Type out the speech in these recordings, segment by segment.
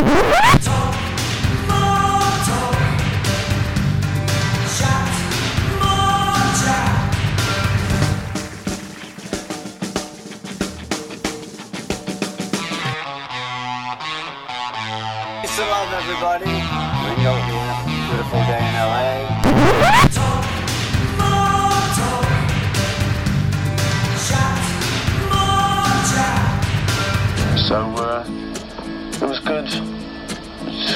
Peace and love, everybody.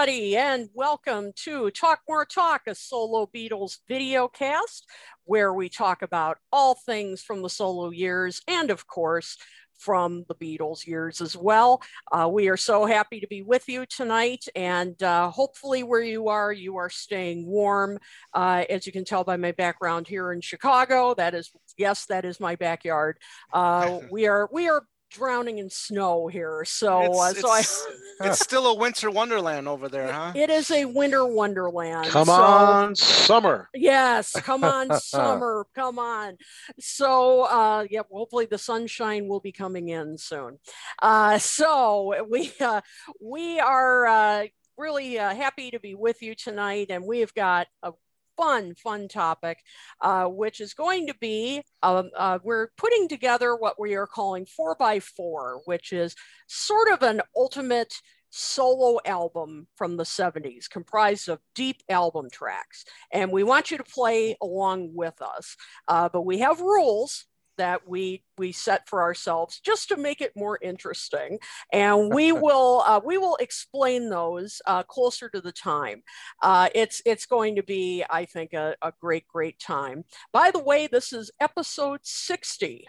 Everybody, and welcome to Talk More Talk, a solo Beatles video cast where we talk about all things from the solo years and, of course, from the Beatles years as well. Uh, we are so happy to be with you tonight, and uh, hopefully, where you are, you are staying warm. Uh, as you can tell by my background here in Chicago, that is yes, that is my backyard. Uh, we are we are drowning in snow here, so uh, It's, so I. it's, it's still a winter wonderland over there, huh? It is a winter wonderland. Come so- on, summer. Yes, come on, summer, come on. So, uh, yeah, hopefully the sunshine will be coming in soon. Uh, so we uh, we are uh, really uh, happy to be with you tonight, and we have got a fun, fun topic, uh, which is going to be um, uh, we're putting together what we are calling four by four, which is sort of an ultimate solo album from the 70s comprised of deep album tracks. And we want you to play along with us uh, but we have rules that we we set for ourselves just to make it more interesting. And we will uh, we will explain those uh, closer to the time. Uh, it's it's going to be i think a, a great great time. By the way this is episode 60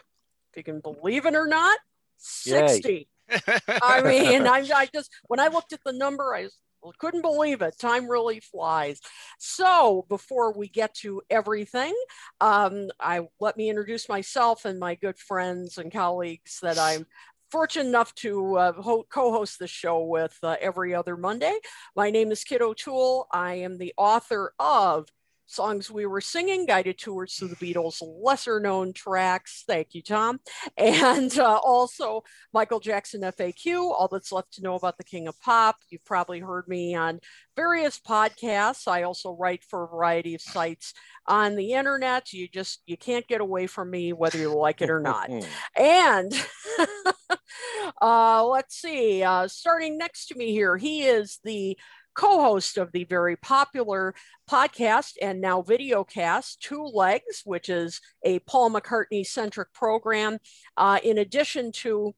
if you can believe it or not Yay. 60 I mean, I, I just when I looked at the number, I just couldn't believe it. Time really flies. So before we get to everything, um, I let me introduce myself and my good friends and colleagues that I'm fortunate enough to uh, ho- co-host the show with uh, every other Monday. My name is Kit O'Toole. I am the author of songs we were singing, guided tours to the Beatles' lesser known tracks. Thank you, Tom. And uh, also Michael Jackson FAQ, All That's Left to Know About the King of Pop. You've probably heard me on various podcasts. I also write for a variety of sites on the internet. You just, you can't get away from me whether you like it or not. And uh, let's see, uh, starting next to me here, he is the co host of the very popular podcast and now video cast, Two Legs, which is a Paul McCartney centric program, uh, in addition to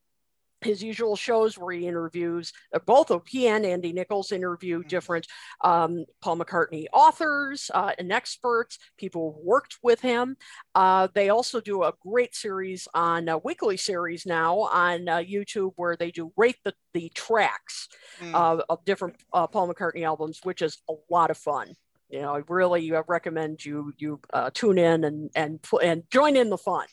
his usual shows where he interviews uh, both of he and Andy Nichols interview different um, Paul McCartney authors uh, and experts, people who worked with him. Uh, they also do a great series on a weekly series now on uh, YouTube where they do rate the, the tracks Mm. uh, of different uh, Paul McCartney albums, which is a lot of fun. You know, I really uh, recommend you you uh, tune in and and and join in the fun.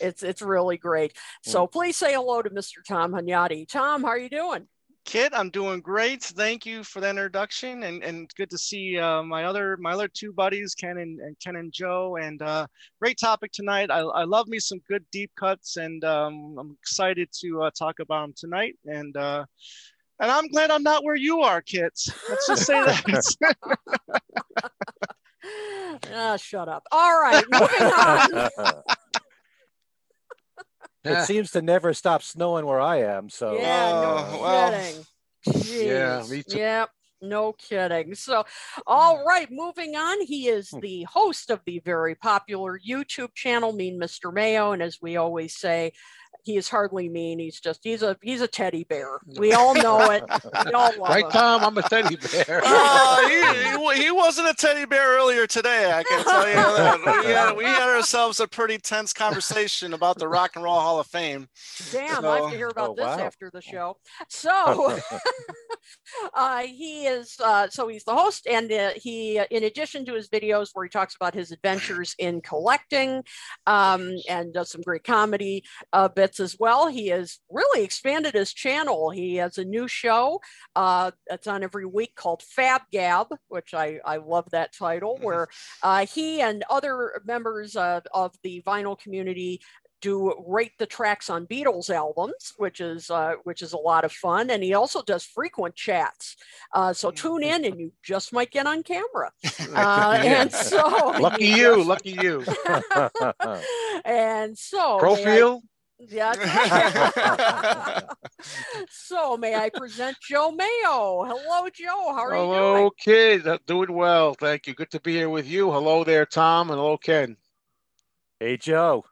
It's it's really great. So please say hello to Mr. Tom Hunyadi. Tom, how are you doing? Kit, I'm doing great. Thank you for the introduction, and and good to see uh, my other my other two buddies, Ken and, and Ken and Joe. And uh, great topic tonight. I, I love me some good deep cuts, and um, I'm excited to uh, talk about them tonight. And uh, and I'm glad I'm not where you are, kids. Let's just say that. Ah, shut up. All right, moving on. it seems to never stop snowing where I am. So Yeah, no Oh, well. kidding. Yeah, me too. Yep, no kidding. So, all right, moving on. He is Hmm. the host of the very popular YouTube channel, Mean Mr. Mayo. And as we always say, he is hardly mean. He's just he's a he's a teddy bear. We all know it. We all love Right, him. Tom? I'm a teddy bear. Uh, he, he, wasn't a teddy bear earlier today. I can tell you that. We had, we had ourselves a pretty tense conversation about the Rock and Roll Hall of Fame. Damn, I have to hear about Oh, this wow. after the show. So uh, he is uh, so he's the host, and uh, he, uh, in addition to his videos where he talks about his adventures in collecting, um, and does some great comedy uh, bits as well. He has really expanded his channel. He has a new show uh, that's on every week called Fab Gab, which I I love that title, where uh, he and other members of, of the vinyl community do rate the tracks on Beatles albums, which is uh, which is a lot of fun, and he also does frequent chats. Uh, so tune in, and you just might get on camera. Uh, and so lucky you, lucky you. and so Profile. Yeah. so may I present Joe Mayo? Hello, Joe. How are you Hello, doing? kid. Uh, Doing well. Thank you. Good to be here with you. Hello there, Tom, and hello, Ken. hey, Joe.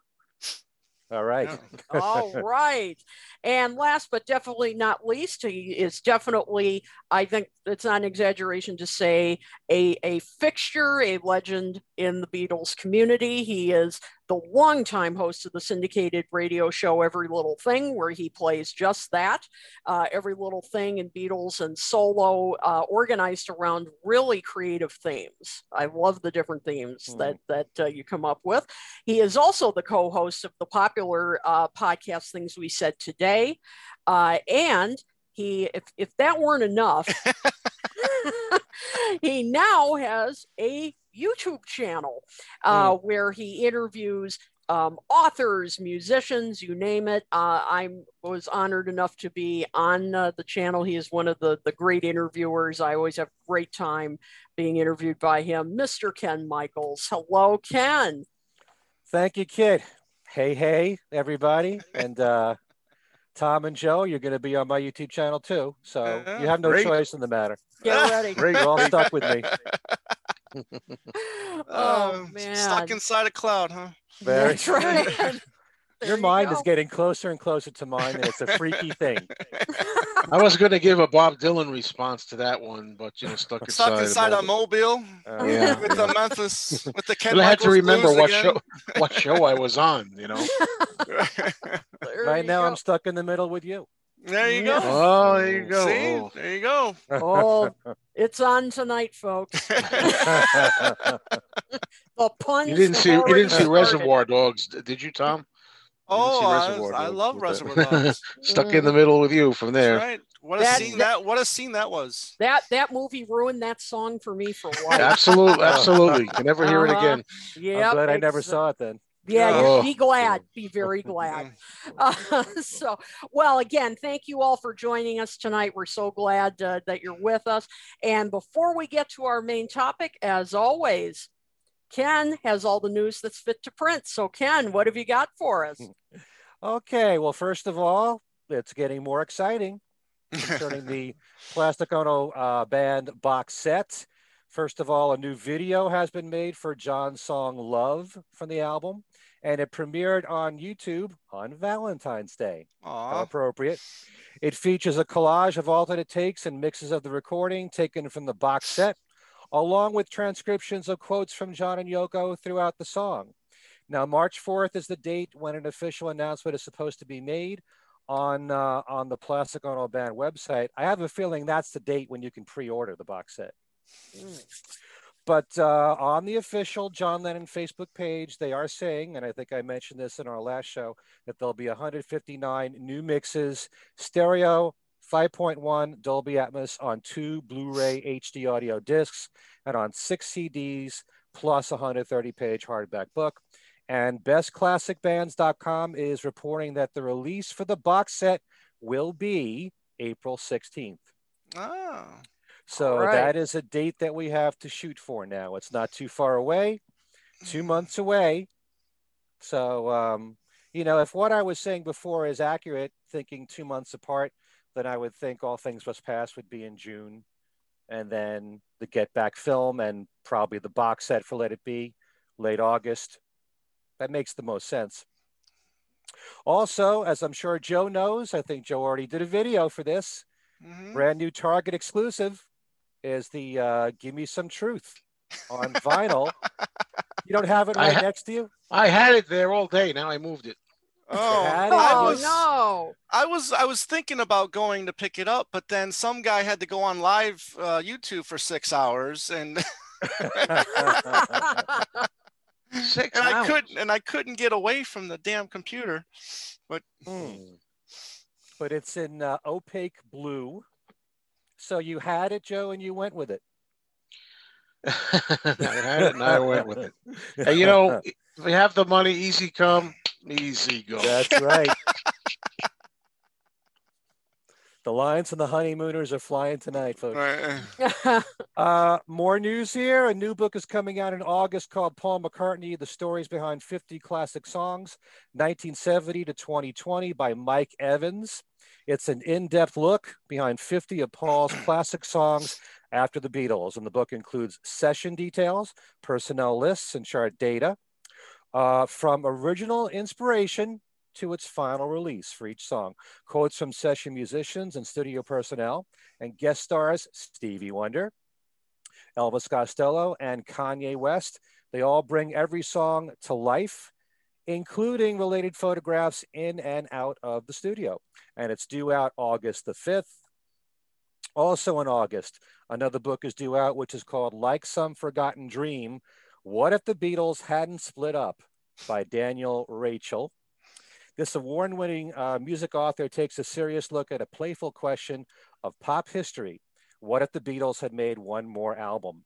All right. All right. And last but definitely not least, he is definitely, I think it's not an exaggeration to say, a, a fixture, a legend in the Beatles community. He is the longtime host of the syndicated radio show Every Little Thing, where he plays just that. Uh, Every Little Thing in Beatles and solo, uh, organized around really creative themes. I love the different themes Mhm. that, that uh, you come up with. He is also the co host of the popular uh, podcast Things We Said Today. Uh, and he, if, if that weren't enough, he now has a YouTube channel uh, where he interviews um, authors, musicians, you name it. Uh, I was honored enough to be on uh, the channel. He is one of the, the great interviewers. I always have a great time being interviewed by him. Mr. Ken Michaels. Hello, Ken. Thank you, kid. Hey, hey, everybody. And uh, Tom and Joe, you're going to be on my YouTube channel too. So you have no Great. choice in the matter. Get ready. Great. You're all stuck with me. oh, Um, man. Stuck inside a cloud, huh? Very. That's right. There Your you mind go. is getting closer and closer to mine, and it's a freaky thing. I was going to give a Bob Dylan response to that one, but you know, stuck inside. Stuck inside a mobile Uh, Yeah. with the Memphis, with the Ken I had to remember what again. show what show I was on. You know. Right you now, go. I'm stuck in the middle with you. there you go. Oh, there you go. See, Oh. there you go. Oh, it's on tonight, folks. The puns. You didn't see you didn't see. Reservoir Dogs, did you, Tom? Oh, I, Reservoir I love with. Reservoir Dogs. Stuck in the middle with you from there. That's right. What a That- scene that what a scene that was. That that movie ruined that song for me for a while. Absolutely, absolutely. Can never hear it Uh-huh. again. Yeah, I'm glad I never saw it then. Yeah, Oh. be glad. Be very glad. Uh, so, well, again, thank you all for joining us tonight. We're so glad uh, that you're with us. And before we get to our main topic, as always, Ken has all the news that's fit to print. So, Ken, what have you got for us? Okay, well, first of all, it's getting more exciting concerning the Plastic Ono uh, band box set. First of all, a new video has been made for John's song Love from the album, and it premiered on YouTube on Valentine's Day. How appropriate. It features a collage of alternate takes and mixes of the recording taken from the box set, along with transcriptions of quotes from John and Yoko throughout the song. Now, March 4th is the date when an official announcement is supposed to be made on uh, on the Plastic Ono Band website. I have a feeling that's the date when you can pre-order the box set. But uh, on the official John Lennon Facebook page, they are saying, and I think I mentioned this in our last show, that there'll be 159 new mixes, stereo, 5.1 Dolby Atmos on two Blu-ray HD audio discs, and on six CDs plus a 130-page hardback book. And bestclassicbands.com is reporting that the release for the box set will be April 16th. Oh. So right. that is a date that we have to shoot for now. It's not too far away, two months away. So, um, you know, if what I was saying before is accurate, thinking two months apart, then I would think All Things Must Pass would be in June. And then the Get Back film and probably the box set for Let It Be, late August. That makes the most sense. Also, as I'm sure Joe knows, I think Joe already did a video for this. Mhm. Brand new Target exclusive is the uh, Give Me Some Truth on vinyl. you don't have it right ha- next to you? I had it there all day. Now I moved it. Oh, had it? I Oh was, no! I was, I was thinking about going to pick it up, but then some guy had to go on live uh, YouTube for six hours, and Six and I couldn't, and I couldn't get away from the damn computer. Hmm. But it's in uh, opaque blue. So you had it, Joe, and you went with it. I had it and I went with it. Hey, you know, if we have the money, easy come, easy go. That's right. the Lions and the Honeymooners are flying tonight, folks. Right. Uh, more news here. A new book is coming out in August called Paul McCartney: The Stories Behind 50 Classic Songs, 1970 to 2020, by Mike Evans. It's an in-depth look behind 50 of Paul's classic songs after the Beatles, and the book includes session details, personnel lists, and chart data uh, from original inspiration to its final release for each song. Quotes from session musicians and studio personnel, and guest stars Stevie Wonder, Elvis Costello, and Kanye West. They all bring every song to life, including related photographs in and out of the studio. And it's due out August the 5th. Also in August, another book is due out, which is called Like Some Forgotten Dream What If the Beatles Hadn't Split Up by Daniel Rachel. This award winning uh, music author takes a serious look at a playful question of pop history. What if the Beatles had made one more album?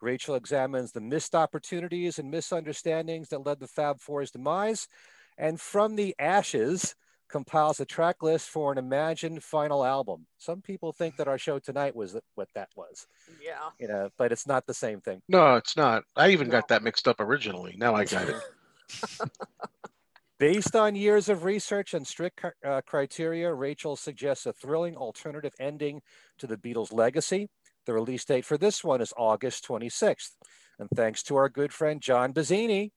Rachel examines the missed opportunities and misunderstandings that led the Fab Four's demise, and from the ashes, compiles a track list for an imagined final album. Some people think that our show tonight was what that was, yeah. you know, but it's not the same thing. No, it's not. I even got that mixed up originally. Now I got it. Based on years of research and strict uh, criteria, Rachel suggests a thrilling alternative ending to the Beatles' legacy. The release date for this one is August 26th. And thanks to our good friend John Bazzini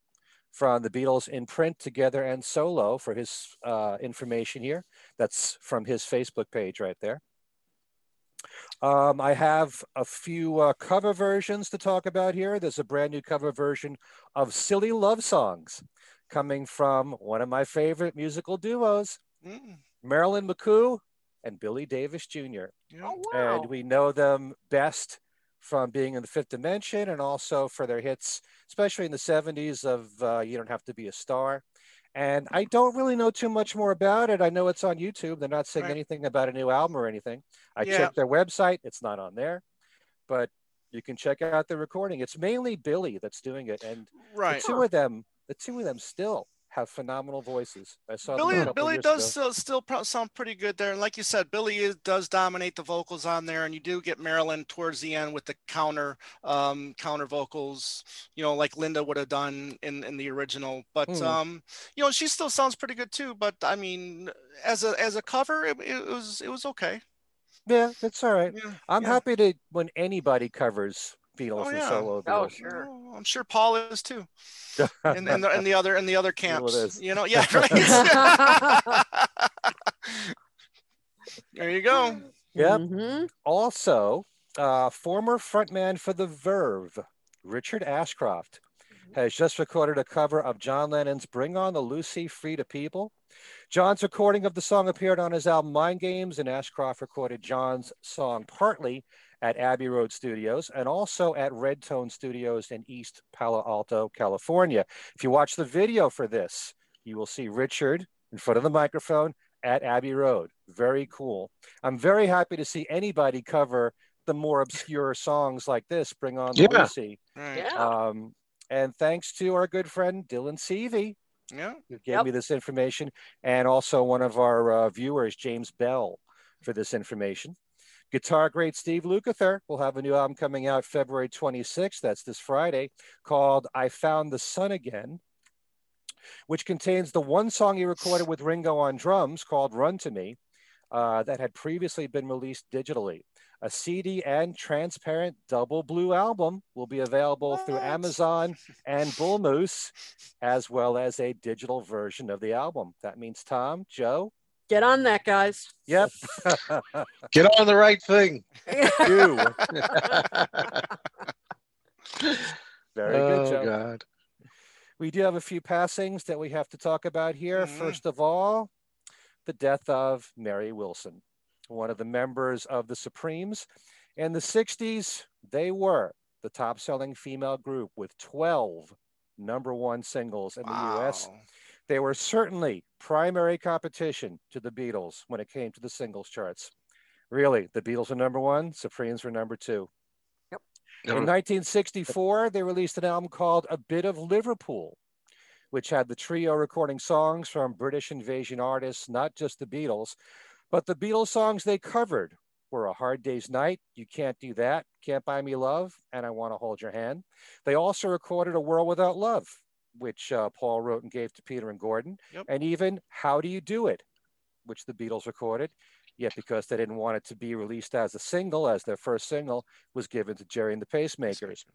from the Beatles in print, together, and solo for his uh, information here. That's from his Facebook page right there. Um, I have a few uh, cover versions to talk about here. There's a brand new cover version of Silly Love Songs coming from one of my favorite musical duos, Mm, Marilyn McCoo and Billy Davis Jr. Oh wow. And we know them best from being in the fifth dimension and also for their hits, especially in the 70s of uh, You Don't Have to Be a Star. And I don't really know too much more about it. I know it's on YouTube. They're not saying Right. anything about a new album or anything. I Yeah. checked their website, it's not on there, but you can check out the recording. It's mainly Billy that's doing it. And Right. the two of them, the two of them still have phenomenal voices. I saw Billy Billy does ago. still, sound pretty good there, and like you said, Billy is, does dominate the vocals on there, and you do get Marilyn towards the end with the counter um, counter vocals, you know, like Linda would have done in in the original. But Hmm. um, you know, she still sounds pretty good too. But I mean, as a as a cover, it, it was it was okay. Yeah, that's all right. Yeah, I'm yeah. happy to when anybody covers Beatles Oh, and yeah. solo Oh, Beatles. sure. Oh, I'm sure Paul is too, and and the, and the other and the other You know it camps. You know, yeah, right. there you go. Yep. Mhm. Also, uh, former frontman for The Verve, Richard Ashcroft, has just recorded a cover of John Lennon's Bring On the Lucie Freda Peeple. John's recording of the song appeared on his album Mind Games, and Ashcroft recorded John's song partly at Abbey Road Studios and also at Red Tone Studios in East Palo Alto, California. If you watch the video for this, you will see Richard in front of the microphone at Abbey Road. Very cool. I'm very happy to see anybody cover the more obscure songs like this. Bring on the Yeah. Lucie. Right. Yeah. Um, and thanks to our good friend Dylan Seavey, Yeah. who gave Yep. me this information, and also one of our uh, viewers, James Bell, for this information. Guitar great Steve Lukather will have a new album coming out February 26th. That's this Friday, called I Found the Sun Again, which contains the one song he recorded with Ringo on drums called Run to Me, uh, that had previously been released digitally. A CD and transparent double blue album will be available through Amazon and Bull Moose, as well as a digital version of the album. That means Tom, Joe. Get on that, guys. Yep. Get on the right thing. Do. Very good, oh Joe. God. We do have a few passings that we have to talk about here. Mhm. First of all, the death of Mary Wilson, one of the members of the Supremes. In the 60s, they were the top selling female group with 12 number one singles in the US. Wow. They were certainly primary competition to the Beatles when it came to the singles charts. Really, the Beatles were number one, Supremes were number two. In 1964, they released an album called A Bit of Liverpool, which had the trio recording songs from British invasion artists, not just the Beatles, but the Beatles songs they covered were A Hard Day's Night, You Can't Do That, Can't Buy Me Love, and I Want to Hold Your Hand. They also recorded A World Without Love, which uh, Paul wrote and gave to Peter and Gordon, Yep. and even How Do You Do It, which the Beatles recorded. Yet, because they didn't want it to be released as a single, as their first single was given to Gerry and the Pacemakers.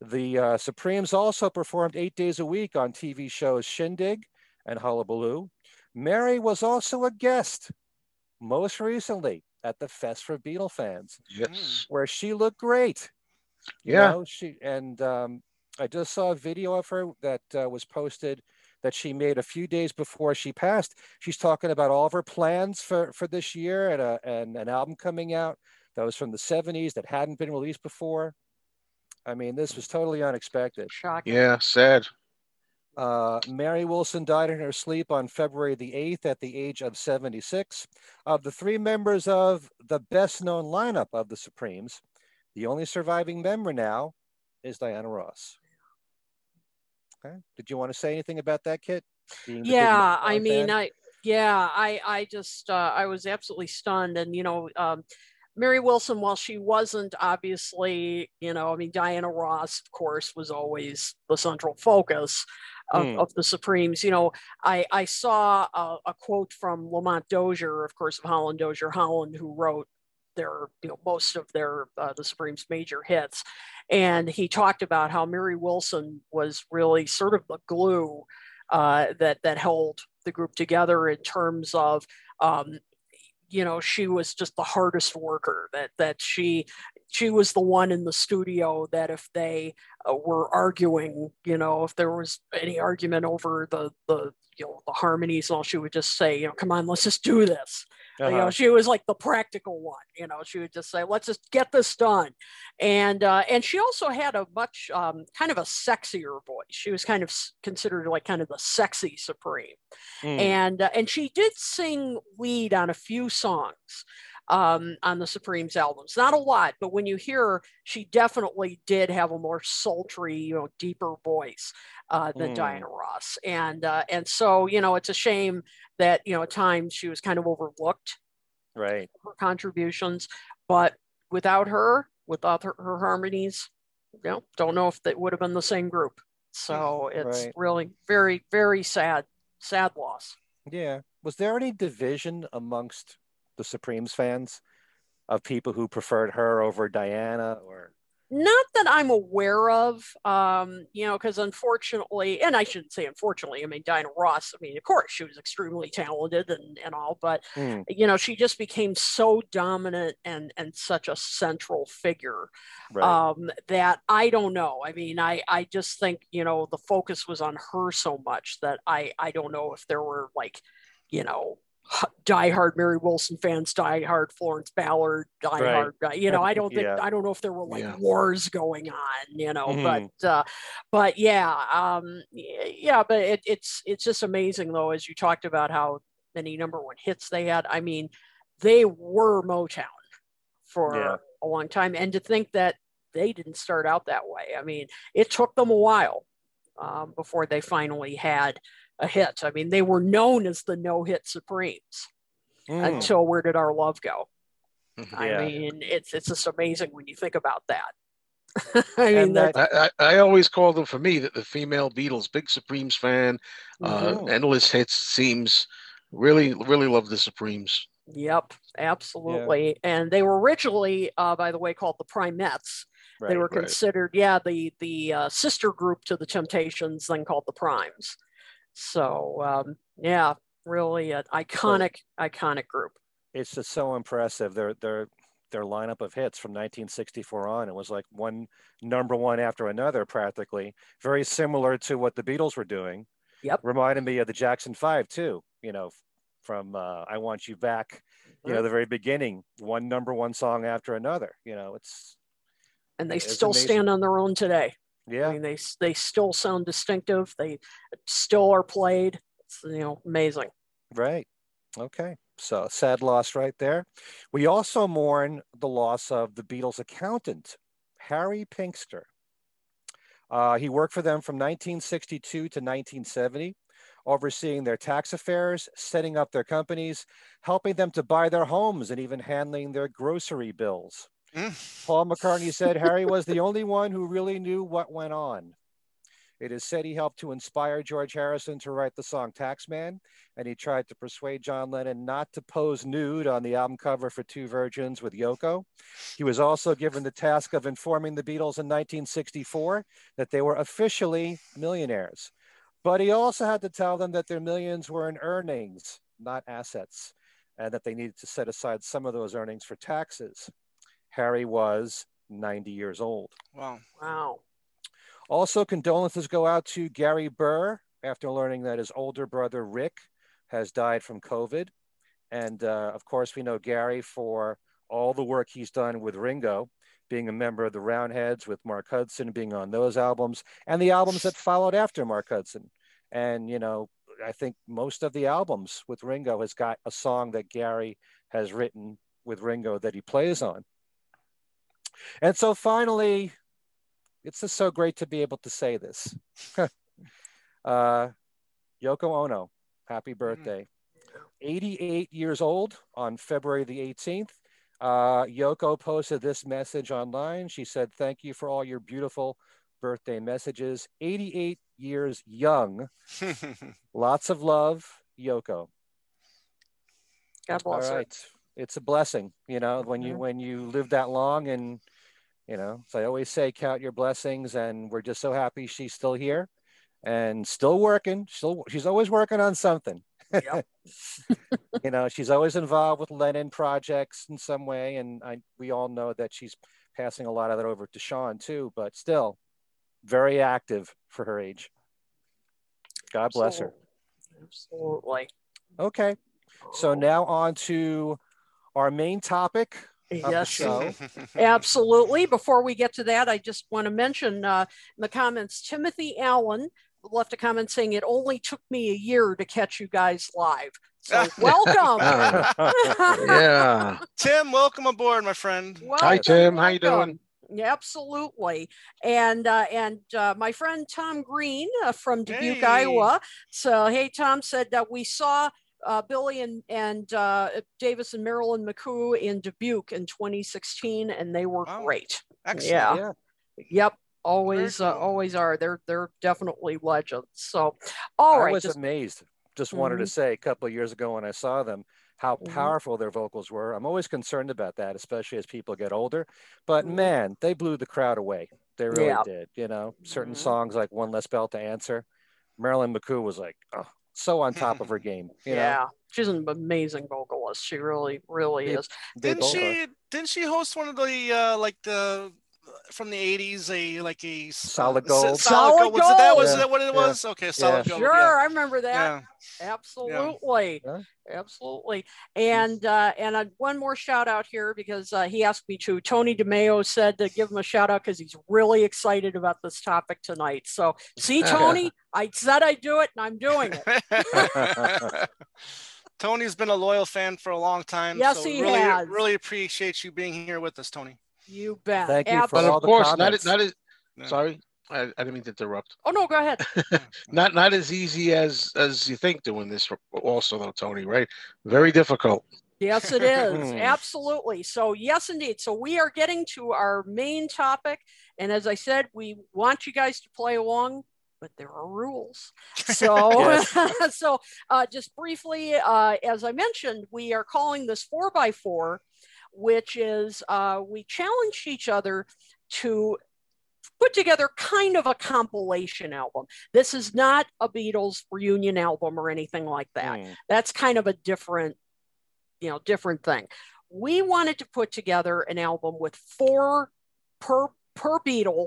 The uh, Supremes also performed eight days a week on TV shows Shindig and Hullabaloo. Mary was also a guest, most recently at the Fest for Beatle fans, Yes. where she looked great. You Yeah. know, she and um, I just saw a video of her that uh, was posted that she made a few days before she passed. She's talking about all of her plans for for this year and a and an album coming out that was from the 70s that hadn't been released before. I mean, this was totally unexpected. Shocking. Yeah. Sad. Uh, Mary Wilson died in her sleep on February the 8th at the age of 76. Of the three members of the best known lineup of the Supremes, the only surviving member now is Diana Ross. Okay. Did you want to say anything about that, Kit? Being the big yeah i mean fan? i yeah i i just uh, i was absolutely stunned and you know um mary wilson while she wasn't obviously you know i mean diana ross of course was always the central focus of, Hmm. of the supremes you know i i saw a, a quote from lamont dozier of course of holland dozier holland who wrote their you know most of their uh, the supremes major hits and he talked about how mary wilson was really sort of the glue uh, that that held the group together in terms of um, you know she was just the hardest worker that that she she was the one in the studio that if they uh, were arguing you know if there was any argument over the the you know the harmonies all she would just say you know come on let's just do this you know Uh-huh. she was like the practical one you know she would just say let's just get this done and uh, and she also had a much um, kind of a sexier voice she was kind of considered like kind of the sexy supreme Mm. and uh, and she did sing lead on a few songs um, on the Supremes albums. Not a lot, but when you hear her, she definitely did have a more sultry, you know, deeper voice uh, than Mm. Diana Ross. And uh, and so you know, it's a shame that you know at times she was kind of overlooked right. her contributions, but without her, without her, her harmonies, you know, don't know if that would have been the same group. So it's Right. really very very sad, sad loss. Yeah. Was there any division amongst the Supremes fans of people who preferred her over Diana or not that I'm aware of, um, you know, because unfortunately, and I shouldn't say unfortunately, I mean, Diana Ross, I mean, of course, she was extremely talented and, and all, but, Hmm. you know, she just became so dominant and, and such a central figure right? um, that I don't know. I mean, I, I just think, you know, the focus was on her so much that I, I don't know if there were like, you know, diehard Mary Wilson fans, diehard Florence Ballard, diehard, uh, you know, I don't think, Yeah. I don't know if there were like Yeah. wars going on, you know, Mhm. but, uh, but yeah, um, yeah, but it, it's, it's just amazing though, as you talked about how many number one hits they had. I mean, they were Motown for Yeah. a long time. And to think that they didn't start out that way. I mean, it took them a while um, before they finally had a hit. I mean, they were known as the no hit Supremes Mm. until Where Did Our Love Go? I mean, it's it's just amazing when you think about that. I mean, that- that, I, I, I always call them for me that the female Beatles, big Supremes fan, uh, Mhm. endless hits, seems really, really love the Supremes. Yep, absolutely. And they were originally, uh, by the way, called the Primettes. they Right, were right. considered, yeah, the the uh, sister group to the Temptations, then called the Primes. So um, yeah, really an iconic, iconic group. It's just so impressive. Their their their lineup of hits from 1964 on, it was like one number one after another, practically. Very similar to what the Beatles were doing. Yep. Reminded me of the Jackson Five too. You know, from uh, "I Want You Back." You know, the very beginning, one number one song after another. You know, it's And they It's still amazing. stand on their own today. I yeah, mean, they they still sound distinctive. They still are played. It's you know amazing. right. Okay. So sad loss right there. We also mourn the loss of the Beatles' accountant, Harry Pinsker. Uh, he worked for them from 1962 to 1970, overseeing their tax affairs, setting up their companies, helping them to buy their homes, and even handling their grocery bills. Paul McCartney said Harry was the only one who really knew what went on. It is said he helped to inspire George Harrison to write the song Taxman, and he tried to persuade John Lennon not to pose nude on the album cover for Two Virgins with Yoko. He was also given the task of informing the Beatles in 1964 that they were officially millionaires. But he also had to tell them that their millions were in earnings, not assets, and that they needed to set aside some of those earnings for taxes. Harry was 90 years old. Wow. Wow. Also, condolences go out to Gary Burr after learning that his older brother Rick has died from COVID. And uh, of course, we know Gary for all the work he's done with Ringo, being a member of the Roundheads with Mark Hudson, being on those albums, and the albums that followed after Mark Hudson. And, you know, I think most of the albums with Ringo has got a song that Gary has written with Ringo that he plays on. And so finally, it's just so great to be able to say this. uh, Yoko Ono, happy birthday. 88 years old on February the 18th. Uh, Yoko posted this message online. She said, Thank you for all your beautiful birthday messages. 88 years young. Lots of love, Yoko. God All bless her. right. It's a blessing, you know, when you when you live that long and you know, so I always say, count your blessings and we're just so happy she's still here and still working. Still she's always working on something. Yep. you know, she's always involved with Lennon projects in some way. And I we all know that she's passing a lot of that over to Sean too, but still very active for her age. God bless her. Absolutely. Okay. So oh. now on to our main topic Yes. Absolutely. Before we get to that, I just want to mention uh, in the comments Timothy Allen left a comment saying it only took me a year to catch you guys live. So welcome. yeah. Tim, welcome aboard, my friend. Hi, Tim. How you doing? absolutely. And uh, and uh, my friend Tom Green uh, from Dubuque, Hey. Iowa. So hey, Tom said that we saw uh, Billy and and uh, Davis and Marilyn McCoo in Dubuque in 2016, and they were Wow. great. Excellent. Yeah. Yeah. Yep. Always, uh, always are. They're they're definitely legends. So, all I right. was just- amazed. Just wanted to Mhm. say a couple of years ago when I saw them how Mhm. powerful their vocals were. I'm always concerned about that, especially as people get older. But Mhm. man, they blew the crowd away. They really Yeah. did. You know, certain Mhm. songs like "One Less Bell to Answer." Marilyn McCoo was like, oh, so on top of her game. You know? yeah, she's an amazing vocalist. She really, really Yeah. is. They Didn't both are. she? Didn't she host one of the uh, like the from the eighties? A like a Solid uh, s- Gold? Solid, Solid gold. Was that? Was Gold. that what it Yeah. was? Okay, solid gold. Sure, Yeah. I remember that. yeah. Absolutely. Yeah. Absolutely. And uh, and uh, one more shout out here because uh, he asked me to. Tony DeMeo said to give him a shout out because he's really excited about this topic tonight. So, see, Tony, I said I'd do it and I'm doing it. Tony's been a loyal fan for a long time. Yes, so he really, has. Really appreciate you being here with us, Tony. You bet. Thank you for But Absolutely. all of the course, not comments. not as Yeah. sorry. I, I didn't mean to interrupt. Oh, no, go ahead. Not not as easy as as you think doing this. Also, though, Tony, right? Very difficult. Yes, it is. Hmm. Absolutely. So, yes, indeed. So, we are getting to our main topic. And as I said, we want you guys to play along. but there are rules. So, so uh, just briefly, uh, as I mentioned, we are calling this four by four, which is uh, we challenged each other to put together kind of a compilation album. This is not a Beatles reunion album or anything like that. Mm. That's kind of a different, you know, different thing. We wanted to put together an album with four per per Beatle,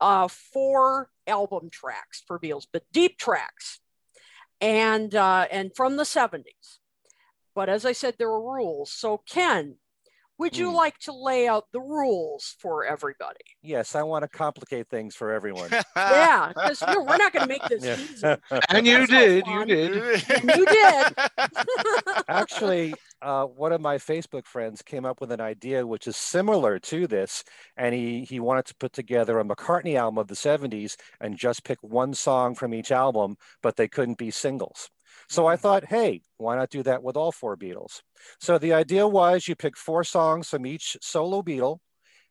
uh, four album tracks for Beatles, but deep tracks, and uh, and from the seventies. But as I said, there were rules. So Ken, would you Hmm. like to lay out the rules for everybody? Yes, I want to complicate things for everyone. yeah, because you know, we're not going to make this Yeah. easy. And you That's no did, you did. And you did. Actually, uh, one of my Facebook friends came up with an idea which is similar to this, and he he wanted to put together a McCartney album of the '70s and just pick one song from each album, but they couldn't be singles. So I thought, hey, why not do that with all four Beatles? So the idea was you pick four songs from each solo Beatle,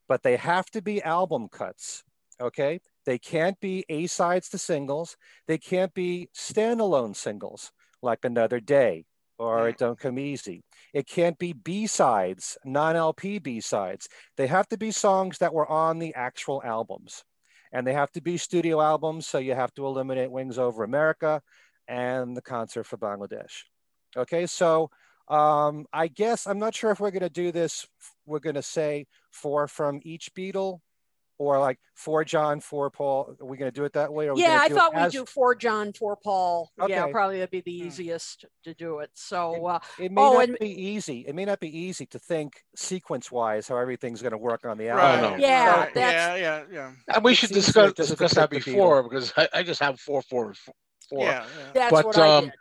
but they have to be album cuts. Okay, they can't be A sides to singles. They can't be standalone singles like Another Day or It Don't Come Easy. It can't be B sides, non LP B sides. They have to be songs that were on the actual albums. And they have to be studio albums. So you have to eliminate Wings Over America and the concert for Bangladesh. Okay, so um, I guess I'm not sure if we're going to do this. We're going to say four from each Beatle or like four John, four Paul. Are we going to do it that way? Or yeah, I thought we'd as- do four John, four Paul. Yeah, probably that'd be the Hmm. easiest to do it. So, uh, It may Oh, not and- be easy. It may not be easy to think sequence wise how everything's going to work on the Right. album. Yeah, right. yeah, yeah, yeah. And we should easier discuss discuss that before because I, I just have four, four, four. Four. Yeah, yeah. that's But, what I um, did.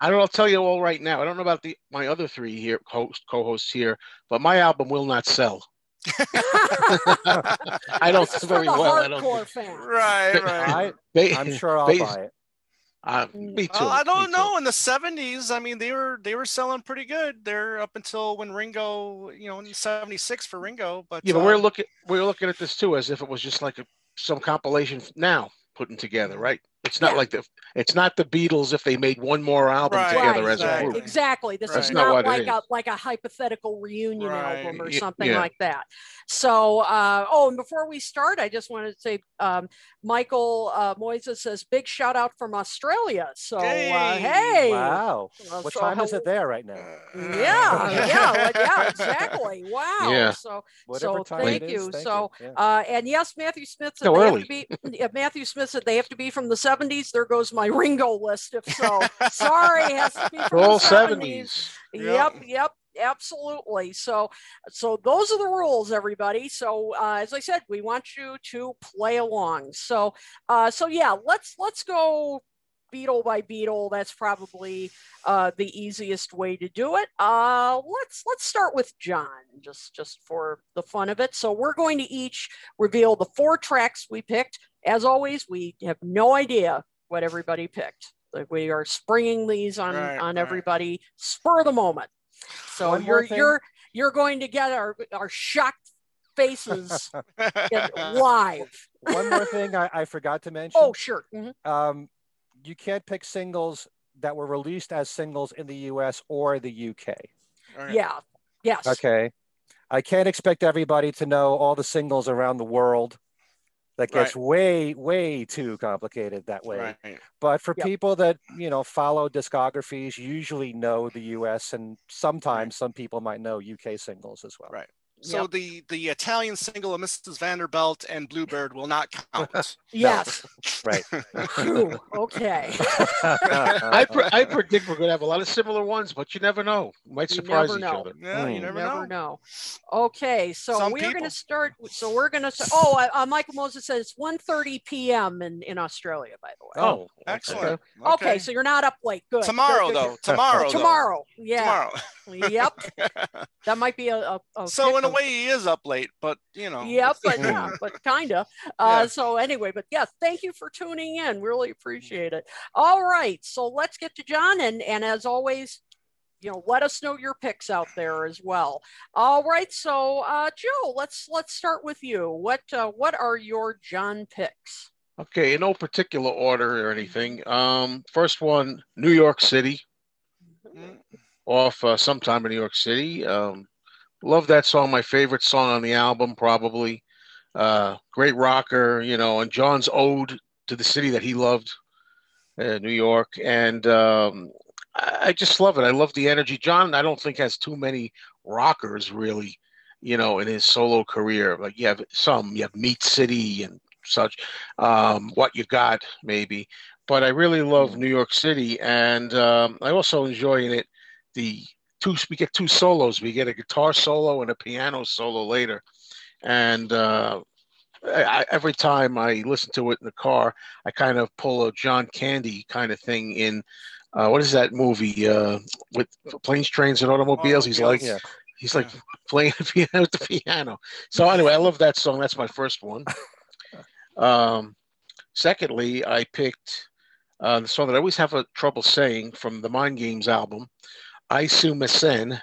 I don't know, I'll tell you all right now. I don't know about the my other three here host co-hosts here, but my album will not sell. I don't this is do for very the well. I don't. hardcore fan. right, right. I, I'm sure I'll bas- buy it. Uh, me too. Well, I don't too. know. In the seventies, I mean, they were they were selling pretty good. They're up until when Ringo, you know, in '76 for Ringo. But Yeah, but we're um, looking we're looking at this too as if it was just like a, some compilation now putting together, right? It's not Yeah. like the it's not the Beatles if they made one more album Right, together right, as a exactly. group. Exactly. This Right. is not not like is. a like a hypothetical reunion Right. album or something yeah. like that. So, uh, oh, and before we start, I just wanted to say, um, Michael uh, Moises says, "Big shout out from Australia." So, uh, Hey. hey, Wow. Well, What so time is it there right now? Yeah, yeah, like, yeah, exactly. Wow. Yeah. So, Whatever so time thank it is. you. thank So, Yeah. uh, and yes, Matthew Smith said So they early. have to be. Matthew Smith said they have to be from the '70s. There goes my Ringo list. If so, sorry, it has to be from All the '70s. seventies. Yep, yep, absolutely. So, so those are the rules, everybody. So, uh, as I said, we want you to play along. So, uh, so yeah, let's let's go Beatle by Beatle. That's probably uh, the easiest way to do it. Uh, let's let's start with John, just just for the fun of it. So, we're going to each reveal the four tracks we picked. As always, we have no idea what everybody picked. Like we are springing these on Right, on right. everybody spur of the moment. So One you're you're you're going to get our our shocked faces live. One more thing I, I forgot to mention. Oh sure. Mhm. um, you can't pick singles that were released as singles in the US or the UK. All right. Yeah. Yes. Okay. I can't expect everybody to know all the singles around the world. That gets way, way too complicated that way. Right. But for Yep. people that, you know, follow discographies, usually know the US and sometimes some people might know UK singles as well. Right. So Yep. the the Italian single of Mrs. Vanderbilt and Bluebird will not count. Yes. Right. Phew, okay. I pre- I predict we're going to have a lot of similar ones, but you never know. Might You surprise never each know. other. yeah, you Hmm. never, Never know. know. Okay, so Some we're going to start. So we're going to. Oh, uh, Michael Moses says 1.30 p.m. in in Australia. By the way. Oh, Excellent. Okay, so you're not up late. Good. tomorrow Good, good, though. Tomorrow. good. though. Tomorrow. Yeah. Tomorrow. Yep. That might be a. a, a so in a pickle. way he is up late, but you know. Yep, but yeah, but kind of. Uh, Yeah. So anyway, but yeah, thank you for tuning in. Really appreciate it. All right, so let's get to John, and and as always, you know, let us know your picks out there as well. All right, so uh, Joe, let's let's start with you. What uh, what are your John picks? Okay, in no particular order or anything. Um, first one, New York City, Mm, off uh, sometime in New York City. Um, love that song. My favorite song on the album, probably. Uh, great rocker, you know, and John's ode to the city that he loved, uh, New York, and um, I, I just love it. I love the energy. John, I don't think has too many rockers really, you know, in his solo career. Like you have some, you have Meat City and such. Um, what you got, maybe. But I really love New York City, and um, I also enjoy in it the two. We get two solos. We get a guitar solo and a piano solo later, and uh, I, I, every time I listen to it in the car, I kind of pull a John Candy kind of thing in. Uh, what is that movie uh, with planes, trains, and automobiles? He's like, Yeah. he's like playing the piano with the piano. So anyway, I love that song. That's my first one. Um, secondly, I picked uh, the song that I always have a trouble saying from the Mind Games album, "Aisumasen,"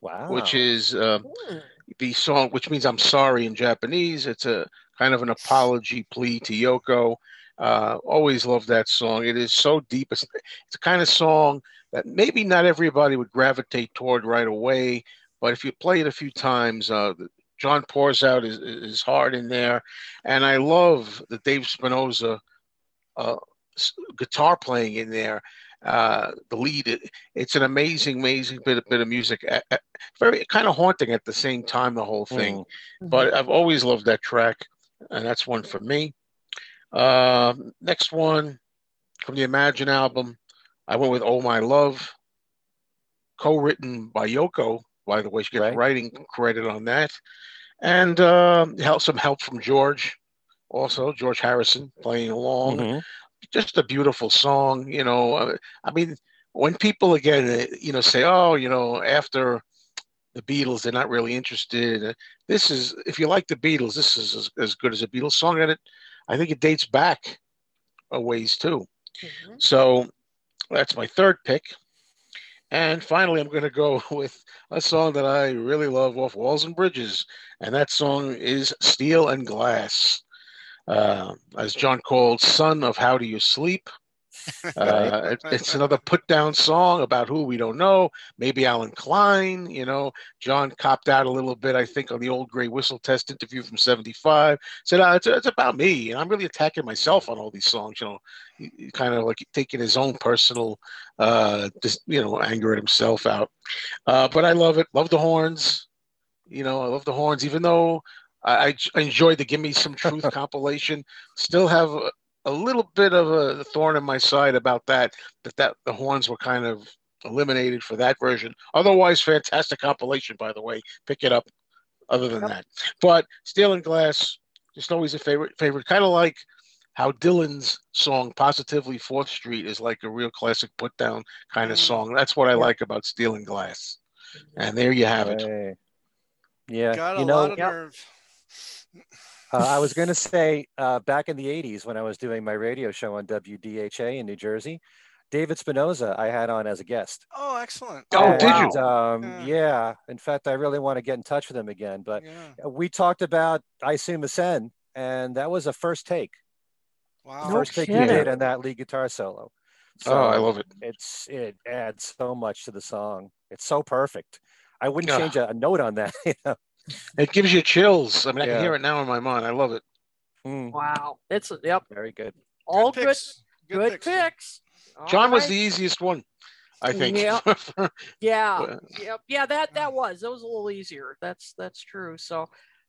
Wow. which is uh, Hmm. the song, which means I'm sorry in Japanese. It's a kind of an apology plea to Yoko. Uh, always love that song. It is so deep. It's, it's a kind of song that maybe not everybody would gravitate toward right away, but if you play it a few times, uh, John pours out his, his heart in there, and I love the Dave Spinozza uh, guitar playing in there. Uh, the lead, it, it's an amazing, amazing bit, bit of music. Uh, very kind of haunting at the same time, the whole thing. Mm-hmm. But I've always loved that track, and that's one for me. Uh, next one from the Imagine album, I went with "Oh My Love," co-written by Yoko. By the way, she gets Right. writing credit on that, and um, help some help from George, also George Harrison playing along Mhm. Just a beautiful song you know uh, i mean when people again uh, you know say oh you know after the beatles they're not really interested uh, this is if you like the beatles this is as, as good as a beatles song and it i think it dates back a ways too. Mhm. so that's my third pick. And finally i'm going to go with a song that i really love off walls and bridges and that song is steel and glass uh, as John called "Son of How Do You Sleep." Uh, it- it's another put down song about who we don't know. Maybe Allen Klein. You know, John copped out a little bit, I think, on the old Grey Whistle Test interview from '75. Said uh, it's, it's about me, and I'm really attacking myself on all these songs. You know, He- he kind of like taking his own personal, uh, just, you know, anger at himself out. Uh, but I love it. Love the horns. You know, I love the horns, even though I, I j- I enjoyed the "Give Me Some Truth" compilation. Still have a, a little bit of a thorn in my side about that. That that the horns were kind of eliminated for that version. Otherwise, fantastic compilation, by the way. Pick it up. Other than that, but "Steel and Glass" just always a favorite. Favorite, kind of like how Dylan's song "Positively Fourth Street" is like a real classic put down kind of Mm. song. That's what I like about "Steel and Glass." And there you have it. Hey. Yeah. Got a you know, lot of Yep. nerve. Uh, I was going to say uh, back in the 80s when I was doing my radio show on WDHA in New Jersey, David Spinozza I had on as a guest. Oh, excellent. Oh, And, did you? Um, Yeah. yeah. In fact, I really want to get in touch with him again. But Yeah. we talked about Aisumasen, and that was a first take. Wow. No first take he did on that lead guitar solo. Oh, I love it. It's it adds so much to the song. It's so perfect. I wouldn't Yeah. change a, a note on that. you know? It gives you chills. I mean, I Yeah. can hear it now in my mind. I love it. Mm, Wow. It's yep. very good. All good picks. good, picks. picks. All John was right. the easiest one, I think. Yeah. Yeah. Yep. Yeah, that that was. That was a little easier. That's that's true. So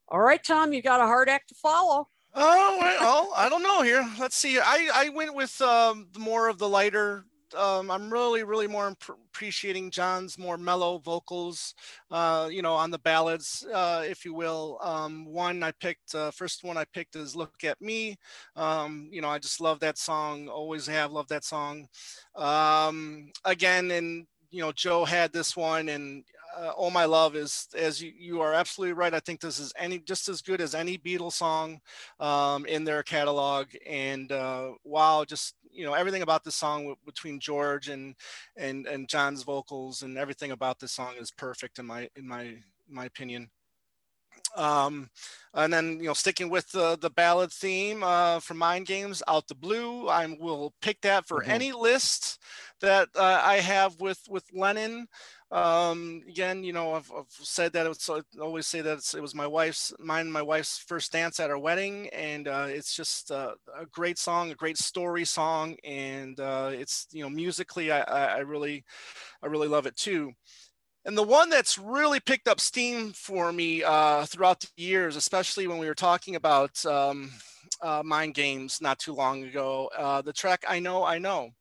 all right, Tom, you got a hard act to follow. Oh well, I don't know here. Let's see. I I went with um more of the lighter. Um, I'm really really more imp- appreciating John's more mellow vocals. Uh, you know, on the ballads, uh, if you will. Um, one I picked. Uh, first one I picked is "Look at Me." Um, you know, I just love that song. Always have loved that song. Um, again, and you know, Joe had this one, and uh, "Oh My Love" is as you you are absolutely right. I think this is any just as good as any Beatles song um, in their catalog. And uh, wow, just you know everything about the song w- between George and and and John's vocals and everything about this song is perfect in my in my my opinion. Um, and then, you know, sticking with the, the ballad theme uh, from Mind Games, Out the Blue, I will pick that for Mhm. any list that uh, I have with with Lennon. Um, again, you know, I've, I've said that it's I always say that it was my wife's, mine, my wife's first dance at our wedding, and uh, it's just uh, a great song, a great story song, and uh, it's you know musically, I, I, I really, I really love it too. And the one that's really picked up steam for me uh, throughout the years, especially when we were talking about um, uh, mind games not too long ago, uh, the track "I Know, I Know."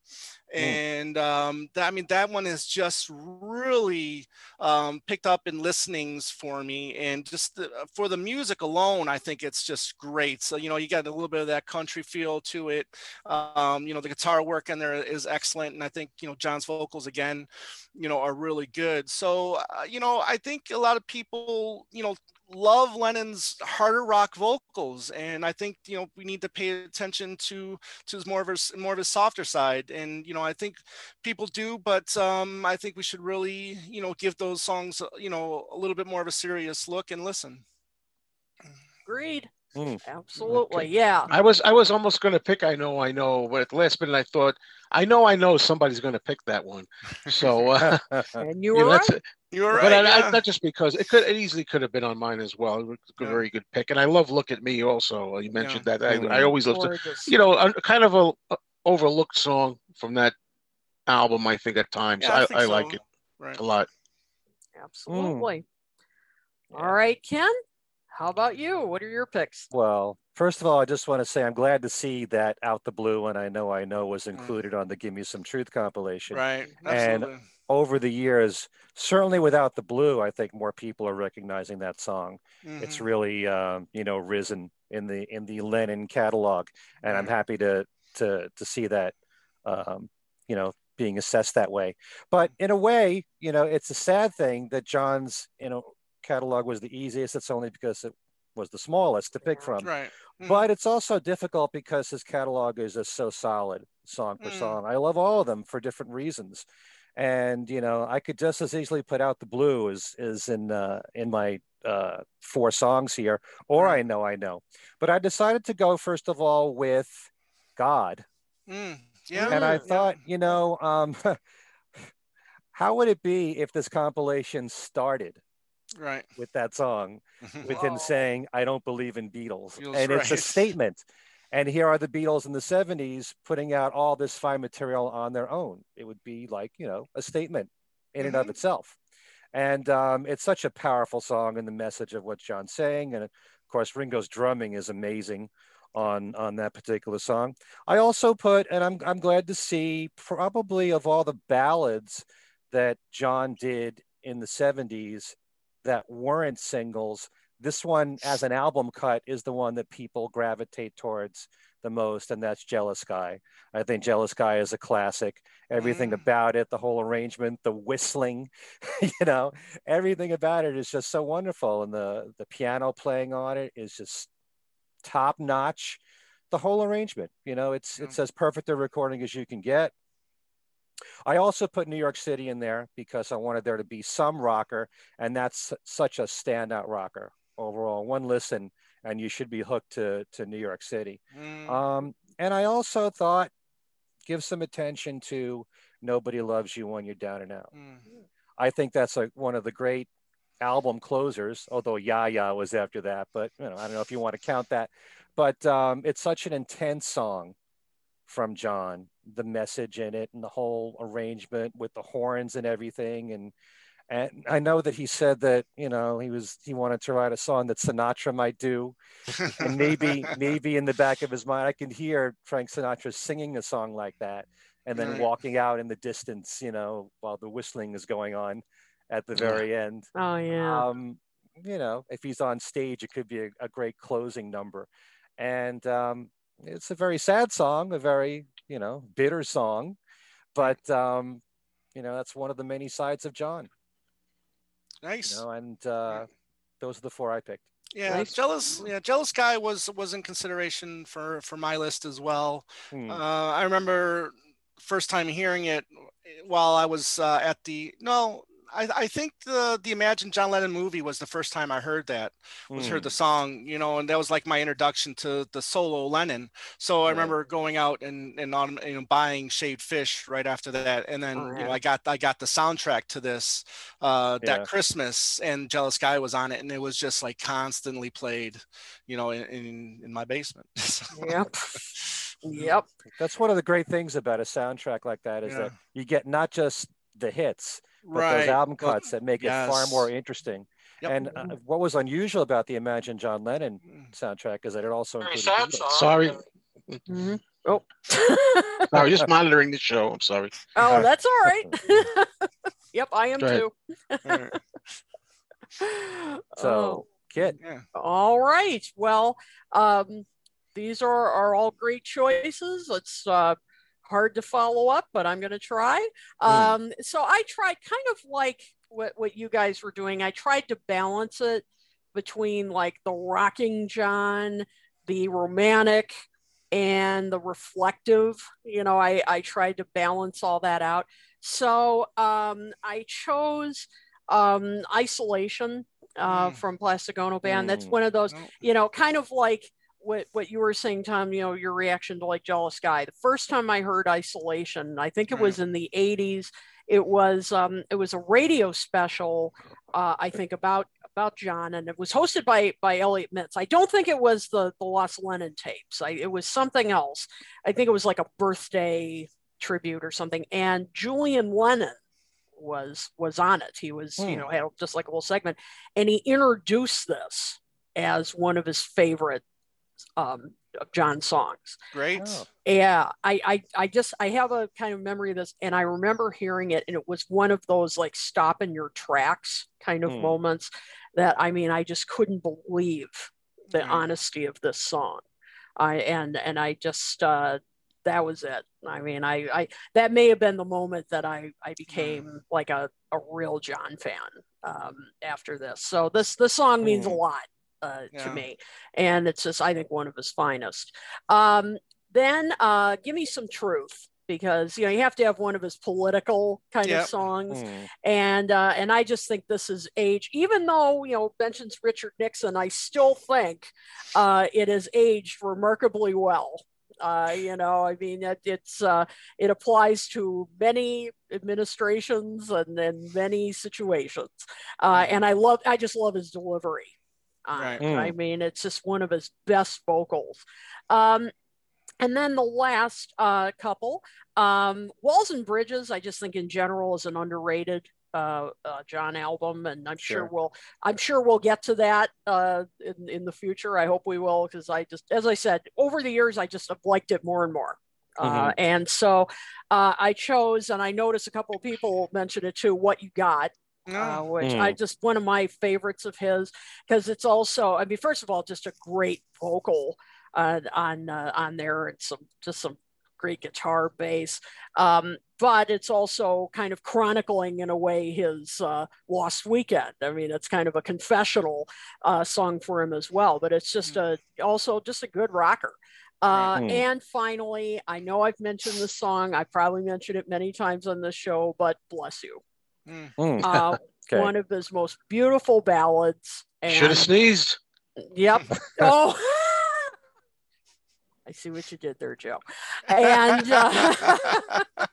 And um, I mean that one is just really um, picked up in listenings for me, and just the, for the music alone, I think it's just great. So you know, you got a little bit of that country feel to it. Um, you know, the guitar work in there is excellent, and I think you know John's vocals again, you know, are really good. So uh, you know, I think a lot of people, you know, love Lennon's harder rock vocals, and I think you know we need to pay attention to to his more of his more of his softer side. And you know, I think people do, but um, I think we should really you know give those songs uh, you know a little bit more of a serious look and listen. Agreed. Mm. Absolutely. Yeah. I was I was almost going to pick I know I know, but at the last minute I thought I know I know somebody's going to pick that one. So uh, And you you were know, right. It. You're right. But I, yeah. I, not just because it could it easily could have been on mine as well. It was a Yeah. very good pick, and I love "Look at Me" also. You mentioned that. I, I Mm. always love to, you know, a, kind of a, a overlooked song from that album. I think at times Yeah, I I, think I like it Right. a lot. Absolutely. All right, Ken. How about you? What are your picks? Well, first of all, I just want to say I'm glad to see that Out the Blue and I Know I Know was Mm. included on the Give Me Some Truth compilation. Right. And- Absolutely. Over the years, certainly without the blue, I think more people are recognizing that song. It's Mhm. really, um, you know, risen in the in the Lennon catalog, and I'm happy to to to see that, um, you know, being assessed that way. But in a way, you know, it's a sad thing that John's you know catalog was the easiest. It's only because it was the smallest to pick from. Right. Mhm. But it's also difficult because his catalog is just so solid, song per Mm. song. I love all of them for different reasons, and you know, I could just as easily put out the blue as is in uh, in my uh, four songs here, or I know I know. But I decided to go first of all with God, Mm. Yeah. and I yeah. thought, you know, um, how would it be if this compilation started Right. with that song? with him saying, I don't believe in Beatles. Beatles, and it's a statement. And here are the Beatles in the 70s putting out all this fine material on their own. It would be like, you know, a statement in and of Mhm. itself. And um, it's such a powerful song and the message of what John's saying. And of course, Ringo's drumming is amazing on on that particular song. I also put, and I'm I'm glad to see, probably of all the ballads that John did in the 70s that weren't singles, this one as an album cut is the one that people gravitate towards the most, and that's Jealous Guy. I think Jealous Guy is a classic. Everything Mm. about it, the whole arrangement, the whistling, you know, everything about it is just so wonderful. And the the piano playing on it is just top notch. The whole arrangement, you know, it's it's as perfect a recording as you can get. I also put New York City in there because I wanted there to be some rocker, and that's such a standout rocker overall. One listen, and you should be hooked to to New York City. Mm. Um, and I also thought give some attention to Nobody Loves You When You're Down and Out. Mm. I think that's like one of the great album closers, although Ya Ya was after that, but you know, I don't know if you want to count that. But um, it's such an intense song from John, the message in it and the whole arrangement with the horns and everything. And and I know that he said that, you know, he was he wanted to write a song that Sinatra might do. And maybe maybe in the back of his mind I can hear Frank Sinatra singing a song like that and then Right. walking out in the distance, you know, while the whistling is going on at the very end. Oh yeah. Um, you know, if he's on stage, it could be a, a great closing number. And um, it's a very sad song, a very, you know, bitter song. But, um, you know, that's one of the many sides of John, Nice. you know, and uh, those are the four I picked. Yeah, Nice. jealous. Yeah, jealous guy was was in consideration for for my list as well. Hmm. Uh, I remember first time hearing it while I was uh, at the no, I, I think the the Imagine John Lennon movie was the first time I heard that was heard Mm. the song, you know, and that was like my introduction to the solo Lennon. So I Right. remember going out and and on you know buying shaved fish right after that, and then Oh, you know I got I got the soundtrack to this uh, Yeah. that Christmas, and Jealous Guy was on it, and it was just like constantly played, you know, in in, in my basement. Yep. Yep. That's one of the great things about a soundtrack like that is Yeah. that you get not just the hits, but right. those album Well, cuts that make it far more interesting. Yep. And uh, what was unusual about the Imagine John Lennon Mm. soundtrack is that it also Very included sad Beatles. song. Sorry. Mhm. Oh. Sorry, just monitoring the show. I'm sorry. oh, that's all right. yep, I am too. All right. So, Oh. Kit, Yeah. All right. Well, um, these are, are all great choices. It's uh, hard to follow up, but I'm going to try. Um, so I tried kind of like what, what you guys were doing. I tried to balance it between like the rocking John, the romantic, and the reflective. You know, I, I tried to balance all that out. So um, I chose um, Isolation uh, Mm. from Plastic Ono Band. That's Mm. one of those, you know, kind of like what, what you were saying, Tom, you know, your reaction to like Jealous Guy. The first time I heard Isolation, I think it was in the 80s. It was um, it was a radio special, uh, I think about about John, and it was hosted by by Elliot Mintz. I don't think it was the the Lost Lennon tapes. I, it was something else. I think it was like a birthday tribute or something. And Julian Lennon was was on it. He was you Hmm. know had just like a little segment, and he introduced this as one of his favorite um, of John songs. Great. Oh. Yeah, I, I I just I have a kind of memory of this, and I remember hearing it, and it was one of those like stop in your tracks kind of Hmm. moments that I mean I just couldn't believe the Yeah. honesty of this song. I and and I just uh, that was it. I mean I I that may have been the moment that I I became like a a real John fan um, after this. So this this song means a Hmm. lot uh, Yeah. to me, and it's just I think one of his finest. Um, then uh, give me some truth because you know you have to have one of his political kind Yep. of songs Mm. and uh, and I just think this is age. Even though you know mentions Richard Nixon, I still think uh, it is aged remarkably well. Uh, you know, I mean, it, it's uh, it applies to many administrations and and many situations. Uh, and I love, I just love his delivery. On Right. it. I mean, it's just one of his best vocals. Um, and then the last uh, couple, um, Walls and Bridges, I just think in general is an underrated uh, uh, John album, and I'm sure, Sure. we'll I'm sure we'll get to that uh, in in the future. I hope we will because I just, as I said, over the years I just have liked it more and more. Uh, and so uh, I chose, and I noticed a couple of people mention it too. What you got, uh, No. which I just one of my favorites of his because it's also I mean first of all just a great vocal uh, on uh, on there and some just some great guitar bass um, but it's also kind of chronicling in a way his uh, lost weekend I mean it's kind of a confessional uh, song for him as well but it's just a also just a good rocker uh, Hmm. and finally, I know I've mentioned this song. I probably mentioned it many times on the show, but bless you Mm. Uh, Okay. one of his most beautiful ballads. Should have sneezed. yep. Oh, I see what you did there, Joe. And uh,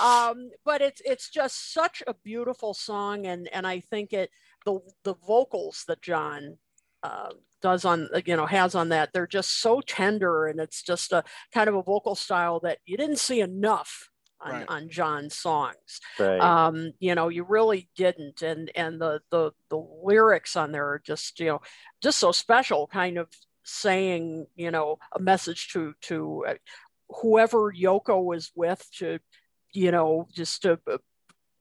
um, but it's it's just such a beautiful song, and and I think it the the vocals that John uh, does on you know has on that they're just so tender, and it's just a kind of a vocal style that you didn't see enough on, Right. on John's songs Right. um you know you really didn't and and the the the lyrics on there are just you know just so special kind of saying you know a message to to uh, whoever yoko was with to you know just to uh,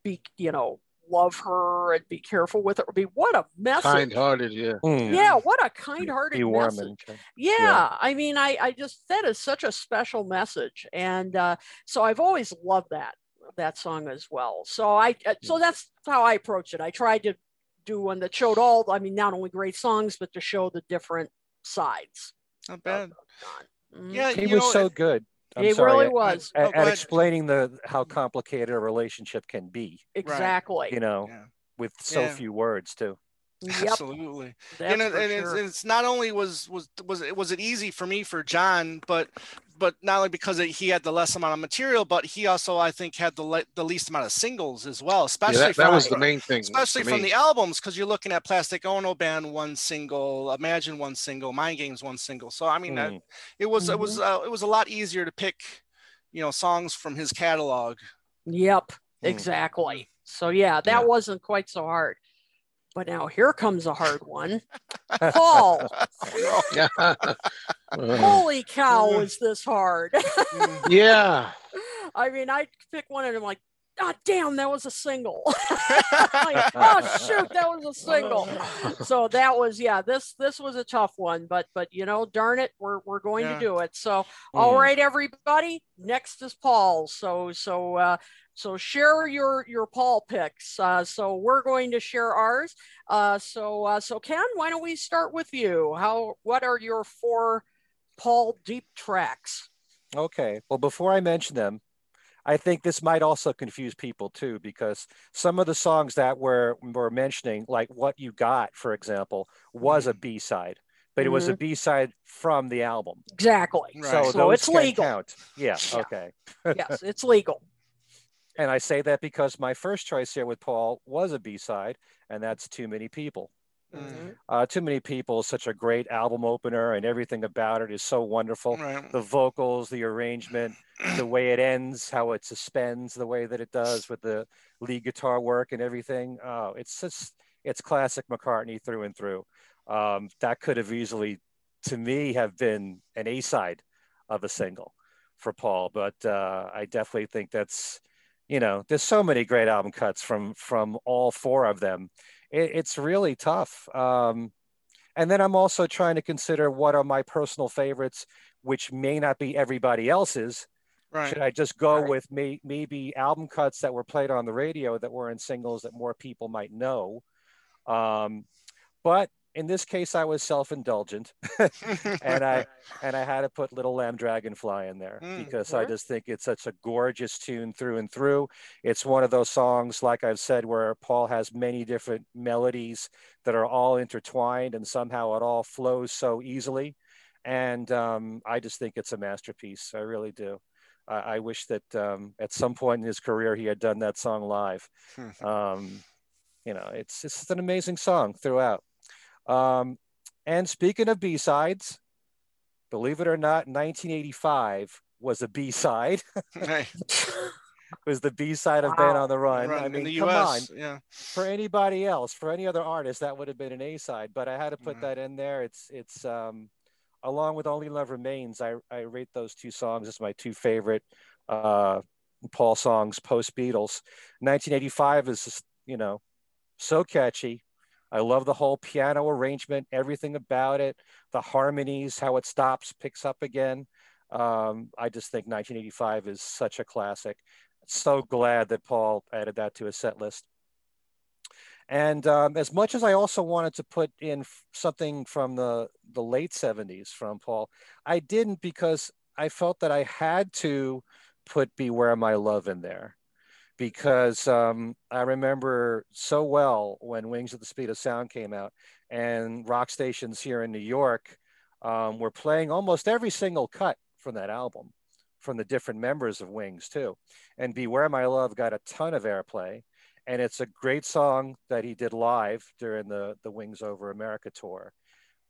be you know love her and be careful with her be what a message Kind-hearted, yeah. Mm. yeah what a kind-hearted Be warm message and yeah, Yeah. i mean i i just that is such a special message and uh so i've always loved that that song as well so i uh, so that's how i approach it i tried to do one that showed all i mean not only great songs but to show the different sides Not bad. of John. Mhm. Yeah, he was know, so good. I'm It sorry, really was. Oh, At, at explaining the how complicated a relationship can be, Exactly. you know, Yeah. with so Yeah. few words too. Yep. Absolutely. That's you know, and it's, sure. it's not only was was was it was it easy for me for John, but but not only because he had the less amount of material, but he also I think had the le- the least amount of singles as well, Yeah, especially that, that from, was the main thing. especially from me. the albums because you're looking at Plastic Ono Band one single, Imagine one single, Mind Games one single. So I mean, Mm. it was it Mm-hmm. was uh, it was a lot easier to pick, you know, songs from his catalog. Yep, Hmm. exactly. So yeah, that Yeah. wasn't quite so hard. But now here comes a hard one. Paul, holy cow, is this hard? yeah. I mean, I pick one and I'm like, oh damn, that was a single. Like, oh shoot, that was a single. So that was yeah, this this was a tough one, but but you know, darn it, we're we're going Yeah. to do it. So all Mm. right, everybody, next is Paul. So so uh so share your your Paul picks. Uh, so we're going to share ours. Uh, so uh, so Ken, why don't we start with you? How what are your four Paul deep tracks? Okay. Well, before I mention them, I think this might also confuse people too, because some of the songs that we're, we're mentioning, like What You Got, for example, was a B side, but it was a B side from the album. Exactly. Right. So, So those it's legal. count. Yeah. Yeah. Okay. yes, it's legal. And I say that because my first choice here with Paul was a B side, and that's Too Many People. Mm. Uh, Too Many People is such a great album opener, and everything about it is so wonderful. Right. The vocals, the arrangement, the way it ends, how it suspends the way that it does with the lead guitar work and everything. Oh, it's just it's classic McCartney through and through. Um, that could have easily, to me, have been an A side of a single for Paul, but uh, I definitely think that's you know there's so many great album cuts from from all four of them. It, it's really tough. Um, and then I'm also trying to consider what are my personal favorites, which may not be everybody else's. Right. Should I just go Right. with may, maybe album cuts that were played on the radio that were in singles that more people might know? Um, but in this case, I was self-indulgent, and I and I had to put Little Lamb Dragonfly in there Mm, because I just think it's such a gorgeous tune through and through. It's one of those songs, like I've said, where Paul has many different melodies that are all intertwined, and somehow it all flows so easily. And um, I just think it's a masterpiece. I really do. I, I wish that um, at some point in his career he had done that song live. Um, you know, it's it's just an amazing song throughout. Um, and speaking of B sides, believe it or not, 1985 was a B side. right. was the B side of Band on the Run. Right, I in mean, the come US. on. Yeah. For anybody else, for any other artist, that would have been an A side. But I had to put Mhm. that in there. It's it's um, along with Only Love Remains. I I rate those two songs as my two favorite uh, Paul songs post Beatles. 1985 is just you know so catchy. I love the whole piano arrangement, everything about it, the harmonies, how it stops, picks up again. Um, I just think 1985 is such a classic. So glad that Paul added that to his set list. And um, as much as I also wanted to put in something from the, the late 70s from Paul, I didn't because I felt that I had to put Beware My Love in there because um, I remember so well when Wings at the Speed of Sound came out and rock stations here in New York um, were playing almost every single cut from that album from the different members of Wings too. And Beware My Love got a ton of airplay. And it's a great song that he did live during the, the Wings Over America tour.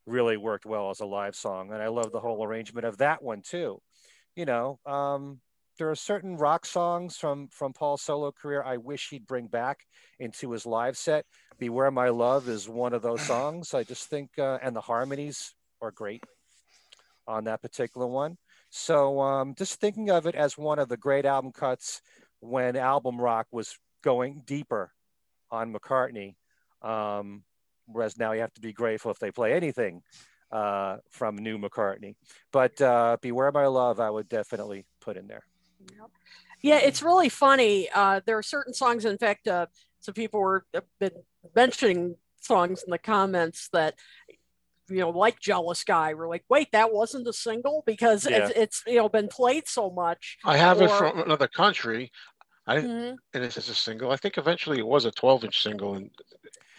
Really worked well as a live song. And I love the whole arrangement of that one too. You know, um, there are certain rock songs from from Paul's solo career I wish he'd bring back into his live set. Beware My Love is one of those songs. I just think, uh, and the harmonies are great on that particular one. So um, just thinking of it as one of the great album cuts when album rock was going deeper on McCartney. Um, whereas now you have to be grateful if they play anything uh, from new McCartney. But uh, Beware My Love, I would definitely put in there. Yeah, it's really funny. Uh, there are certain songs, in fact, uh, some people were have been mentioning songs in the comments that you know, like Jealous Guy. We're like, wait, that wasn't a single because Yeah. it's, it's, you know, been played so much. I have it from another country. I didn't, Mhm. and it's just a single. I think eventually it was a 12 inch single in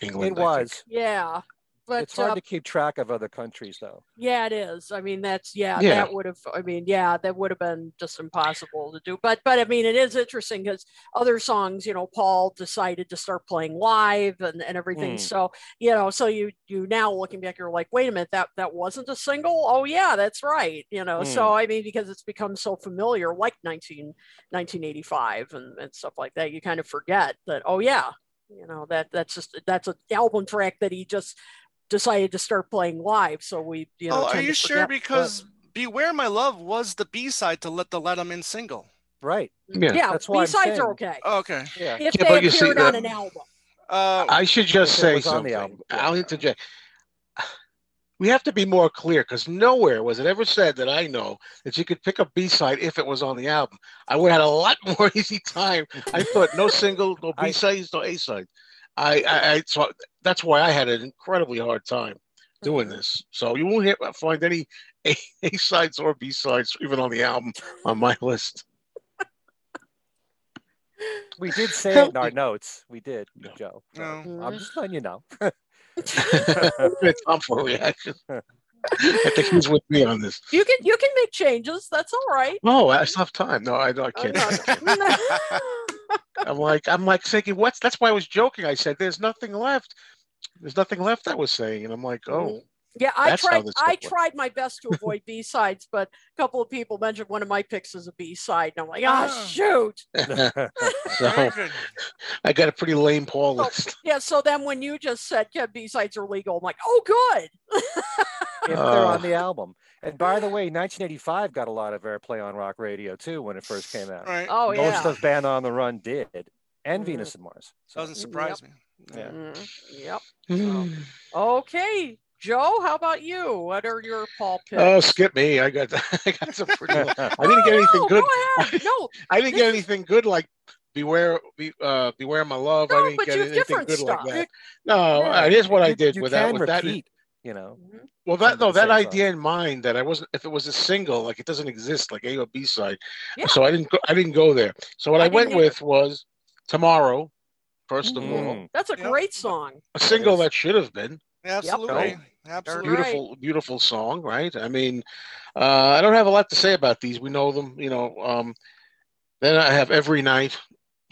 England. It was. Yeah. But It's hard uh, to keep track of other countries, though. Yeah, it is. I mean, that's yeah, Yeah. that would have. I mean, yeah, that would have been just impossible to do. But but I mean, it is interesting because other songs, you know, Paul decided to start playing live and, and everything. Hmm. So you know, so you you now looking back, you're like, wait a minute, that that wasn't a single. Oh yeah, that's right. You know, so I mean, because it's become so familiar, like 19, 1985 and and stuff like that, you kind of forget that. Oh yeah, you know that that's just that's an album track that he just decided to start playing live. So we, you know, oh, are you sure? forget, but- Because "Beware My Love" was the B side to "Let the Let 'Em In" single. Right. Yeah. yeah, That's why B sides are okay Oh, okay. Yeah. if Yeah, they but you see appeared on the- an album. Uh, I should just say was on the something. album, yeah. I'll interject. We have to be more clear because nowhere was it ever said that I know that you could pick a B side if it was on the album. I would have had a lot more easy time. I thought no single, no B sides, no A side. I, I, I so that's why I had an incredibly hard time doing Mm-hmm. this. So you won't hear, find any A, A sides or B sides even on the album on my list. We did say it in our notes. We did, No. Joe. So No. I'm just letting you know. it's time for reaction. I think he's with me on this. You can you can make changes. That's all right. No, I still have time. No, I, no, I can't. not- I'm like, I'm like thinking, what's that's why I was joking. I said, there's nothing left. There's nothing left. I was saying, and I'm like, mm-hmm. oh, yeah, I That's tried. I works. tried my best to avoid B sides, but a couple of people mentioned one of my picks as a B side, and I'm like, ah, Ah. shoot. so. I got a pretty lame Paul Oh. list. Yeah. So then when you just said, yeah, B sides are legal, I'm like, oh, good. if they're on the album. And by the way, 1985 got a lot of airplay on rock radio too when it first came out. Right. Oh Most yeah. of Band on the Run did, and Mhm. Venus and Mars. So, Doesn't surprise me. Yeah. Mhm. Yep. Hmm. Okay, Joe, how about you? What are your Paul picks? Oh, skip me. I got I got some pretty. I didn't Oh, get anything no, good. Go ahead. No, I didn't get anything good like beware, be, uh, beware my love. I No, didn't but get you have anything different good stuff. like that. No, Yeah. it is what I did with that. can With that, repeat, you know. well, that no, that same idea in mind that I wasn't. If it was a single, like it doesn't exist, like A or B side. Yeah. So I didn't go. I didn't go there. So what I I, went didn't either. with was tomorrow. First of all, Mm. that's a Yep. great song. a single that should have been. Absolutely. Right. Absolutely. beautiful beautiful song right i mean uh i don't have a lot to say about these we know them you know um then i have every night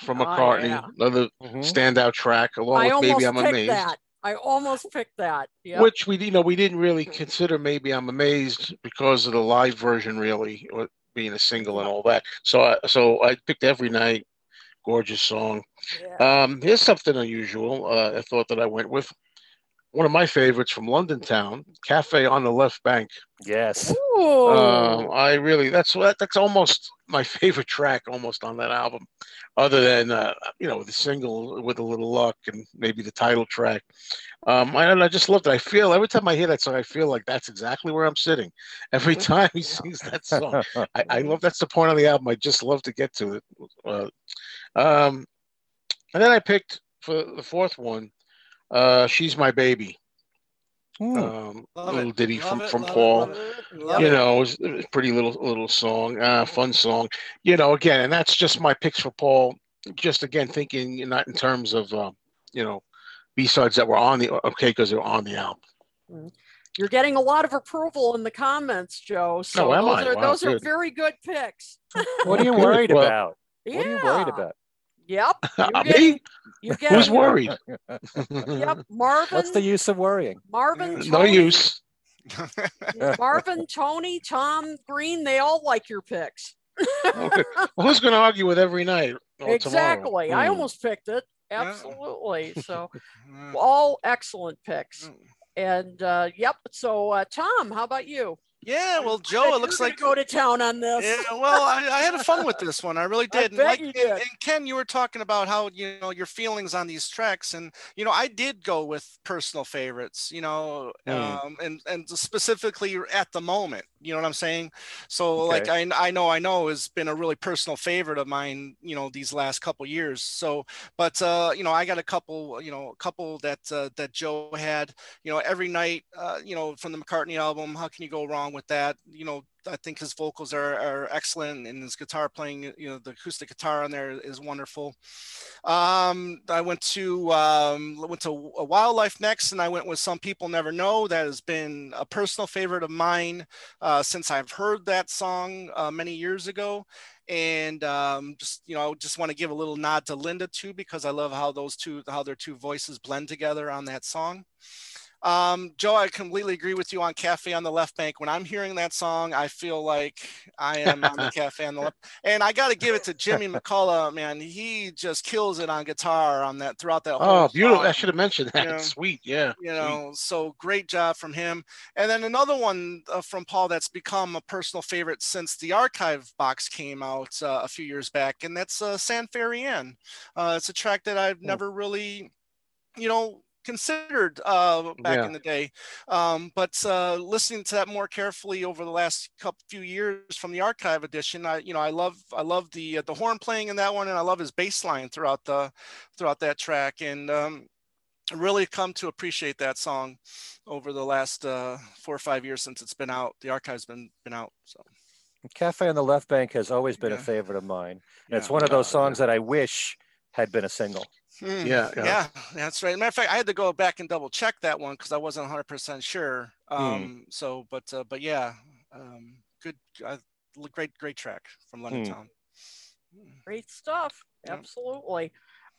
from Oh, mccartney yeah. another Mhm. standout track along I with almost maybe i'm picked amazed that. I almost picked that. Yeah. which we you know we didn't really consider maybe i'm amazed because of the live version really or being a single and all that so i so i picked every night gorgeous song Yeah. um here's something unusual uh, i thought that i went with one of my favorites from london town cafe on the left bank Yes. Um, I really that's what that's almost my favorite track almost on that album, other than uh, you know the single with a little luck and maybe the title track. Um, I and I just loved it. I feel every time I hear that song, I feel like that's exactly where I'm sitting. Every time he sings that song, I, I love that's the point on the album. I just love to get to it. Uh, um, and then I picked for the fourth one, uh, "She's My Baby." Um, little it. ditty Love from it, from it, Paul it, you it. know, it's a pretty little little song, uh, fun song. You know, again, and that's just my picks for Paul. Just again, thinking not in terms of uh, you know B sides that were on the okay because they're on the album. You're getting a lot of approval in the comments, Joe. So Oh, am those I? are Wow, those are very good picks. What are you Good. worried Well, about? What are you worried about? Yep. You're Me? you're getting, Who's worried? Yep. Marvin. What's the use of worrying? Marvin. no Tony, use. Marvin, Tony, Tom, Green. They all like your picks. Okay. Well, who's going to argue with every night? or tomorrow? exactly. I Hmm. almost picked it. Absolutely. So all excellent picks. Mm. And uh, yep. So uh, Tom, how about you? Yeah, well, Joe, it looks like go to town on this. Yeah, well, I, I had fun with this one. I really I did. And bet like, you and- did. And, Ken, you were talking about how you know your feelings on these tracks, and you know I did go with personal favorites. You know, Mm. um, and and specifically at the moment. You know what I'm saying? So Okay. like I I know I know has been a really personal favorite of mine. You know these last couple years. So but uh, you know I got a couple you know a couple that uh, that Joe had. You know every night. Uh, you know from the McCartney album. How can you go wrong with that? You know I think his vocals are, are excellent and his guitar playing, you know, the acoustic guitar on there is wonderful. Um, I went to um, went to a Wild Life next, and I went with Some People Never Know. That has been a personal favorite of mine uh, since I've heard that song uh, many years ago. And um, just you know, I just want to give a little nod to Linda too because I love how those two, how their two voices blend together on that song. Um, Joe, I completely agree with you on Cafe on the Left Bank. When I'm hearing that song, I feel like I am on the Cafe on the Left. And I got to give it to Jimmy McCulloch, man. He just kills it on guitar on that throughout that whole. Oh, beautiful! I should have mentioned that. Yeah. Sweet, yeah. You sweet. know, so great job from him. And then another one uh, from Paul that's become a personal favorite since the archive box came out uh, a few years back, and that's uh, San Ferry Anne. Uh, it's a track that I've never really, you know, considered uh, back Yeah. in the day. Um, but uh, listening to that more carefully over the last couple few years from the archive edition, I you know I love I love the uh, the horn playing in that one, and I love his bass line throughout the throughout that track, and um, really come to appreciate that song over the last uh, four or five years since it's been out. The archive's been been out. So Cafe on the Left Bank has always been a favorite of mine. And it's one of those Yeah, yeah. songs that I wish had been a single. Hmm, Yeah, yeah. yeah, that's right. Matter of fact, I had to go back and double check that one because I wasn't 100 percent sure. Um, So, but uh, but yeah, um, good, uh, great great track from London Hmm. Town. Great stuff. Yeah. Absolutely.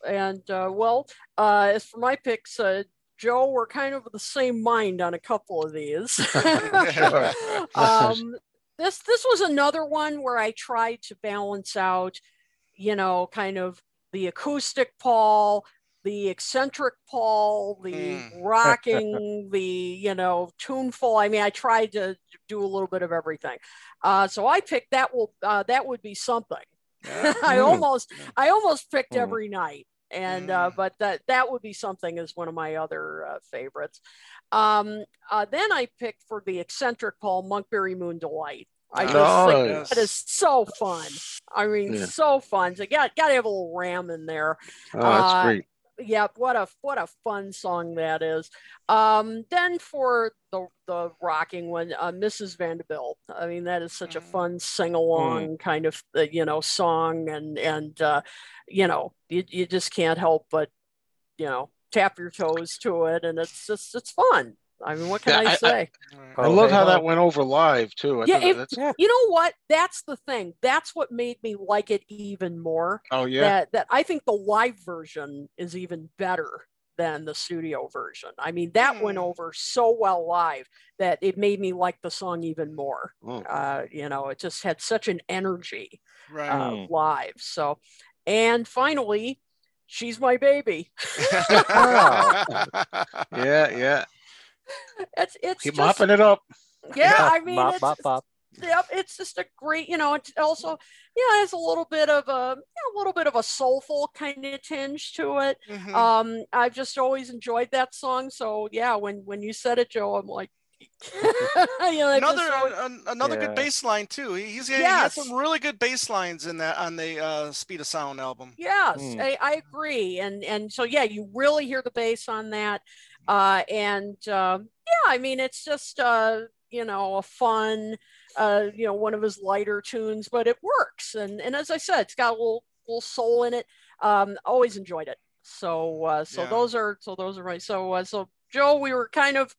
And uh, well, uh, as for my picks, uh, Joe, we're kind of of the same mind on a couple of these. Um, this this was another one where I tried to balance out, you know, kind of the acoustic Paul, the eccentric Paul, the Mm. rocking, the you know tuneful. I mean, I tried to do a little bit of everything. Uh, so I picked that will uh, that would be something. Yeah. I Mm. almost I almost picked Mm. every night. And uh, Mm. but that that would be something as one of my other uh, favorites. Um, uh, then I picked for the eccentric Paul Monkberry Moon Delight. I just Oh, think that is so fun. I mean, Yeah. so fun. So got got to have a little ram in there. Oh, that's Uh, great. Yep, what a what a fun song that is. Um, then for the the rocking one, uh, Mrs. Vanderbilt. I mean, that is such a Mm. fun sing along kind of uh, you know song, and and uh, you know you you just can't help but you know tap your toes to it, and it's just it's fun. I mean, what can Yeah, I I- I- say? I Oh, love how that went over live too. I Yeah, thought it- that's, Yeah. you know what? That's the thing. That's what made me like it even more. oh yeah. that that I think the live version is even better than the studio version. I mean, that went Hmm. over so well live that it made me like the song even more. Mm. Uh, you know, it just had such an energy Right. uh, Mm. live. So, and finally, she's my baby. yeah, yeah. It's it's Keep just, mopping it up. yeah. I mean, Mop, it's, mop, mop. yep, it's just a great, you know, it's also, yeah, it's a little bit of a, yeah, a little bit of a soulful kind of tinge to it. Mhm. um i've just always enjoyed that song so yeah when when you said it joe i'm like you know, another always- an- another good bass line too. He- He's he has some really good bass lines in that on the uh, Speed of Sound album. yes Mm. I, I agree and and so yeah you really hear the bass on that uh and um yeah i mean it's just uh you know a fun uh you know one of his lighter tunes but it works and and as i said it's got a little little soul in it um always enjoyed it so uh so Yeah. those are so those are right so uh, so joe we were kind of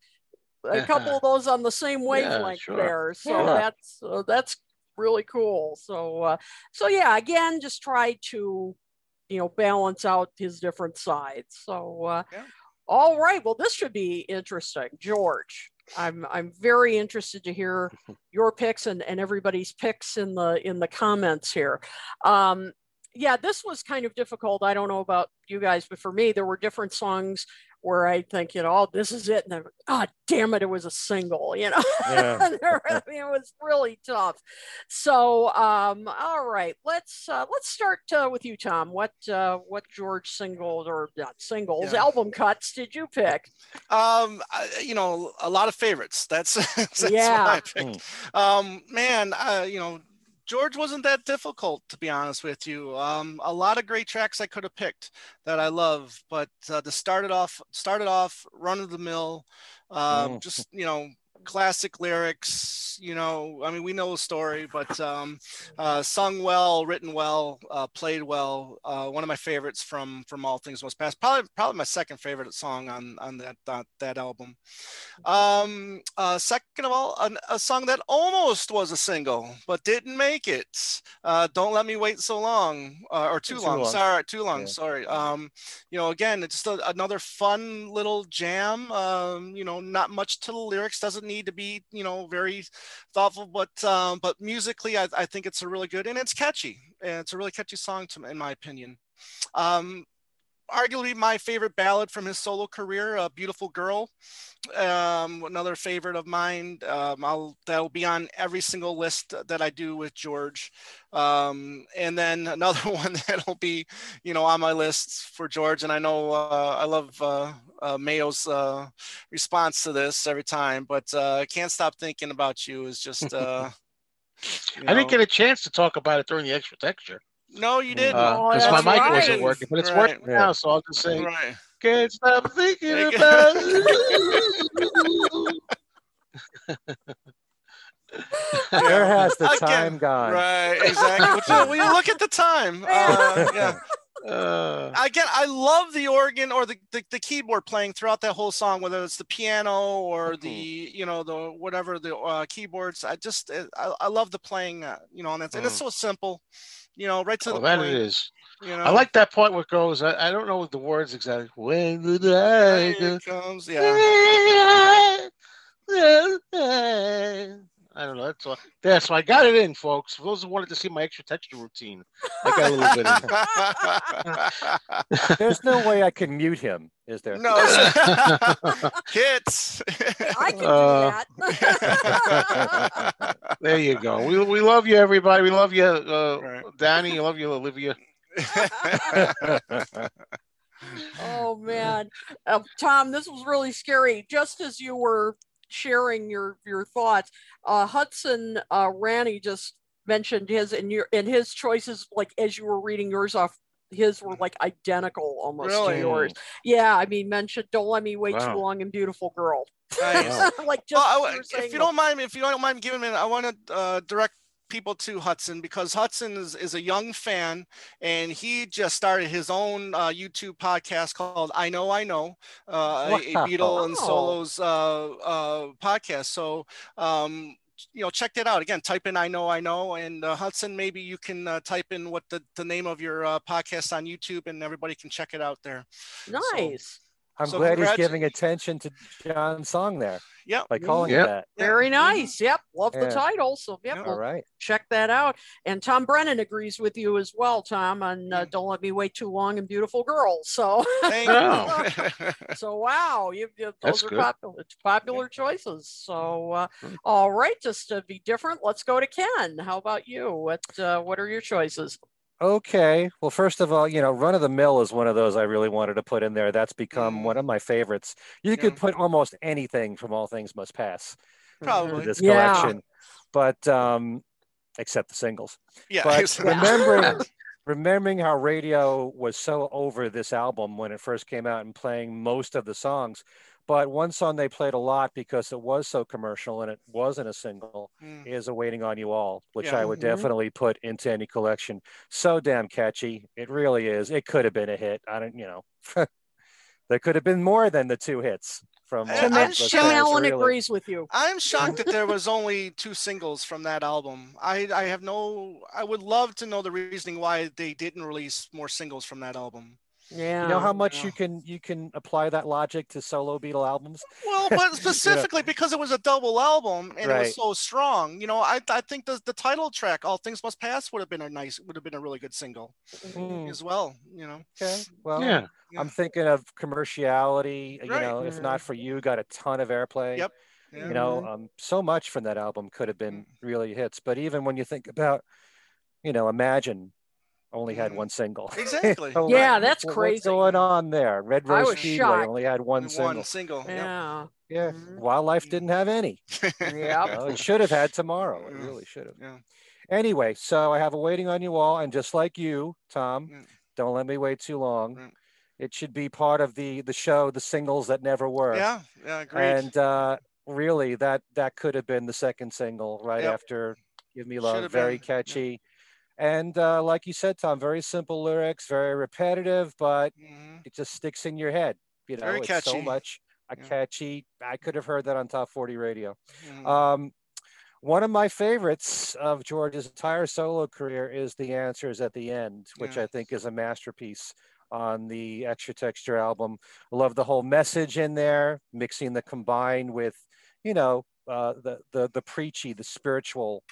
a couple of those on the same wavelength sure. there so Sure. that's uh, that's really cool so uh so yeah again just try to you know balance out his different sides so uh Yeah. All right well this should be interesting. George i'm i'm very interested to hear your picks and and everybody's picks in the in the comments here. Um yeah this was kind of difficult. I don't know about you guys but for me there were different songs where I think, you know, oh, this is it. And then, oh, damn it, it was a single, you know. Yeah. I mean, it was really tough. So, um, all right, let's uh, let's start uh, with you, Tom. What uh, what George singles or not singles Yeah. album cuts did you pick? Um, I, you know, a lot of favorites. That's that's Yeah. what I picked. Um, man, uh, you know, George wasn't that difficult to be honest with you. Um, a lot of great tracks I could have picked that I love, but uh, to start it off, started off run of the mill, uh, Mm. just you know, classic lyrics. You know, I mean, we know the story, but um, uh, sung well, written well, uh, played well. Uh, one of my favorites from from All Things Must Pass. Probably probably my second favorite song on on that that, that album. Um, uh, second of all, an, a song that almost was a single but didn't make it. Uh, Don't let me wait so long, uh, or too, Too long. long. Sorry, too long. Yeah. Sorry. Um, you know, again, it's just a, another fun little jam. Um, you know, not much to the lyrics. Doesn't need to be, you know, very thoughtful, but um, but musically, I, I think it's a really good and it's catchy. And it's a really catchy song, to, in my opinion. Um, arguably my favorite ballad from his solo career, uh, "Beautiful Girl." Um, another favorite of mine. Um, I'll that'll be on every single list that I do with George. Um, and then another one that'll be, you know, on my list for George. And I know uh, I love uh, uh, Mayo's uh, response to this every time, but uh, I can't stop thinking about you. Is just. Uh, you I didn't get a chance to talk about it during the extra texture No, you didn't. Oh, because that's my mic right. wasn't working, but it's Right. working Yeah. now. So I'll just say, Right. can't stop thinking Thank you. about it. Where has the Again, time gone? Right, exactly. Well, when you look at the time, uh, yeah. Uh, Again, I love the organ or the, the, the keyboard playing throughout that whole song, whether it's the piano or Mm-hmm. the you know the whatever the uh, keyboards. I just I, I love the playing, uh, you know, and it's, and it's so simple, you know, right to well, the that point. it is. You know, I like that part where it goes. I, I don't know what the words exactly. When the day comes, yeah. I don't know. That's all. Yeah, so I got it in, folks. For those who wanted to see my extra texture routine, I got a little bit in. There's no way I can mute him, is there? no, it's- hits. I can Uh, do that. There you go. We, we love you, everybody. We love you, uh, Right. Danny. We love you, Olivia. oh man, uh, Tom, this was really scary. Just as you were sharing your your thoughts, uh, Hudson uh, Ranny just mentioned his and your and his choices. Like as you were reading yours off, his were like identical almost Really? to yours. Yeah, I mean, mentioned "Don't Let Me Wait Wow. Too Long" and "Beautiful Girl." Nice. like just Well, I- you were saying if you don't mind, if you don't mind giving me, I want to uh, direct people to Hudson because Hudson is, is a young fan and he just started his own uh, YouTube podcast called I Know I Know, uh, a, a Beatle and Solos uh, uh, podcast. So, um, you know, check that out. Again, type in I Know I Know and uh, Hudson, maybe you can uh, type in what the, the name of your uh, podcast on YouTube and everybody can check it out there. nice. I'm So glad he's giving attention to John's song there Yep. by calling Yep. it that. Very Mhm. nice. Yep. Love the title. So, yep. Yep. we'll All right. check that out. And Tom Brennan agrees with you as well, Tom, on uh. Don't Let Me Wait Too Long and Beautiful Girls. So, Thank Wow. you. so wow, you, you, That's those are good. popular, popular choices. So, uh, Mm. all right, just to be different, let's go to Ken. How about you? What uh, What are your choices? Okay. Well, first of all, you know, Run of the Mill is one of those I really wanted to put in there. That's become Mm. one of my favorites. You Yeah. could put almost anything from All Things Must Pass Probably. this Yeah. collection, but um, except the singles. Yeah. But remembering remembering how radio was so over this album when it first came out and playing most of the songs. But one song they played a lot because it was so commercial and it wasn't a single Mm. is Awaiting on you all which Yeah. i would Mhm. definitely put into any collection so damn catchy it really is it could have been a hit i don't you know there could have been more than the two hits from I'm All Tim, Things I'm shocked. Tim Pass, Allen really. agrees with you. I'm shocked that there was only two singles from that album. I, I have no. I would love to know the reasoning why they didn't release more singles from that album. Yeah. You know how much Yeah. you can you can apply that logic to solo Beatle albums? Well, but specifically because it was a double album and it was so strong, you know, I, I think the, the title track, "All Things Must Pass," would have been a nice, would have been a really good single Hmm, as well. You know, okay. Well, Yeah. Yeah. I'm thinking of commerciality. You Right. know, if not for you, got a ton of airplay. Yep. Yeah. You know, um, so much from that album could have been Mm. really hits. But even when you think about, you know, Imagine only had Mhm. one single. Exactly. So Yeah, what- that's what's crazy. going on there? Red Rose was Speedway shocked. only had one One single. single. yep. Yeah. Yeah, Mhm. Wild Life didn't have any. Yep. You know, it should have had tomorrow. It Yeah. really should have. Yeah. Anyway, so I have Awaiting on you all, and just like you, Tom, Yeah. don't let me wait too long. Yeah. It should be part of the the show, the singles that never were. Yeah. Yeah. Agreed. And uh, really, that that could have been the second single right Yep. after "Give Me Should Love." have Very been, yeah. catchy, and uh, like you said, Tom, very simple lyrics, very repetitive, but Mhm. it just sticks in your head. You know, Very it's so much a Yeah. catchy. I could have heard that on Top 40 radio. Mhm. Um, one of my favorites of George's entire solo career is the answers at the end, which Yeah. I think is a masterpiece on the Extra Texture album. I love the whole message in there, mixing the combined with, you know, uh, the the the preachy, the spiritual,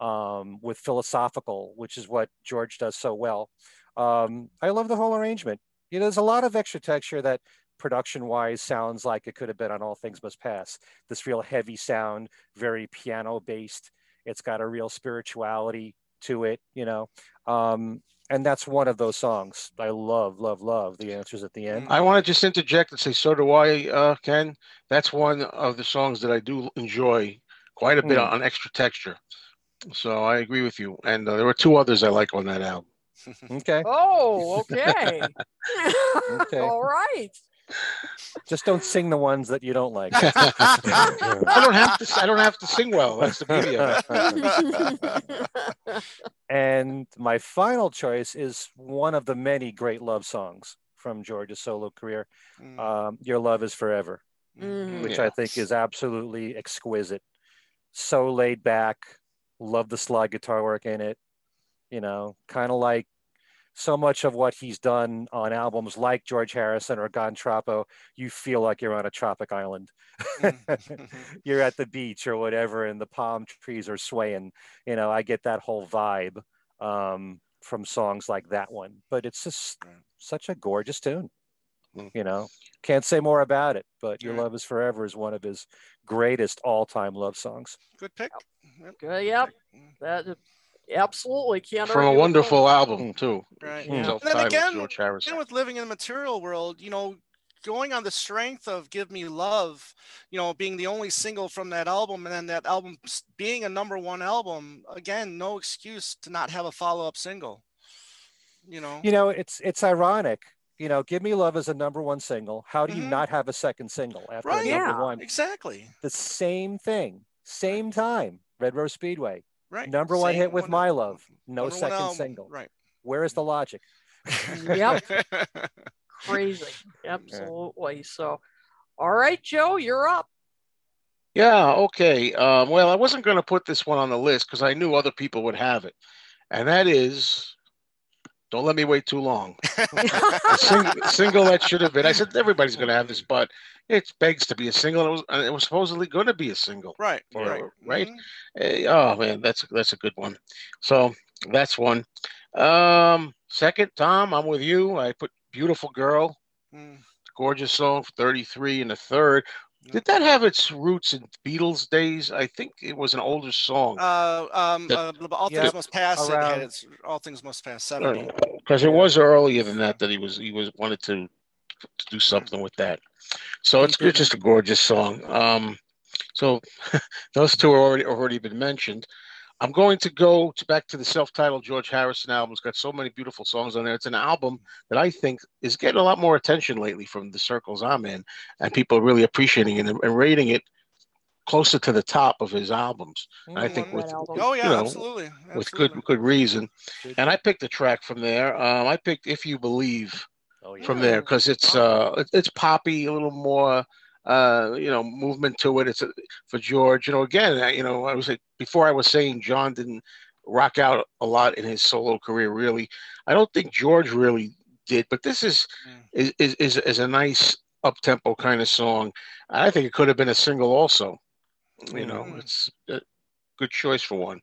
um, with philosophical, which is what George does so well. Um, I love the whole arrangement. You know, there's a lot of extra texture that production wise sounds like it could have been on All Things Must Pass. This real heavy sound, very piano based. It's got a real spirituality to it, you know. Um, and that's one of those songs I love, love, love. The answers at the end. I want to just interject and say, so do I, uh, Ken. That's one of the songs that I do enjoy quite a bit Mm. on Extra Texture. So I agree with you. And uh, there were two others I like on that album. Okay. Oh, okay. Okay. All right. Just don't sing the ones that you don't like. I don't have to. I don't have to sing well. That's the beauty of it. and my final choice is one of the many great love songs from George's solo career. Mm. Um, Your Love is Forever, Mhm. which Yeah. I think is absolutely exquisite. So laid back, love the slide guitar work in it. You know, kind of like so much of what he's done on albums like George Harrison or Gone Troppo, you feel like you're on a tropic island. You're at the beach or whatever, and the palm trees are swaying. You know, I get that whole vibe um, from songs like that one. But it's just such a gorgeous tune. Mm. You know, can't say more about it. But Your. Love Is Forever is one of his greatest all-time love songs. Good pick. Yep. Good, yep. That absolutely can't From a argue with wonderful album too. Right. Yeah. And then again, George Again, with living in the material world, you know, going on the strength of "Give Me Love," you know, being the only single from that album, and then that album being a number one album, again, no excuse to not have a follow-up single. You know. You know, it's it's ironic. You know, Give Me Love is a number one single. How do you Mhm. not have a second single after Right. number Yeah. one? Exactly. The same thing, same time. Red Rose Speedway, Right. number one hit with one- My Love, no second album, single. Right. Where is the logic? Yep. crazy. Absolutely. So, all right, Joe, you're up. Yeah, okay. Um, well, I wasn't going to put this one on the list because I knew other people would have it, and that is "Don't Let Me Wait Too Long." A sing- single that should have been. I said everybody's going to have this, but it begs to be a single. It was, and it was supposedly going to be a single. right. Or- right. right? Mhm. Eh, oh man, that's that's a good one. So that's one. Um, second, Tom, I'm with you. I put "Beautiful Girl," Mm. gorgeous song, 33 and the third. Did that have its roots in Beatles days? I think it was an older song. Uh, um, The- uh, all Yeah, things must pass. It had its, all things must pass. Seventy. because it was earlier than that that he was he was wanted to to do something with that. So it's, it's just a gorgeous song. Um, so those two are already already been mentioned. I'm going to go to back to the self-titled George Harrison album. It's got so many beautiful songs on there. It's an album that I think is getting a lot more attention lately from the circles I'm in, and people are really appreciating it and, and rating it closer to the top of his albums. I Mm, think Love with that album. Oh yeah, you know, absolutely. with good good reason. And I picked a track from there. Um, I picked "If You Believe." Oh, yeah. from there because it's uh it's poppy a little more uh you know movement to it it's a, for george you know again you know i was like before i was saying john didn't rock out a lot in his solo career really i don't think george really did, but this is Mm. is is, is, a nice up tempo kind of song. I think it could have been a single also. You know, Mm. it's a good choice for one.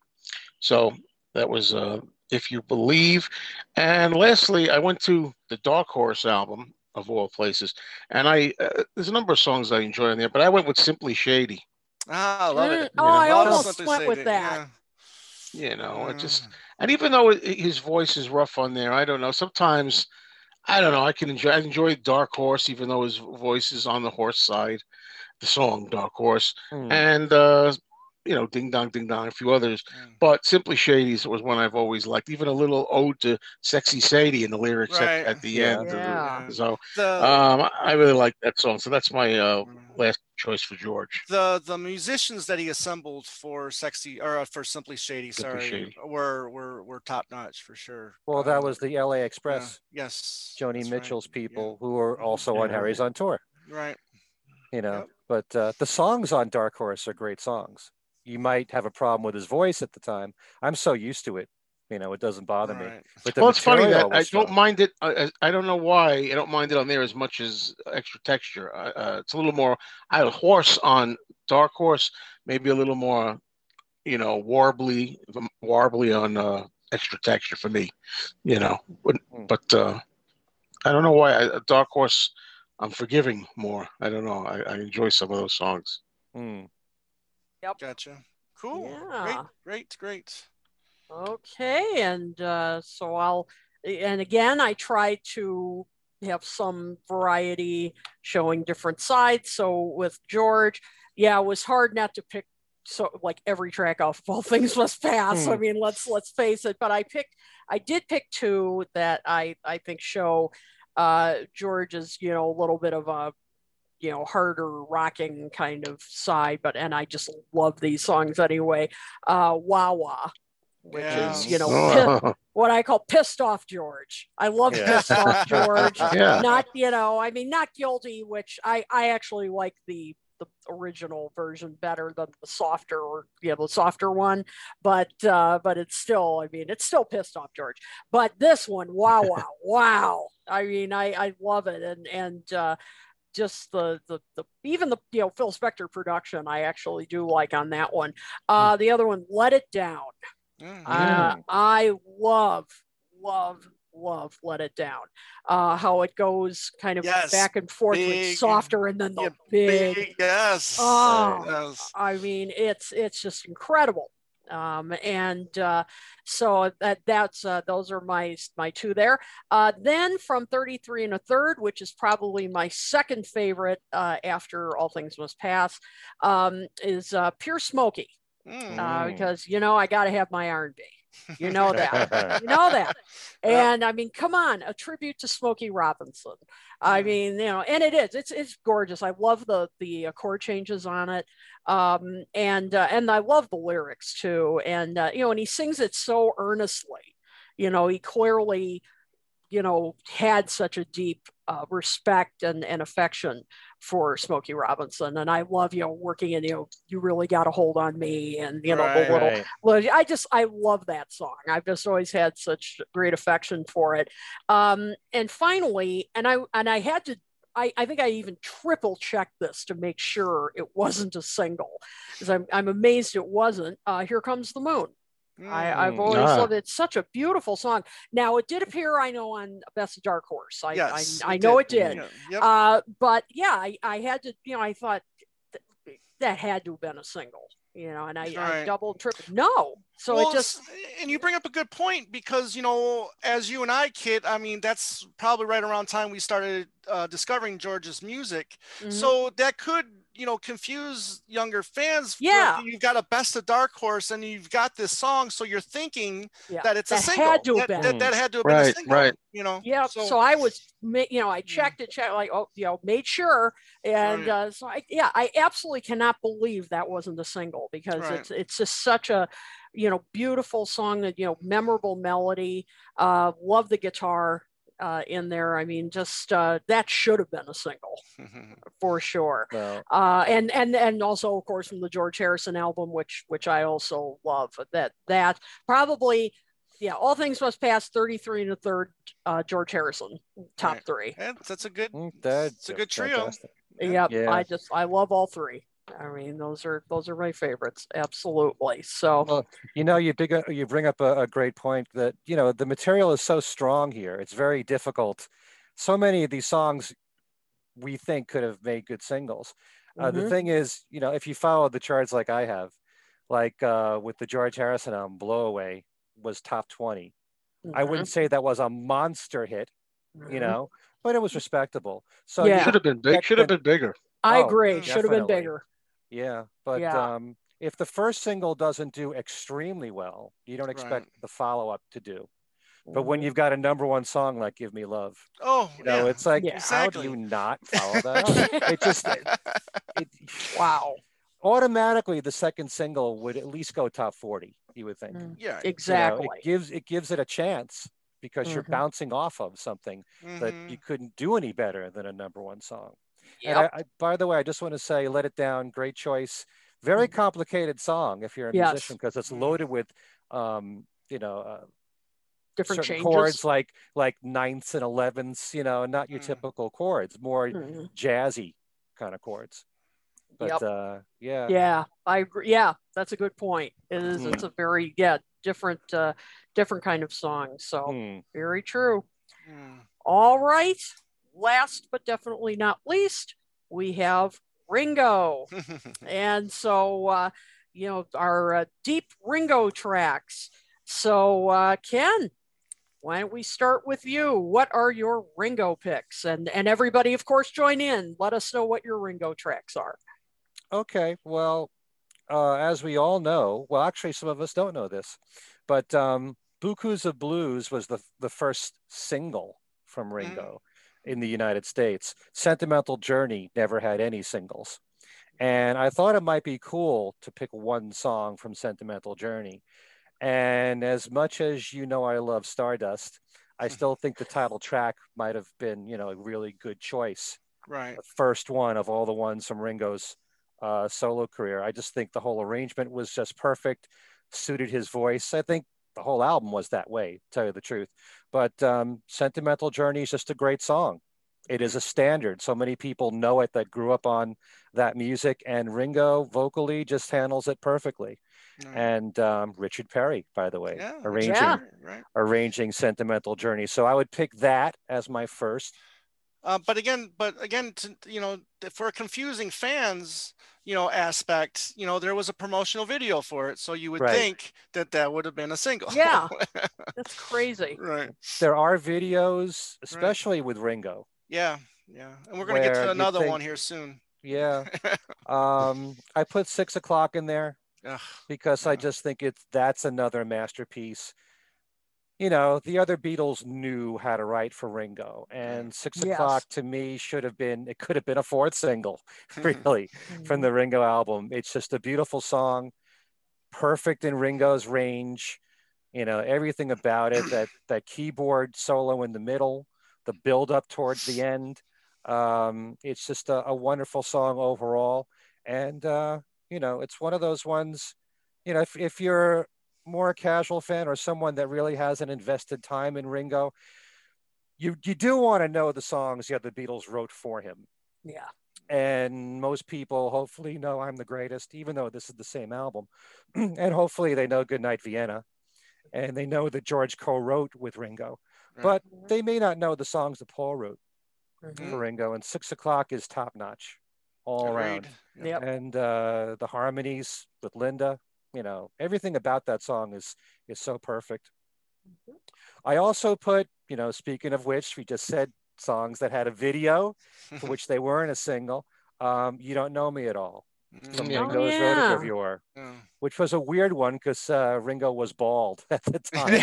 So that was uh, if you believe. And lastly, I went to the Dark Horse album of all places, and I uh, there's a number of songs I enjoy on there, but I went with Simply Shady. Ah, I love Mm, it. oh, I almost went with that. yeah. You know, it just Mm. and even though it, his voice is rough on there, I don't know. Sometimes I don't know. I can enjoy. I enjoy Dark Horse, even though his voice is on the horse side. The song Dark Horse, Hmm. and uh, you know, Ding Dong, Ding Dong, a few others. Mm. But Simply Shady's was one I've always liked. Even a little ode to Sexy Sadie in the lyrics Right. at, at the Yeah. end. Yeah. So The um, I really like that song. So that's my uh, Mm. last choice for George. the the musicians that he assembled for sexy or uh, for simply shady Simply sorry Shady. were were were top notch for sure Well, that Um, was the LA yeah, Express, yes Joni that's right. Mitchell's Yeah, people, who were also on Hari's on Tour. right You know, Yep. but uh, the songs on Dark Horse are great songs. You might have a problem with his voice at the time. I'm so used to it. You know, it doesn't bother me. But the well, it's funny that I don't strong. mind it. I, I I don't know why I don't mind it on there as much as extra texture. Uh, uh, it's a little more. I hoarse on Dark Horse, maybe a little more, you know, warbly, warbly on uh, extra texture for me. You know, but, Hmm. but uh, I don't know why I, Dark Horse. I'm forgiving more. I don't know. I, I enjoy some of those songs. Hmm. gotcha cool Yeah. great great great Okay, and uh, so I'll, and again, I try to have some variety showing different sides. So with George, yeah, it was hard not to pick so like every track off of all things must pass. I Hmm. mean, let's let's face it. But I picked, I did pick two that I I think show uh, George's you know a little bit of a you know harder rocking kind of side but and i just love these songs anyway. Uh Wah-Wah which is you know pi- Oh, what i call pissed off george. I love Yeah. pissed off george. Yeah. not you know i mean not guilty which i i actually like the the original version better than the softer or you know the softer one but uh but it's still i mean it's still pissed off george. But this one wow wow wow. I mean i i love it and and uh just the, the the even the you know Phil Spector production I actually do like on that one. Uh, the other one, Let It Down. Mm. Uh, I love love love Let It Down. Uh, how it goes kind of Yes, back and forth big, with softer and then the yeah, big. Big, yes Oh. yes I mean, it's it's just incredible. Um, and uh, so that that's uh, those are my my two there. Uh, then from 33 and a third, which is probably my second favorite uh, after All Things Must Pass, um, is uh, Pure Smokey. Mm. Uh, Mm. because you know I got to have my R&B. You know that. you know that. And I mean, come on, a tribute to Smokey Robinson. I mean, you know, and it is. It's it's gorgeous. I love the the uh, chord changes on it, um, and uh, and I love the lyrics too. And uh, you know, and he sings it so earnestly. You know, he clearly, you know, had such a deep uh, respect and, and affection for Smokey Robinson. And I love, you know, working in, you know, you really got a hold on me and, you know, Right. the little Right. well, I just I love that song. I've just always had such great affection for it. Um, and finally, and I and I had to. I, I think I even triple checked this to make sure it wasn't a single, because I'm, I'm amazed it wasn't. Uh, Here comes the moon. I, I've Mm. always Ah. loved it. It's such a beautiful song. Now it did appear, I know, on Best of Dark Horse. I, yes I, I know it did. Yeah. Yep. Uh, but yeah, I, I had to, you know, I thought th- that had to have been a single, you know, and I, I double triple. No. So Well, it just, and you bring up a good point because you know as you and i kid i mean that's probably right around time we started uh, discovering george's music mhm. so that could you know confuse younger fans for- Yeah. you've got a best of dark horse and you've got this song so you're thinking yeah. that it's a single had to have that, been. that, that had to have been a single right. you know Yeah, so, I was, you know, I checked it, checked like, oh, you know, made sure, and Right. uh, so I, yeah, I absolutely cannot believe that wasn't a single because Right. it's it's just such a, you know, beautiful song that you know, memorable melody. Uh, love the guitar uh, in there. I mean, just uh, that should have been a single for sure. Well, Uh, and and and also, of course, from the George Harrison album, which which I also love. That that probably yeah, all things must pass. Thirty-three and a third. Uh, George Harrison, top Right. three. Yeah, that's a good. Mm, That's a good trio. Yep, Yeah. I just I love all three. I mean, those are those are my favorites. Absolutely. So Well, you know, you big you bring up a, a great point that you know the material is so strong here. It's very difficult. So many of these songs we think could have made good singles. Uh, the mhm. thing is, you know, if you follow the charts like I have, like uh, with the George Harrison album, "Blow Away" was top twenty. I Mhm, wouldn't say that was a monster hit, you mhm. know, but it was respectable. So Yeah. Should have been big. Should have been bigger. I Oh, agree. Should have been bigger. Yeah, but Yeah. um, if the first single doesn't do extremely well, you don't expect the follow-up to do. But when you've got a number one song like "Give Me Love," Oh, you know, yeah. it's like Yeah. how do you not follow that? it just it, it, wow. automatically the second single would at least go top forty. You would think. Mm, yeah. You know, Exactly. it gives it gives it a chance because you're Mhm. bouncing off of something that Mhm. you couldn't do any better than a number one song. And I, I, by the way, I just want to say, "Let It Down," great choice. Very complicated song if you're a Mm-hmm. Yes. musician because it's Mm. loaded with, um, you know, uh, Different certain changes. chords like like ninths and elevenths. You know, not your Mm. typical chords, more Mhm. jazzy kind of chords. But Yep. uh, yeah, Yeah, I agree. Yeah, that's a good point. It is. Mm. It's a very yeah different uh, different kind of song. So Hmm. very true. Mm. All right. Last but definitely not least, we have Ringo. and so uh, you know our uh, deep Ringo tracks. So uh, Ken, why don't we start with you? What are your Ringo picks? And and everybody, of course, join in. Let us know what your Ringo tracks are. Okay, well, uh, as we all know, well, actually, some of us don't know this, but um, Beaucoups of Blues was the, the first single from Ringo in the United States. Sentimental Journey never had any singles. And I thought it might be cool to pick one song from Sentimental Journey. And as much as you know, I love Stardust, I still think the title track might have been, you know, a really good choice right. the first one of all the ones from Ringo's uh, solo career. I just think the whole arrangement was just perfect, suited his voice. I think the whole album was that way, to tell you the truth. But um, Sentimental Journey is just a great song. It is a standard. So many people know it that grew up on that music, and Ringo vocally just handles it perfectly. Right. And um, Richard Perry, by the way, yeah. arranging Yeah. Arranging Sentimental Journey. So I would pick that as my first. Uh, but again, but again, to, you know, for confusing fans, you know, aspect, you know, there was a promotional video for it, so you would Right. think that that would have been a single. Yeah. That's crazy. right. There are videos, especially with Ringo. Yeah. Yeah. And we're gonna get to another think- one here soon. Yeah. Um, I put six o'clock in there Ugh. because I just think it's that's another masterpiece. You know, the other Beatles knew how to write for Ringo, and six Yes. o'clock to me should have been it could have been a fourth single, really, from the Ringo album. It's just a beautiful song, perfect in Ringo's range. You know, everything about it, that that keyboard solo in the middle, the build up towards the end. Um, it's just a, a wonderful song overall. And, uh, you know, it's one of those ones, you know, if, if you're more a casual fan or someone that really hasn't invested time in Ringo, you, you do want to know the songs the Beatles wrote for him. Yeah. And most people hopefully know I'm the greatest, even though this is the same album. and hopefully they know Goodnight Vienna and they know that George co wrote with Ringo. Right. But they may not know the songs that Paul wrote Mhm. for Ringo, and Six O'clock is top notch all around. Agreed. Yep. And uh, the harmonies with Linda, you know, everything about that song is is so perfect. I also put, you know, speaking of which, we just said songs that had a video for which they weren't a single. Um, you don't know me at all from Mm, Yeah. Ringo's yeah. Rotogravure, yeah. which was a weird one because uh, Ringo was bald at the time.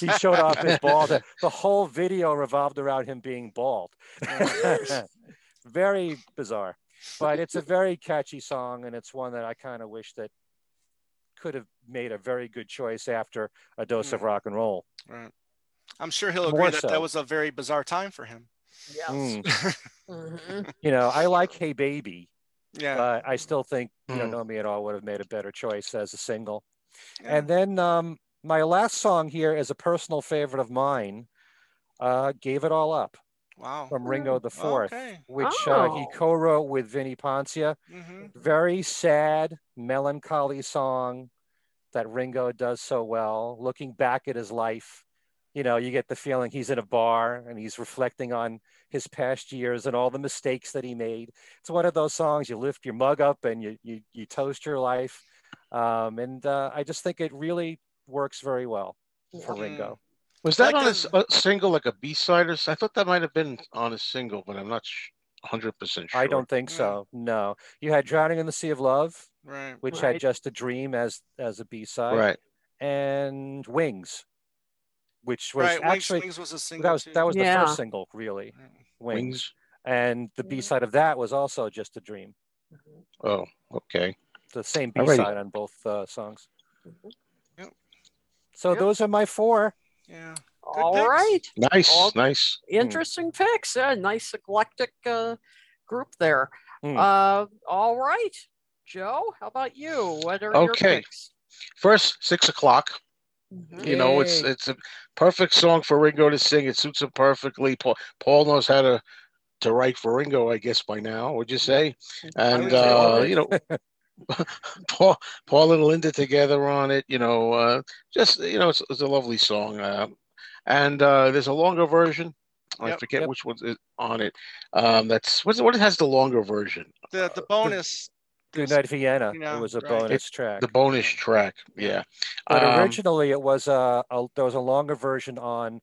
he showed off his bald. The whole video revolved around him being bald. very bizarre, but it's a very catchy song, and it's one that I kind of wish that could have made a very good choice after a dose of Mm. rock and roll. Right. I'm sure he'll agree More that so. that was a very bizarre time for him. Yes. Mm. Mhm. You know, I like "Hey Baby," Yeah. but I still think "You Don't Mm. Know Me at All" would have made a better choice as a single. yeah. And then um, my last song here is a personal favorite of mine. Uh, Gave It All Up Wow. from Ringo the Fourth, Okay. which uh, he Oh. co-wrote with Vinnie Poncia. hmm Very sad, melancholy song that Ringo does so well. Looking back at his life, you know, you get the feeling he's in a bar and he's reflecting on his past years and all the mistakes that he made. It's one of those songs you lift your mug up and you you, you toast your life, um, and uh, I just think it really works very well for Mm. Ringo. Was that Like on a, the- single, like a B side or s- I thought that might have been on a single, but I'm not hundred percent sure. I don't think so. No, you had "Drowning in the Sea of Love," Right. which Right. had "Just a Dream" as as a B side, Right. and "Wings," which was right. Actually Wings was a single. that was too. that was the first single, really. Wings. Wings. And the B side of that was also "Just a Dream." Oh, okay. The same B side on both uh, songs. Yep. So Yep. those are my four. Yeah. All picks. right. Nice, All- nice. Interesting picks. Yeah, nice eclectic uh, group there. Hmm. Uh, all right. Joe, how about you? What are Okay. your picks? First, six o'clock. Mhm. You know, it's it's a perfect song for Ringo to sing. It suits him perfectly. Paul Paul knows how to to write for Ringo, I guess by now. Would you say? And uh, you know, Paul Paul and Linda together on it. You know, uh, just you know, it's, it's a lovely song. Uh, and uh, there's a longer version. I Yep. forget Yep. which one's on it. Um, that's what's what has the longer version. The the bonus. Good Night Vienna. Yeah, it was a right. bonus track. The bonus track. Yeah. But Um, originally, it was a, a there was a longer version on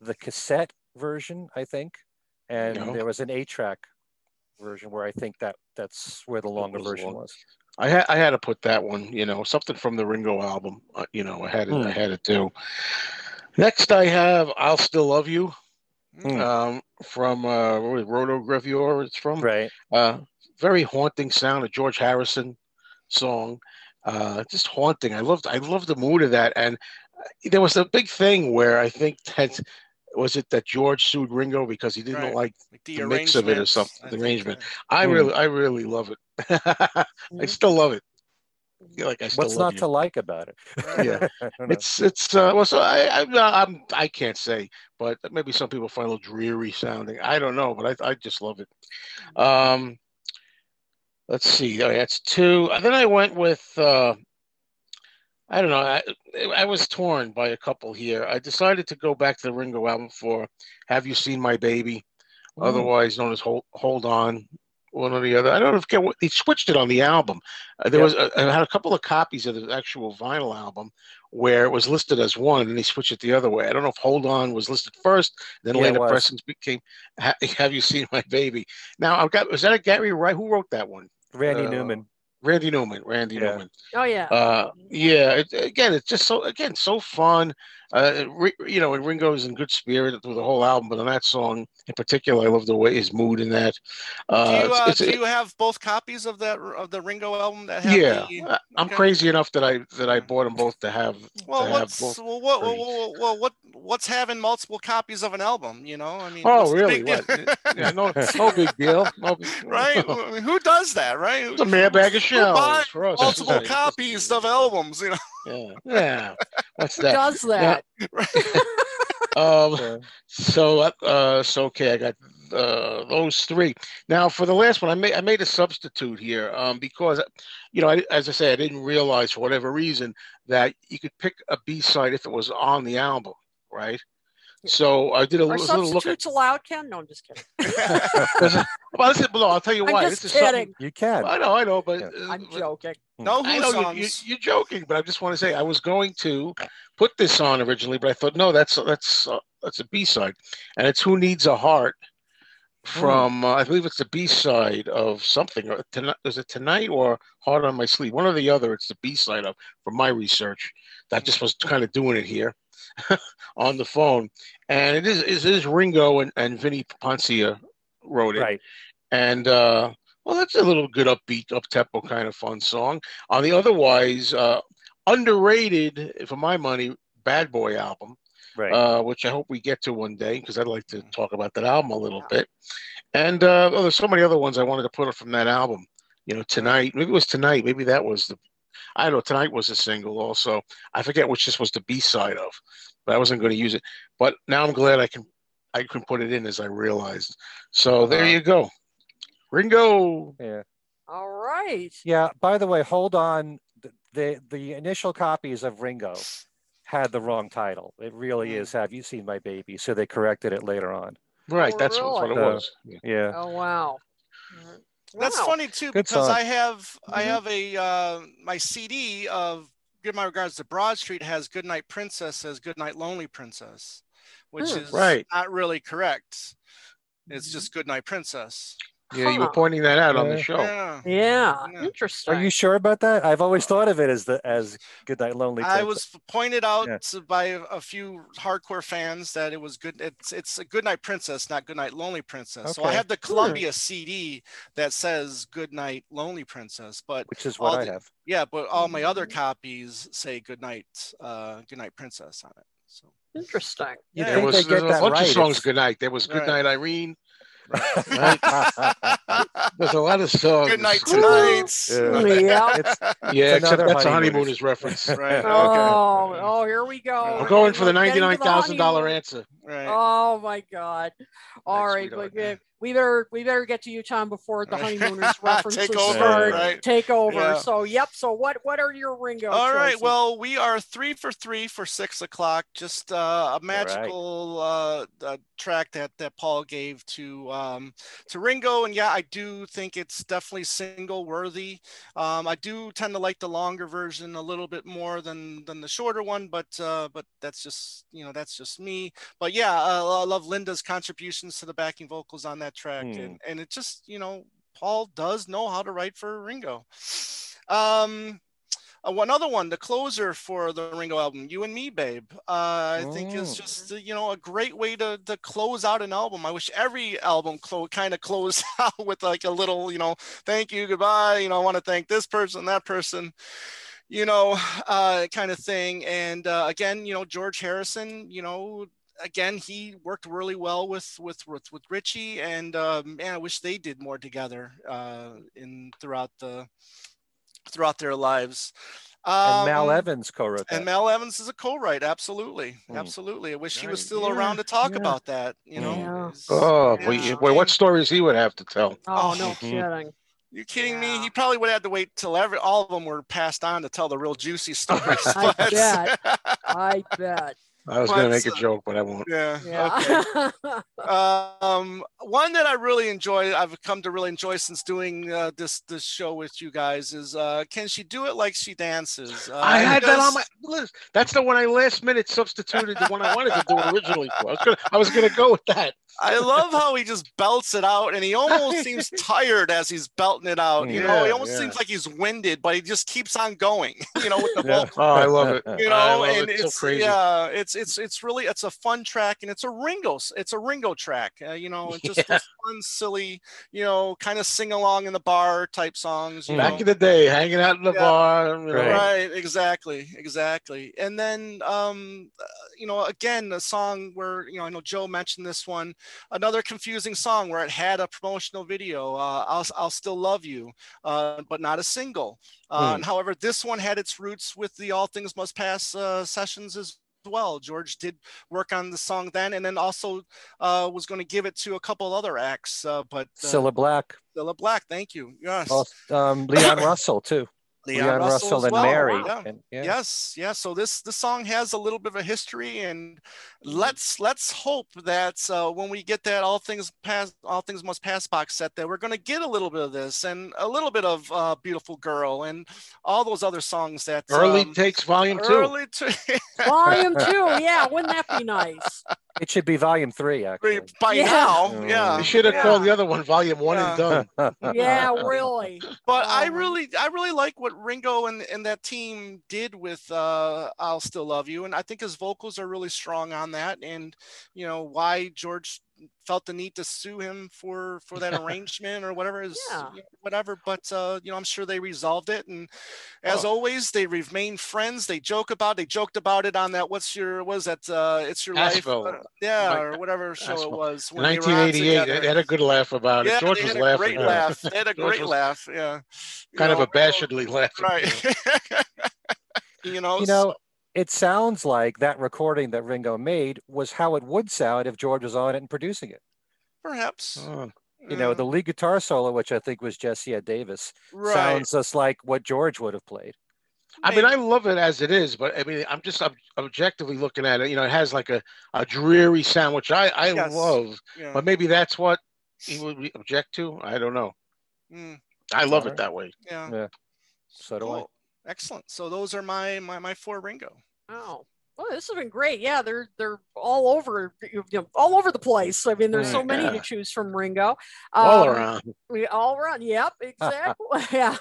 the cassette version, I think, and No. there was an eight track version where I think that that's where the longer was version long. was. I had I had to put that one, you know, something from the Ringo album. Uh, you know, I had it. Hmm. I had to do. Next, I have "I'll Still Love You" Hmm. um, from uh, what it, Rotogravure. It's from Right. uh, very haunting sound, a George Harrison song. Uh, just haunting. I loved. I loved the mood of that. And uh, there was a big thing where I think that was it that George sued Ringo because he didn't Right. like. Like the, the mix of it or something, I the think, arrangement. uh, I Hmm. really, I really love it. I still love it. Like I still What's love not you. to like about it? Yeah. I don't know. It's it's uh, well, so I I'm, I'm I can't say, but maybe some people find a little dreary sounding. I don't know, but I I just love it. Um, let's see, oh, that's two. And then I went with uh, I don't know. I I was torn by a couple here. I decided to go back to the Ringo album for "Have You Seen My Baby," Mm. otherwise known as "Hold Hold On." One or the other. I don't forget what he switched it on the album. Uh, there Yep. was a, I had a couple of copies of the actual vinyl album where it was listed as one, and they switched it the other way. I don't know if "Hold On" was listed first, then Yeah, later was. became "Ha- "Have You Seen My Baby." Now I've got was that a Gary Wright? Who wrote that one? Randy uh, Newman. Randy Newman. Randy Yeah. Newman. Oh yeah. Uh, yeah. It, again, it's just so again so fun. Uh, you know, and Ringo's in good spirit through the whole album, but on that song in particular, I love the way his mood in that. Uh, do you, uh, it's- do you have both copies of that of the Ringo album that have yeah, the? I- I'm okay. crazy enough that I that I bought them both to have. Well, to have what's both well, what, well, well, what what's having multiple copies of an album? You know, I mean, Oh, really? What? Yeah, no, no big deal. No big deal. right? I mean, who does that, right? It's a mere bag of shells multiple copies of albums? You know, Yeah, yeah. What's Who that? does that? Um, Yeah. so uh, so okay, I got uh, those three. Now for the last one, I made I made a substitute here um, because you know, I, as I say, I didn't realize for whatever reason that you could pick a B side if it was on the album, right? So I did a, Are little- little look at. substitutes allowed, Ken? No, I'm just kidding. Well, this is, no, I'll tell you I'm why. just this is kidding. You can. I know, I know, but Yeah. uh, I'm but- joking. no I Who know you, you, songs. you're joking, but I just want to say I was going to put this on originally, but I thought no, that's that's uh, that's a B side, and it's "Who Needs a Heart" from uh, I believe it's the B side of something. Or tonight, is it tonight or Heart on My Sleeve"? One or the other. It's the B side of from my research. That just was kind of doing it here on the phone, and it is it is Ringo and and Vinnie Poncia wrote it, Right. and uh, well, that's a little good upbeat, up tempo kind of fun song. On the otherwise uh, underrated, for my money, Bad Boy album, Right. uh, which I hope we get to one day because I'd like to talk about that album a little bit. And uh, well, there's so many other ones I wanted to put up from that album. You know, tonight, maybe it was tonight, maybe that was the I don't know. Tonight was a single also. I forget which this was the B side of, but I wasn't going to use it. But now I'm glad I can I can put it in as I realized. So there Uh-huh. you go. Ringo. Yeah. All right. Yeah. By the way, hold on. The, the the initial copies of Ringo had the wrong title. It really Mm. is Have You Seen My Baby? So they corrected it later on. Right, Oh, that's what it really? was. Yeah. Yeah. Oh wow. That's Wow. funny too Good because song. I have I Mhm. have a uh, my CD of Give My Regards to Broad Street has Goodnight Princess as Goodnight Lonely Princess, which Hmm. is Right. not really correct. It's just Goodnight Princess. Yeah, you were pointing that out on the show. Yeah. Yeah. Yeah. Interesting. Are you sure about that? I've always thought of it as the as Goodnight Lonely. I Princess. was pointed out Yeah. by a, a few hardcore fans that it was good. It's it's a Goodnight Princess, not Goodnight Lonely Princess. So I have the Columbia CD that says Goodnight Lonely Princess, but which is what I the- have. yeah, but all my other Mhm. copies say Goodnight, uh, Goodnight Princess on it. So Interesting. You Yeah, There was, there was a bunch right? of songs It's- good night. There was Good Right. Night Irene. There's a lot of songs. Good night tonight. Yeah. Yeah. It's, Yeah, except another that's a Honeymooners. honeymooners reference. Right. Oh, okay. Oh, oh, here we go. I'm I'm We're going for the getting to ninety-nine thousand dollar answer. Right. Oh my God! All right, we, better we better get to you, Tom, before the honeymooners references Take over, start. right. Take over. Yeah. So, yep. So, what what are your Ringo? All right. choices? Well, we are three for three for six o'clock. Just uh, a magical uh, uh, track that that Paul gave to um, to Ringo, and yeah, I do think it's definitely single worthy. Um, I do tend to like the longer version a little bit more than than the shorter one, but uh, but that's just you know that's just me. But yeah, uh, I love Linda's contributions to the backing vocals on that track, Hmm. and and it just you know Paul does know how to write for Ringo. Um, uh, one other one, the closer for the Ringo album, "You and Me, Babe," uh, I think is Mm. just you know a great way to to close out an album. I wish every album clo- kind of closed out with like a little you know thank you, goodbye. You know, I want to thank this person, that person. You know, uh, kind of thing. And uh, again, you know, George Harrison. You know, again, he worked really well with with with, with Richie, and uh, man, I wish they did more together uh, in throughout the throughout their lives. and Mal Um, Evans co-wrote that. and Mal Evans is a co-write. Absolutely, Hmm. absolutely. I wish he was still yeah, around to talk yeah. about that. You know. Yeah. Oh, yeah, boy, shame. boy, what stories he would have to tell. Oh, Oh, no mhm. kidding. You kidding me? He probably would have to wait till every all of them were passed on to tell the real juicy stories. I bet. I bet. I was going to make a joke, but I won't. yeah. Yeah. Okay. um, one that I really enjoy, I've come to really enjoy since doing uh, this this show with you guys is uh, "Can She Do It Like She Dances?" Uh, I had that on my list. That's the one I last minute substituted the one I wanted to do originally for. I was gonna, I was gonna go with that. I love how he just belts it out, and he almost seems tired as he's belting it out. You know, he almost yeah. seems like he's winded, but he just keeps on going. You know, with the Yeah. vocal. Oh, I love it. You I know, love and it. So it's crazy. yeah, it's it's it's really it's a fun track, and it's a Ringo it's a Ringo track. Uh, you know, it's just Yeah. fun, silly, you know, kind of sing along in the bar type songs. You Back know? in the day, hanging out in the Yeah. bar. Right. Right, exactly, exactly. And then, um, uh, you know, again, a song where you know I know Joe mentioned this one, another confusing song where it had a promotional video. Uh, I'll I'll still love you, uh, but not a single. And however, this one had its roots with the All Things Must Pass uh, sessions as well. George did work on the song then, and then also uh, was going to give it to a couple other acts. Uh, but uh, Cilla Black, Cilla Black, thank you. Yes, um, Leon Russell too. Leon, Russell, as and well. Mary. Yeah. And, yeah. Yes, yes. So this this song has a little bit of a history, and let's let's hope that uh, when we get that all things pass, all things must pass box set, that we're going to get a little bit of this and a little bit of uh, beautiful girl and all those other songs that Early um, takes volume two. early to, Volume two. Yeah. Wouldn't that be nice? It should be volume three, actually. by Yeah. now, yeah. You should have Yeah. called the other one volume one Yeah. and done. Yeah, really. But I Um, really, I really like what Ringo and, and that team did with uh, "I'll Still Love You," and I think his vocals are really strong on that. And you know why George felt the need to sue him for for that arrangement or whatever is Yeah. whatever. But uh, you know, I'm sure they resolved it. And as Oh. always, they remain friends. They joke about. They joked about it on that. What's your was that? Uh, it's your life. Aspel. uh, yeah, Right. or whatever show it was. In when they 1988, they had a good laugh about it. Yeah, George was laughing. great laugh. They had a great was laugh. Yeah. You Kind of know, abashedly laugh Right. you know. You know, it sounds like that recording that Ringo made was how it would sound if George was on it and producing it. perhaps. Oh, You know, the lead guitar solo, which I think was Jesse Ed Davis, right. sounds just like what George would have played. I mean, I love it as it is, but I mean, I'm just ob- objectively looking at it. You know, it has like a, a dreary sound, which I, I Yes. love, yeah. but maybe that's what he would object to. I don't know. Mm, I love Alright. it that way. yeah. Yeah. So do I. Excellent. So those are my my my four Ringo. Oh, well, this has been great. Yeah, they're they're all over, you know, all over the place. I mean, there's so many to choose from. Ringo, All Um, around. We all around. Yep, exactly. yeah.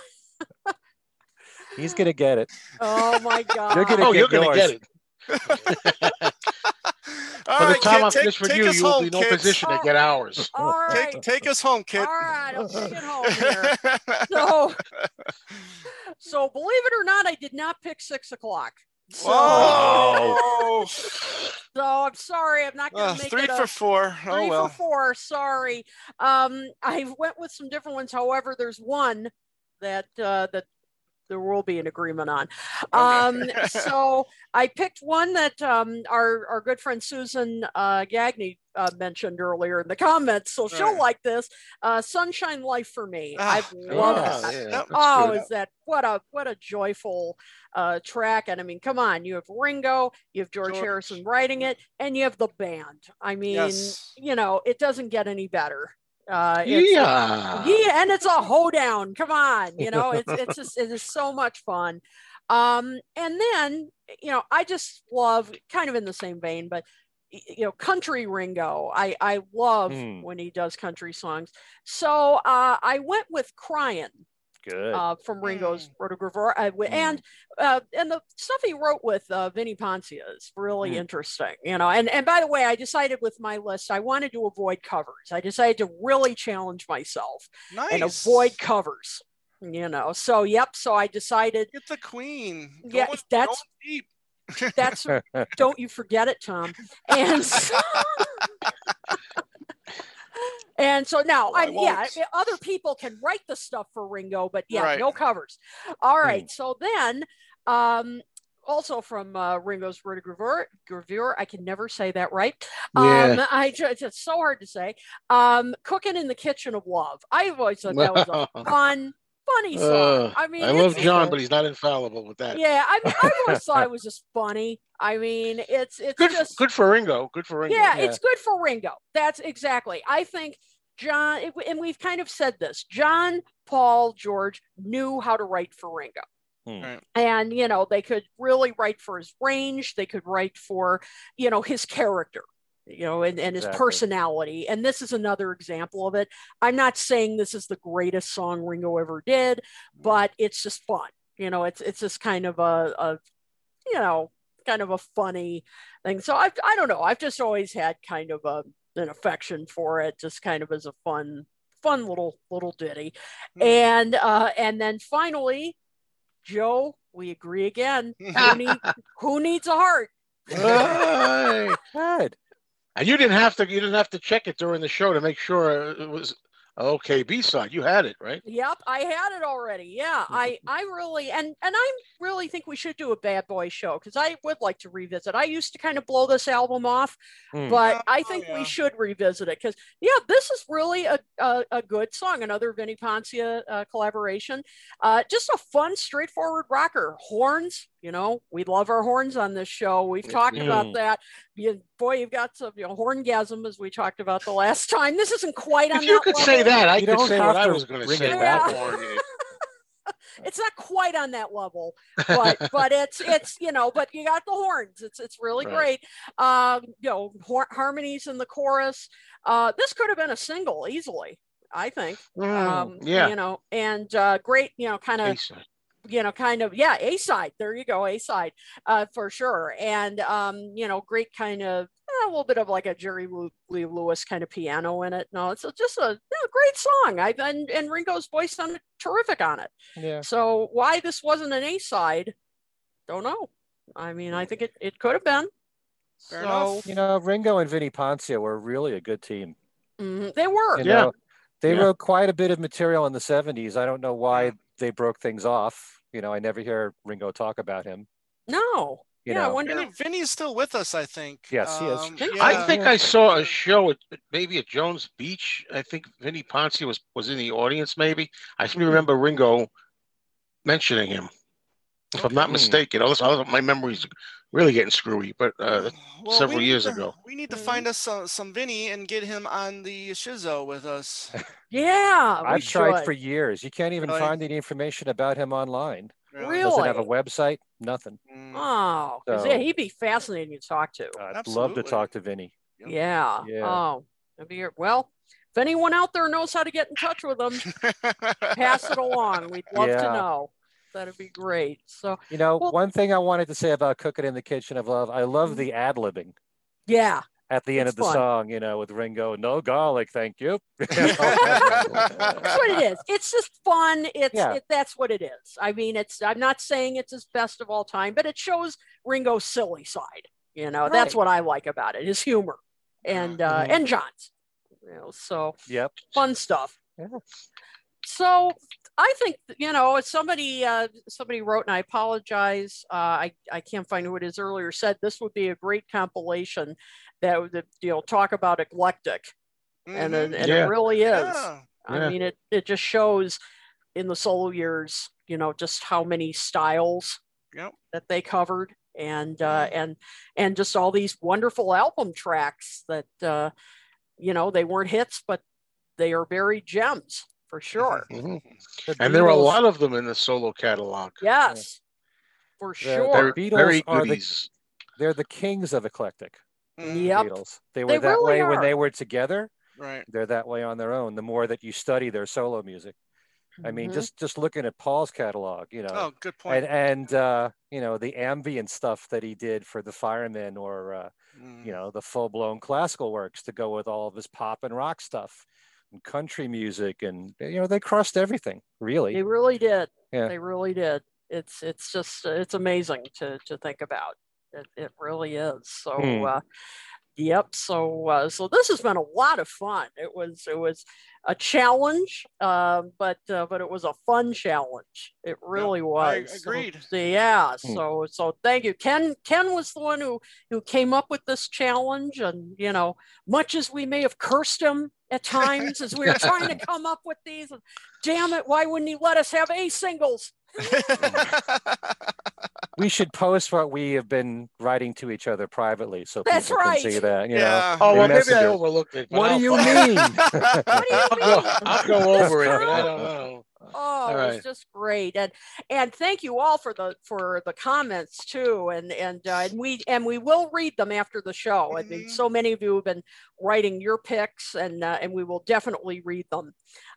He's gonna get it. Oh my God. You're gonna Oh, get you're going to get it. All By the right, time kid, I'm take, finished with take you, us you'll home, be in no kids. position to get ours. All right. Take take us home, kid. All right, I'll take it home here. So, so believe it or not, I did not pick six o'clock. So, Whoa. so I'm sorry, I'm not going Uh, to make three it a, for four. Oh three well. for four. Sorry. Um, I went with some different ones. However, there's one that uh, that there will be an agreement on. Um, so I picked one that um, our our good friend Susan uh, Gagney uh, mentioned earlier in the comments. So she'll Right. like this. Uh, Sunshine Life for me. Ah, I love it. yeah, Oh, is that what a what a joyful uh, track? And I mean, come on, you have Ringo, you have George, George. Harrison writing it, and you have the band. I mean, Yes. you know, it doesn't get any better. Uh, Yeah. yeah, and it's a hoedown. Come on, you know, it's it's just it is so much fun. Um, and then you know, I just love kind of in the same vein, but you know, country Ringo. I I love Hmm. when he does country songs. So uh, I went with "Crying" Good. uh, from Ringo's Rotogravure, uh, wi- and uh, and the stuff he wrote with uh, Vinnie Poncia is really Mm. interesting, you know. And and by the way, I decided with my list, I wanted to avoid covers. I decided to really challenge myself Nice. and avoid covers, you know. So yep, so I decided Get the queen. Yeah, Going- that's- deep. that's don't you forget it, Tom. And so, and so now, Oh, I I, yeah, other people can write the stuff for Ringo, but yeah, Right. no covers. All right, so then, um, also from uh, Ringo's Rotogravure, Gravure, I can never say that right. Yeah. Um, I just, it's so hard to say. Um, Cooking in the Kitchen of Love. I always thought that was a fun, funny song. Uh, I mean, I love John, but he's not infallible with that. yeah, I mean, I always thought it was just funny. I mean, it's it's Good, just good for Ringo. Good for Ringo. yeah, yeah. it's good for Ringo. That's exactly. I think John, and we've kind of said this. John, Paul, George knew how to write for Ringo. Hmm. Right. And you know, they could really write for his range. They could write for, you know, his character, you know, and, and his Exactly. personality. And this is another example of it. I'm not saying this is the greatest song Ringo ever did, but it's just fun. You know, it's it's just kind of a, a you know, kind of a funny thing. So I I don't know. I've just always had kind of a an affection for it, just kind of as a fun fun little little ditty. Hmm. And uh and then finally, Joe, we agree again. Who, need, who needs a heart? Hey. Good. And you didn't have to. You didn't have to check it during the show to make sure it was okay. B side. You had it right. Yep, I had it already. Yeah, I I really and and I really think we should do a bad boy show because I would like to revisit. I used to kind of blow this album off, Hmm. but I Oh, think yeah. we should revisit it because yeah, this is really a, a, a good song. Another Vinnie Poncia uh, collaboration. Uh, just a fun, straightforward rocker. Horns, you know, we love our horns on this show. We've talked we about that. You, boy, you've got some you know, horngasm as we talked about the last time. This isn't quite on If you that could say that, I You could don't say have what I was going to say. it back. Horn. it's not quite on that level but but it's it's you know but you got the horns it's it's really Right. great um you know har- harmonies in the chorus uh this could have been a single easily i think Mm, um yeah. you know and uh great you know kind of B-side. You know kind of yeah a side there you go a side uh for sure and um you know great kind of a little bit of like a Jerry Lee Lewis kind of piano in it. No, it's just a, a great song. I and, and Ringo's voice sounded terrific on it. Yeah. So why this wasn't an A side, don't know. I mean, I think it, it could have been. Fair so enough. You know, Ringo and Vinnie Poncia were really a good team. mhm, they were. You Yeah. know, they Yeah. wrote quite a bit of material in the 70s. I don't know why they broke things off. You know, I never hear Ringo talk about him. No. You yeah, I know, wonder. Vinny, Vinny's still with us, I think. Yes, he is. Um, I think I saw a show at maybe at Jones Beach. I think Vinnie Poncia was was in the audience. Maybe I seem to remember Ringo mentioning him. If I'm not Okay. mistaken, Unless- unless my memory's really getting screwy, but uh, Well, several years to- ago. We need to Mhm. find us some, some Vinny and get him on the Shizo with us. Yeah, we I've tried should. for years. You can't even Really? find any information about him online. Really? Doesn't have a website, nothing. Mm, Oh, 'cause, So- yeah, he'd be fascinating to talk to. I'd love to talk to Vinny. Yep. Yeah. Yeah. Oh, that'd be well. If anyone out there knows how to get in touch with them, pass it along. We'd love to know. That'd be great. So You know, Well- one thing I wanted to say about Cooking in the Kitchen of Love, I love the ad libbing yeah, at the end of the fun. song, you know, with Ringo, no garlic, thank you. that's what it is. It's just fun. It's Yeah. it, that's what it is. I mean, it's. I'm not saying it's his best of all time, but it shows Ringo's silly side. You know, that's what I like about it. His humor and uh, Mhm. and John's. You know, so yep. fun stuff. Yeah. So I think you know somebody uh, somebody wrote, and I apologize. Uh, I I can't find who it is earlier said this would be a great compilation that would you know talk about eclectic, and it, Mhm. and Yeah. it really is. Yeah. I Yeah. mean, it it just shows in the solo years, you know, just how many styles Yep. that they covered, and uh, Mhm. and and just all these wonderful album tracks that uh, you know they weren't hits, but they are very gems for sure. Mhm. The And there are a lot of them in the solo catalog. Yes, for The- sure. Very, Beatles very are the- They're the kings of eclectic. Mm, Yep. Beatles. They were They that really way when they were together. Right. They're that way on their own. The more that you study their solo music, I mean, Mhm. just just looking at Paul's catalog, you know, Oh, good point. and and uh, you know the ambient stuff that he did for the Fireman, or uh, Mm. you know the full blown classical works to go with all of his pop and rock stuff, and country music, and you know they crossed everything really. they really did. Yeah. They really did. It's it's just it's amazing to to think about. It, it really is. So Hmm. uh, yep. So uh, so this has been a lot of fun. It was it was a challenge, uh, but uh, but it was a fun challenge. It really was. So- agreed. so, yeah. Hmm. So so thank you, Ken. Ken was the one who who came up with this challenge, and you know, much as we may have cursed him at times as we were trying to come up with these, damn it, why wouldn't he let us have A singles? We should post what we have been writing to each other privately so That's people right. can see that. You know, yeah. Oh, in well, maybe I overlooked it. what I'll do you mean? What do you I'll go, mean? I'll go over it, but I don't know. Oh, All it was right. just great, and and thank you all for the for the comments too, and and uh, and we and we will read them after the show. I mean, Mhm. so many of you have been writing your picks, and uh, and we will definitely read them,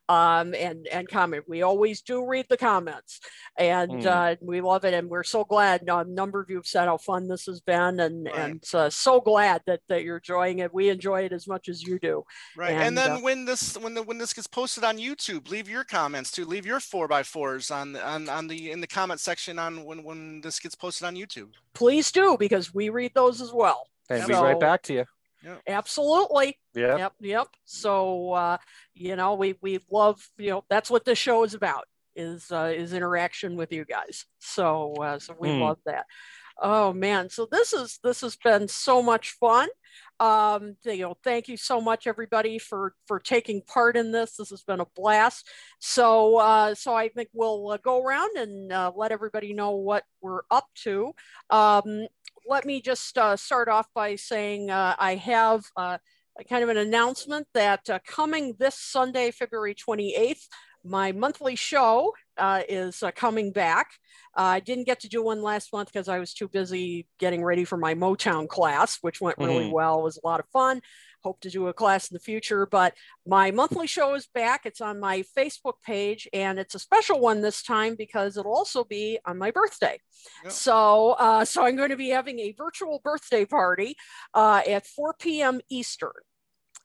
um, and and comment. We always do read the comments, and Mm. uh, we love it, and we're so glad. A number of you have said how fun this has been, and Right. and uh, so glad that that you're enjoying it. We enjoy it as much as you do. Right. And, And, then uh, when this when the when this gets posted on YouTube, leave your comments too. Leave your four by fours on on, on the in the comment section on when when this gets posted on YouTube. Please do because we read those as well. and be So- right back to you. Absolutely. Yeah. Yep. Yep. So uh, you know, we we love you know that's what this show is about is uh, is interaction with you guys. So uh, so we Hmm. love that. Oh man, so this is this has been so much fun. Um, you know, thank you so much everybody for for taking part in this. This has been a blast. So uh, so I think we'll uh, go around and uh, let everybody know what we're up to. Um, let me just uh, start off by saying uh, I have uh, a kind of an announcement that uh, coming this Sunday, February 28th, my monthly show uh, is uh, coming back. Uh, I didn't get to do one last month because I was too busy getting ready for my Motown class, which went really Mhm. well. It was a lot of fun. hope to do a class in the future. But my monthly show is back. It's on my Facebook page, and it's a special one this time because it'll also be on my birthday. Yep. So, uh, so I'm going to be having a virtual birthday party uh, at 4 p.m. Eastern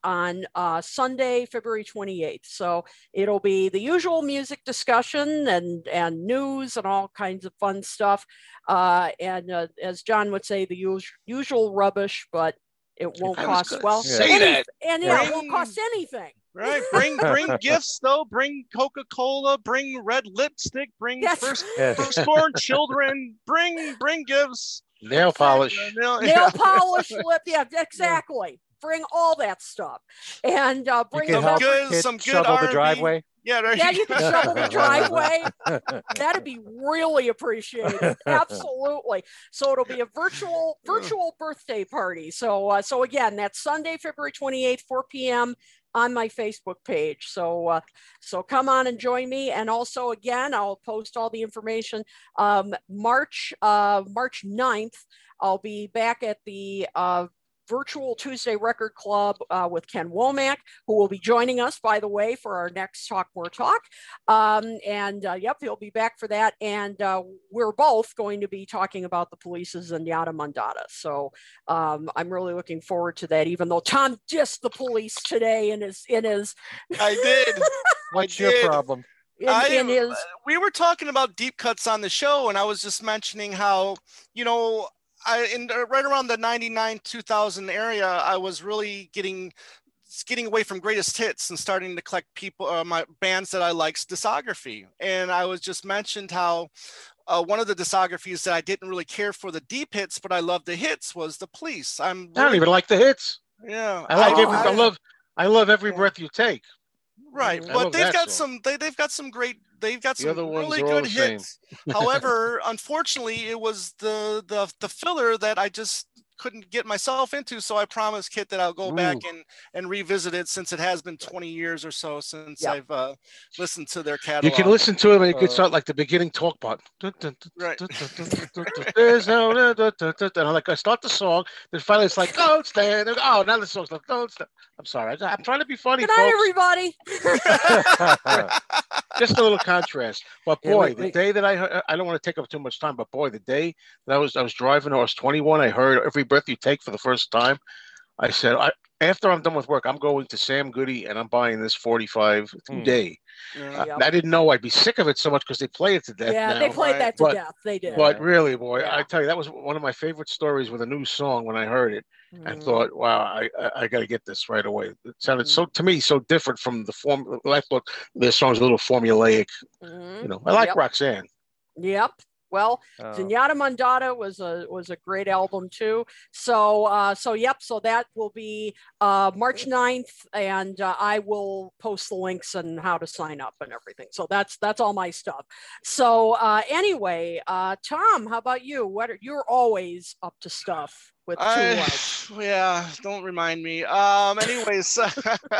on uh, Sunday, February 28th. So it'll be the usual music discussion and, and news and all kinds of fun stuff. Uh, and uh, as John would say, the usual, usual rubbish, but it won't I cost well. say any- that. And yeah, it won't cost anything. Right. Bring bring gifts though. Bring Coca Cola. Bring red lipstick. Bring Yes. first Yes. firstborn children. Bring bring gifts. Nail polish. Nail- Nail polish, lip. Yeah, exactly. Bring all that stuff. And uh, You bring can Some help good- kids some good shovel the R&B. driveway. Yeah. Right. Yeah, you can shovel the driveway. That'd be really appreciated. Absolutely. So it'll be a virtual virtual birthday party. So uh, so again, that's Sunday, February 28th, 4 p.m. on my Facebook page. So uh, so come on and join me. And also again, I'll post all the information. Um, March uh, March 9th, I'll be back at the uh, virtual Tuesday Record Club uh, with Ken Womack, who will be joining us, by the way, for our next Talk More Talk. Um, and uh, yep, he'll be back for that. And uh, we're both going to be talking about the police's Zenyatta Mondatta. So um, I'm really looking forward to that, even though Tom dissed the police today in his, in his, I did. What's I your did. problem? in, I in his, we were talking about deep cuts on the show, and I was just mentioning how you know, I in uh, right around the '99 2000 area, I was really getting getting away from greatest hits and starting to collect people uh, my bands that I likes discography, and I was just mentioned how. Uh, one of the discographies that I didn't really care for the deep hits, but I loved the hits was the Police. I'm I don't even like the hits. yeah. I like Oh, every, I I- love I love every breath you take. Right, I but they've got song. some. They they've got some great. They've got The some really good hits. However, unfortunately, it was the the the filler that I just couldn't get myself into. So I promised Kit that I'll go back and and revisit it since it has been 20 years or so since Yep. I've uh, listened to their catalog. You can listen to it and you can Uh, start like the beginning talk part. Right. There's no and I'm like I start the song, then finally it's like don't stand. Oh, now the song's like don't stand. I'm sorry, I- I'm trying to be funny, good night, folks. everybody. Just a little contrast. But Yeah, boy, wait, the wait. day that I heard, I don't want to take up too much time, but boy, the day that I was I was driving, I was 21. I heard every breath you take for the first time. I said, I after I'm done with work, I'm going to Sam Goody and I'm buying this 45 Hmm. today. Yeah. Uh, Yep. I didn't know I'd be sick of it so much because they play it to death yeah, now. they played right? that to But- death. They did. But really, boy, Yeah. I tell you, that was one of my favorite stories with a new song when I heard it and Mm. thought, wow, I, I, I got to get this right away. It sounded Mm. so, to me, so different from the form. I thought the song's a little formulaic. Mhm. You know, I like Yep. Roxanne. Yep. Well, Oh. Zenyatta Mondatta was a was a great album too. So uh, so yep. So that will be uh, March 9th, and uh, I will post the links and how to sign up and everything. So that's that's all my stuff. So uh, anyway, uh, Tom, how about you? What are, you're always up to stuff with two I, yeah, don't remind me. Um, anyways,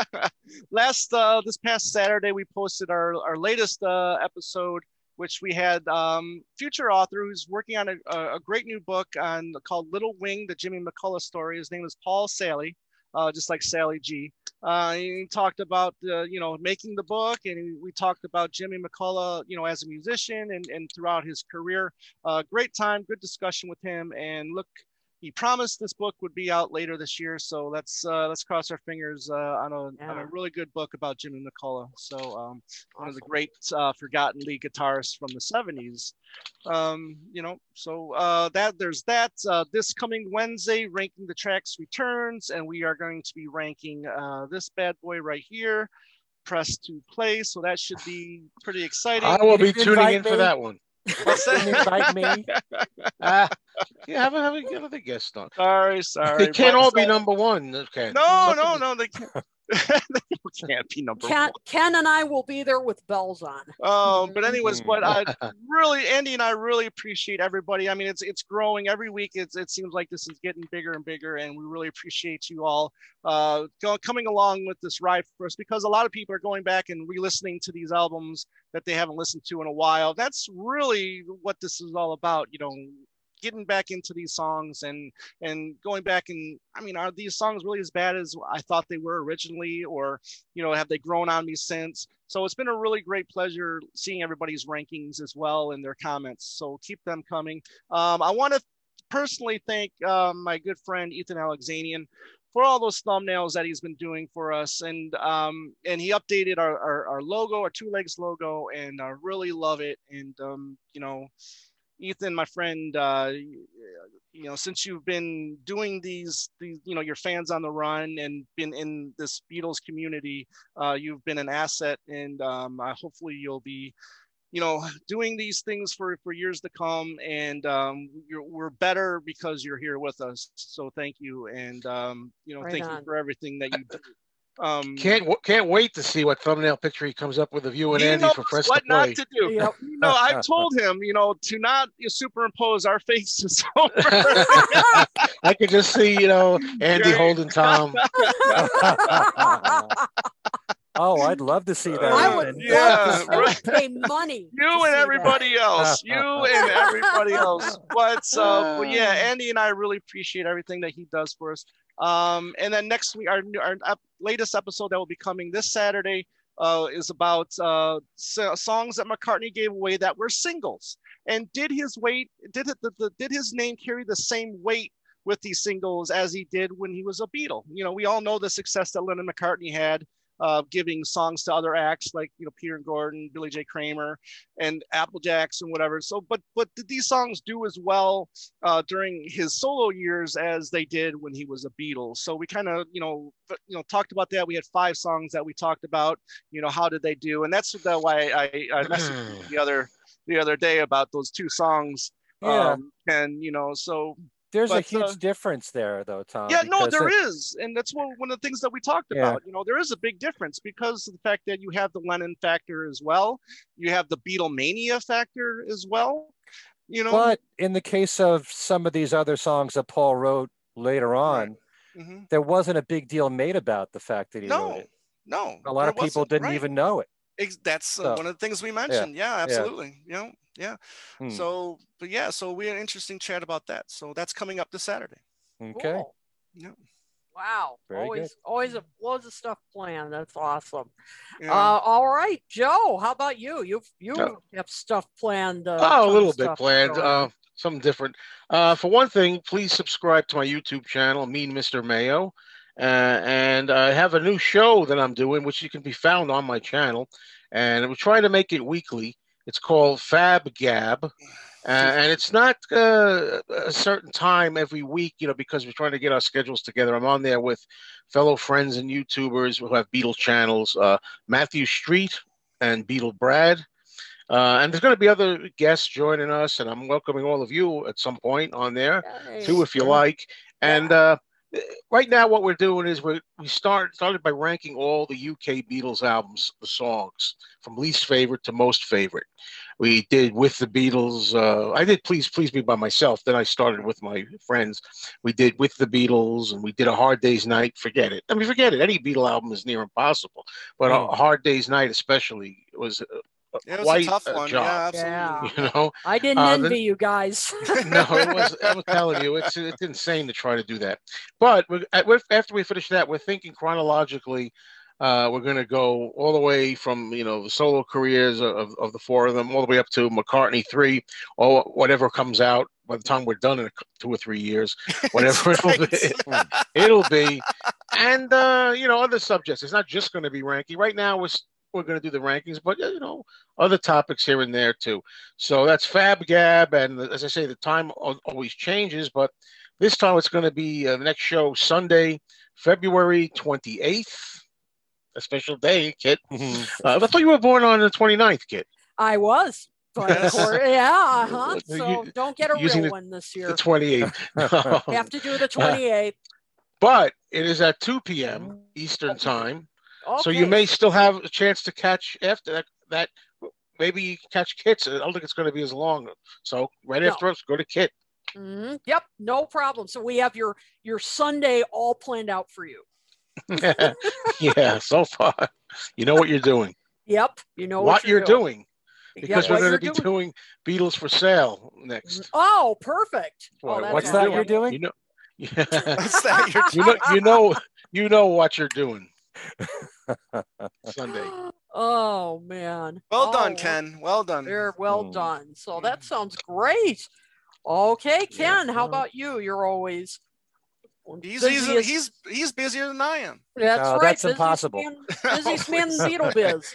last uh, this past Saturday we posted our our latest uh, episode, which we had um, future author who's working on a, a great new book on called Little Wing, the Jimmy McCulloch story. His name is Paul Salley, uh, just like Sally G. Uh, he talked about you know making the book, and we talked about Jimmy McCulloch, you know, as a musician and and throughout his career. Uh, great time, good discussion with him, and look he promised this book would be out later this year, so let's uh, let's cross our fingers uh, on, a, on a really good book about Jimmy McCulloch. So um, one of the great uh, forgotten lead guitarists from the '70s. Um, you know, so uh, that there's that. Uh, this coming Wednesday, ranking the tracks returns, and we are going to be ranking uh, this bad boy right here. Press to play, so that should be pretty exciting. I will be tuning invite in for that one. What's that? invite me? Ah, yeah, have a, have a, get another guest on. sorry, sorry. They can't all be number one. Okay. No, no, no. They can't. they can't be number Ken, one. Ken and I will be there with bells on. Um, but anyways, but I really, Andy and I really appreciate everybody. I mean, it's it's growing every week. It's it seems like this is getting bigger and bigger, and we really appreciate you all uh, go, coming along with this ride for us because a lot of people are going back and re-listening to these albums that they haven't listened to in a while. That's really what this is all about. You know, getting back into these songs and and going back and I mean, are these songs really as bad as I thought they were originally, or you know, have they grown on me since? So it's been a really great pleasure seeing everybody's rankings as well and their comments. So keep them coming. Um, I want to personally thank um, my good friend Ethan Alexanian for all those thumbnails that he's been doing for us. And um, and he updated our, our, our logo, our two legs logo, and I really love it. And um, you know, Ethan, my friend, uh, you know, since you've been doing these, these, you know, your fans on the run and been in this Beatles community, uh, you've been an asset, and um, uh, hopefully you'll be you know, doing these things for for years to come, and um, we're better because you're here with us. So thank you, and um, you know, right thank on. you for everything that you do. Um, can't can't wait to see what thumbnail picture he comes up with of you and he Andy for press what to play. not to do. Yep. you I've told him, you know, to not superimpose our faces over. I could just see, you know, Andy holding Tom. Oh, I'd love to see that. I would yeah, right. pay money. You and everybody that. else. You and everybody else. But, uh, but yeah, Andy and I really appreciate everything that he does for us. Um, and then next week, our, our latest episode that will be coming this Saturday uh, is about uh, songs that McCartney gave away that were singles. And did his weight, did it, the, the, did his name carry the same weight with these singles as he did when he was a Beatle? You know, we all know the success that Lennon McCartney had uh, giving songs to other acts like you know Peter and Gordon, Billy J. Kramer, and Applejacks and whatever. So, but but did these songs do as well uh, during his solo years as they did when he was a Beatles? So we kind of you know you know talked about that. We had five songs that we talked about. You know how did they do? And that's the why I, I messaged the other the other day about those two songs. Yeah. Um, and you know so there's but, a huge uh, difference there, though, Tom. Yeah, no, there it, is, and that's one one of the things that we talked yeah. about. You know, there is a big difference because of the fact that you have the Lennon factor as well, you have the Beatlemania factor as well. You know, but in the case of some of these other songs that Paul wrote later on, right. mm-hmm. there wasn't a big deal made about the fact that he no, wrote it. No, a lot of people didn't right. even know it. That's uh, so, one of the things we mentioned. Yeah, yeah absolutely. Yeah. You know, yeah. Hmm. So, but yeah, so we had an interesting chat about that. So that's coming up this Saturday. Okay. Cool. Yeah. Wow. Very always, good. always a loads of stuff planned. That's awesome. Yeah. Uh, all right, Joe. How about you? You you oh. have stuff planned. Uh, oh, a little bit planned. Uh, something different. Uh, for one thing, please subscribe to my YouTube channel, Mean Mr. Mayo. Uh, and I have a new show that I'm doing, which you can be found on my channel. And we're trying to make it weekly. It's called Fab Gab, uh, and it's not uh, a certain time every week, you know, because we're trying to get our schedules together. I'm on there with fellow friends and YouTubers who have Beatle channels, uh, Matthew Street and Beatle Brad. Uh, and there's going to be other guests joining us, and I'm welcoming all of you at some point on there too, if you like. And uh, right now what we're doing is we we start started by ranking all the UK Beatles albums, the songs from least favorite to most favorite. We did with the Beatles. Uh, I did please please me by myself. Then I started with my friends. We did with the Beatles, and we did a Hard Day's Night. Forget it. I mean, forget it. Any Beatle album is near impossible, but a, a Hard Day's Night especially was it was quite a tough one. Job, yeah, absolutely. You know, I didn't uh, envy you guys. no, it was. I'm telling you, it's it's insane to try to do that. But we're, after we finish that, we're thinking chronologically. Uh, we're going to go all the way from you know the solo careers of, of the four of them, all the way up to McCartney three, or whatever comes out by the time we're done in two or three years, whatever it'll be, it'll be, and uh, you know other subjects. It's not just going to be ranky. Right now, we're we're going to do the rankings, but you know, other topics here and there too. So that's Fab Gab, and as I say, the time always changes, but this time it's going to be uh, the next show Sunday, February twenty eighth. A special day, Kit. Mm-hmm. Uh, I thought you were born on the 29th, Kit. I was. But yeah, uh-huh. So you, don't get a real the, one this year. The 28th. Have to do the 28th. but it is at 2 p.m. Eastern time. Okay. So you may still have a chance to catch after that. that maybe you catch Kits. I don't think it's going to be as long. So right no. after us, go to Kit. Mm-hmm. Yep, no problem. So we have your your Sunday all planned out for you. yeah, so far you know what you're doing. Yep, you know what, what you're doing. doing. because Yeah, we're going to be doing Beatles for sale next. Oh, perfect. Well, oh, What's that doing? you're doing? You know, What's that you're you know, you know, you know what you're doing. Sunday. Oh man. Well done, Oh, Ken. Well done. Very well Mm. done. So that sounds great. Okay, Yeah. Ken, how about you? You're always He's busy he's, he's he's busier than I am. that's No, right. that's busiest impossible. Man, busiest man in Beatle biz.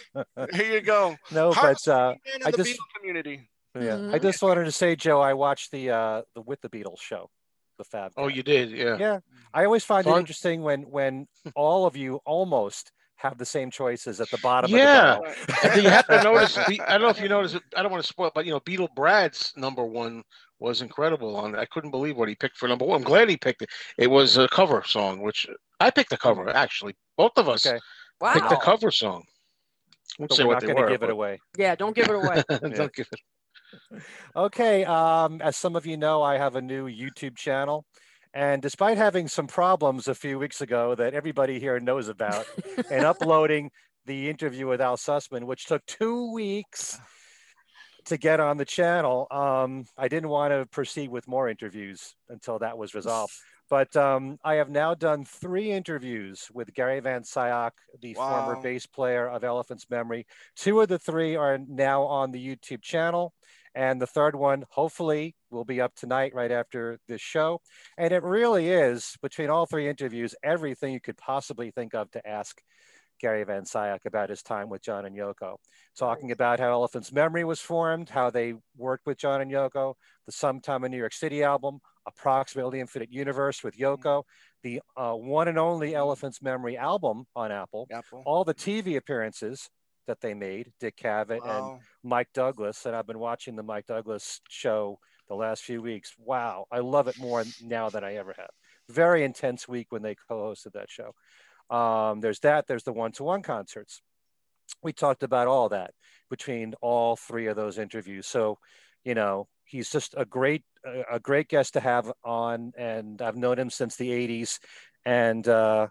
Here you go. No, Hardest but uh, man I just- community. yeah, I Mhm. just wanted to say, Joe, I watched the uh, the with the Beatles show, the Fab. Oh, Cast. you did, yeah. Yeah, I always find it interesting when when all of you almost have the same choices at the bottom Yeah. of the barrel. And then you have to notice. Be- I don't know if you noticed. it- I don't want to spoil, but you know, Beatle Brad's number one was incredible. On I couldn't believe what he picked for number one. I'm glad he picked it. It was a cover song, which I picked the cover actually. Both of us Okay. Wow. picked the cover song. Won't But say we're what not going to were. give it away. Yeah, don't give it away. Don't give it. Okay, um, as some of you know, I have a new YouTube channel. And despite having some problems a few weeks ago that everybody here knows about, and uploading the interview with Al Sussman, which took two weeks to get on the channel, um, I didn't want to proceed with more interviews until that was resolved. But um, I have now done three interviews with Gary Van Scyoc, the former bass player of Elephant's Memory. Two of the three are now on the YouTube channel. And the third one, hopefully, will be up tonight right after this show. And it really is, between all three interviews, everything you could possibly think of to ask Gary Van Scyoc about his time with John and Yoko. Talking about how Elephant's Memory was formed, how they worked with John and Yoko, the Sometime in New York City album, Approximately Infinite Universe with Yoko, the uh, one and only Elephant's Memory album on Apple, Apple. all the TV appearances that they made, Dick Cavett and Mike Douglas, and I've been watching the Mike Douglas show the last few weeks. Wow, I love it more now than I ever have. Very intense week when they co-hosted that show. Um, there's that. There's the one-to-one concerts. We talked about all that between all three of those interviews. So, you know, he's just a great, a great guest to have on, and I've known him since the '80s. And uh,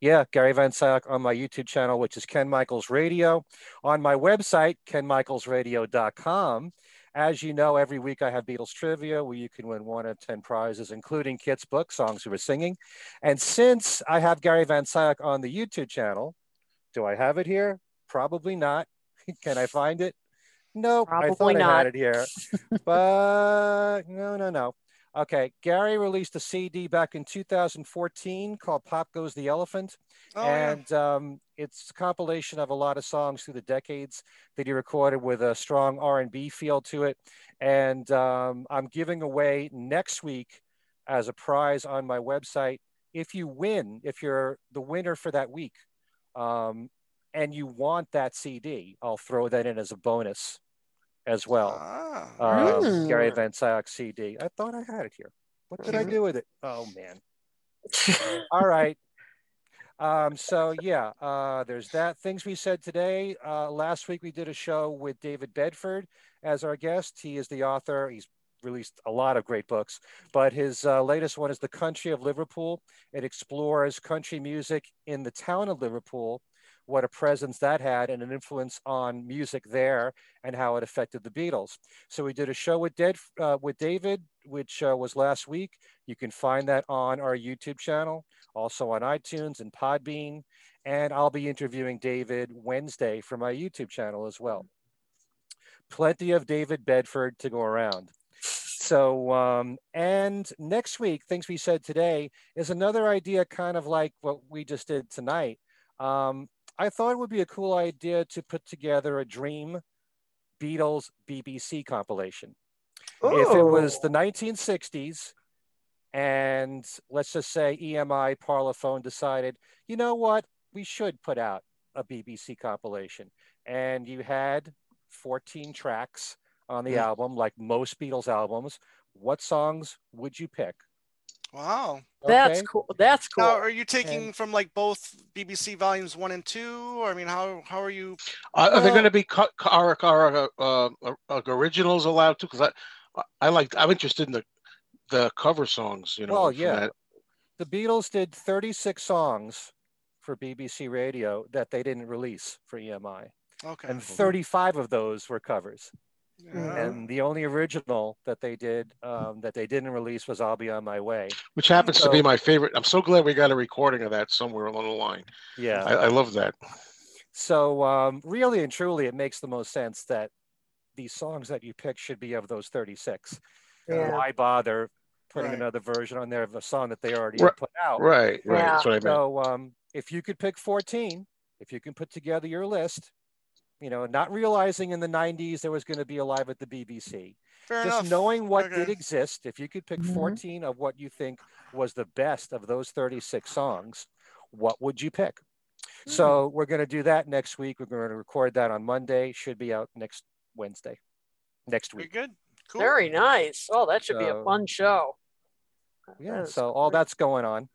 yeah, Gary Van Scyoc on my YouTube channel, which is Ken Michaels Radio. On my website, kenmichaelsradio.com. As you know, every week I have Beatles trivia where you can win one of 10 prizes, including Kit's book, Songs We Were Singing. And since I have Gary Van Scyoc on the YouTube channel, do I have it here? Probably not. Can I find it? Nope. I Probably thought I had it here. but no, no, no. Okay. Gary released a CD back in 2014 called Pop Goes the Elephant Oh, yeah. and um, it's a compilation of a lot of songs through the decades that he recorded with a strong R&B feel to it. And um, I'm giving away next week as a prize on my website. If you win, if you're the winner for that week, um, and you want that CD, I'll throw that in as a bonus as well. Ah. Um, Mm. Gary Van Scyoc CD. I thought I had it here. What did I Mhm. do with it? Oh man. All right. Um, so yeah, uh, there's that. Things we said today. Uh, last week we did a show with David Bedford as our guest. He is the author. He's released a lot of great books, but his uh, latest one is The Country of Liverpool. It explores country music in the town of Liverpool, what a presence that had and an influence on music there, and how it affected the Beatles. So we did a show with Dead uh, with David, which uh, was last week. You can find that on our YouTube channel, also on iTunes and Podbean. And I'll be interviewing David Wednesday for my YouTube channel as well. Plenty of David Bedford to go around. So, um, and next week, things we said today is another idea, kind of like what we just did tonight. Um, I thought it would be a cool idea to put together a dream Beatles BBC compilation. If it was the 1960s and let's just say EMI Parlophone decided, you know what, we should put out a BBC compilation. And you had 14 tracks on the Mm. album, like most Beatles albums. What songs would you pick? Wow. That's Okay? cool. That's cool. Now, are you taking from like both BBC volumes one and two? Or I mean, how how are you? Uh, are they going to be co- co- are, are, uh, uh, uh, originals allowed too? Because I, I like I'm interested in the the cover songs. You know. Well, yeah. that. The Beatles did 36 songs for BBC Radio that they didn't release for EMI. Okay. and 35 of those were covers. Yeah. And the only original that they did um, that they didn't release was "I'll Be on My Way." Which happens to be my favorite. I'm so glad we got a recording of that somewhere along the line. Yeah. I, I love that. So um, really and truly, it makes the most sense that these songs that you pick should be of those 36. Yeah. Why bother putting Right. another version on there of a song that they already Right, put out? Right, right. That's what I meant. So um, if you could pick 14, if you can put together your list, you know, not realizing in the 90s there was going to be a live at the BBC, Fair just enough. knowing what did exist, if you could pick Mhm. 14 of what you think was the best of those 36 songs, what would you pick? So we're going to do that next week. We're going to record that on Monday. Should be out next Wednesday, next Very week. good. Cool. Very nice. Oh, that should be a fun show. Yeah. That is So all that's going on.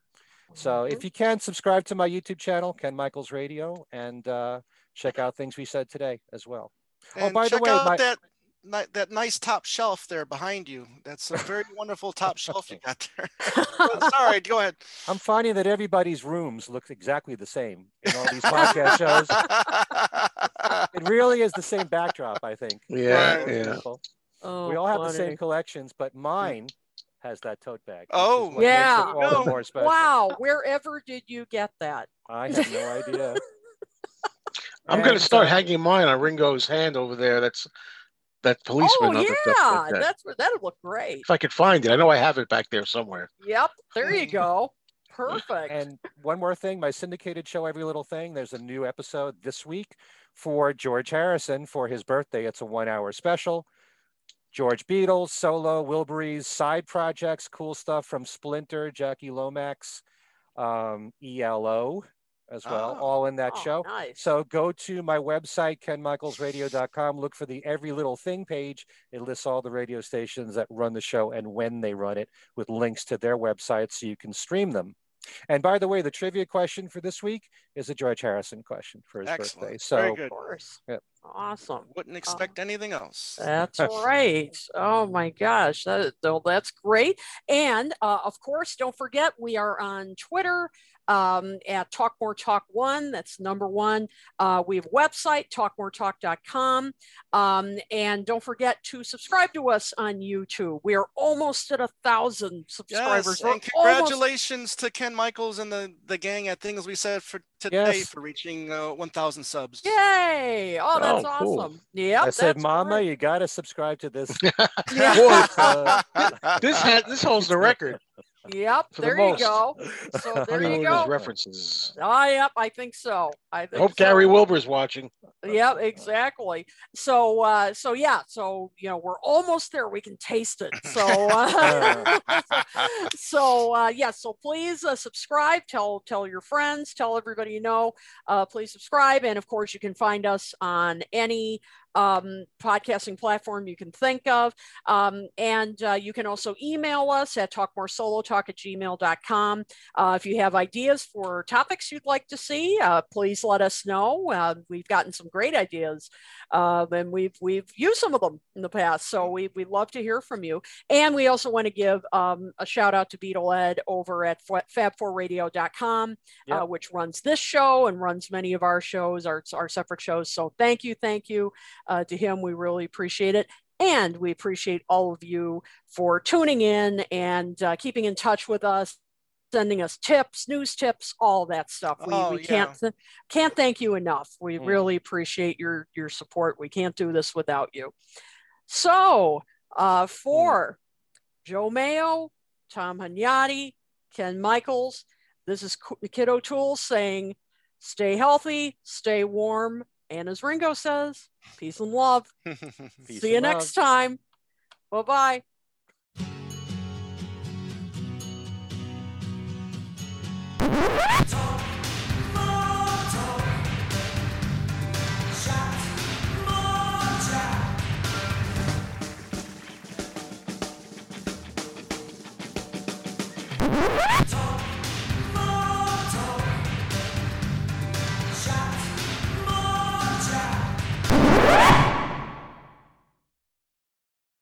So if you can subscribe to my YouTube channel, Ken Michaels Radio, and uh, check out things we said today as well. Oh, And by the way, out my- that that nice top shelf there behind you. That's a very wonderful top shelf you got there. Sorry, go ahead. I'm finding that everybody's rooms look exactly the same in all these podcast shows. It really is the same backdrop, I think. Yeah, Right. yeah. Oh, we all have the same collections, but mine has that tote bag. Oh, what makes it Yeah. all the Oh, more. Wow, wherever did you get that? I have no idea. I'm going to start hanging mine on Ringo's hand over there. That's that Oh policeman. of yeah, the- that- that- that's what that'd look great. if I could find it, I know I have it back there somewhere. Yep, there you go. Perfect. And one more thing, my syndicated show, Every Little Thing, there's a new episode this week for George Harrison for his birthday. It's a one hour special. George Beatles, solo, Wilburys, side projects, cool stuff from Splinter, Jackie Lomax, um, ELO as well, Oh. all in that Oh, show. nice. So go to my website, kenmichaelsradio.com, look for the Every Little Thing page. It lists all the radio stations that run the show and when they run it with links to their websites so you can stream them. And by the way, the trivia question for this week is a George Harrison question for his Excellent. birthday. So Very of course. Yeah. Awesome. Wouldn't expect anything else. That's right. Oh my gosh, that that's great. And uh, of course, don't forget we are on Twitter um, at Talk More Talk One. That's number one. Uh, we have a website talkmoretalk.com, um, and don't forget to subscribe to us on YouTube. We are almost at a thousand subscribers. Yes, We're and almost- congratulations to Ken Michaels and the, the gang at Things We Said for today Yes. for reaching uh, 1,000 subs. Yay! Oh, that's Oh, cool. awesome. Yeah, I said, Mama, great. you got to subscribe to this. Yeah. Uh, this has this holds the record Yep. for the There you go. So there you go. references. Oh, yep. I think so. I think Hope so. Gary Wilbur's watching. Yep, exactly. So, uh, so yeah, so you know, we're almost there. We can taste it. So, uh, so uh, yeah. So please uh, subscribe. Tell tell your friends. Tell everybody you know. Uh, please subscribe, and of course, you can find us on any um, podcasting platform you can think of. Um, and uh, you can also email us at talkmoresolotalk at gmail.com. Uh, if you have ideas for topics you'd like to see, uh, please let us know. Uh, we've gotten some great ideas, uh, and we've we've used some of them in the past. So we we'd love to hear from you. And we also want to give um, a shout out to Beatle Ed over at fab4radio.com, Yep. uh, which runs this show and runs many of our shows, our our separate shows. So thank you, thank you uh, to him. We really appreciate it. And we appreciate all of you for tuning in and uh, keeping in touch with us, sending us tips, news tips, all that stuff. We, Oh, we yeah. can't th- can't thank you enough. We Mm. really appreciate your your support. We can't do this without you. So uh, for Joe Mayo, Tom Hunyadi, Ken Michaels, this is K- Kit O'Toole saying, "Stay healthy, stay warm." And as Ringo says, peace and love. Peace See you love. next time. Bye bye. Talk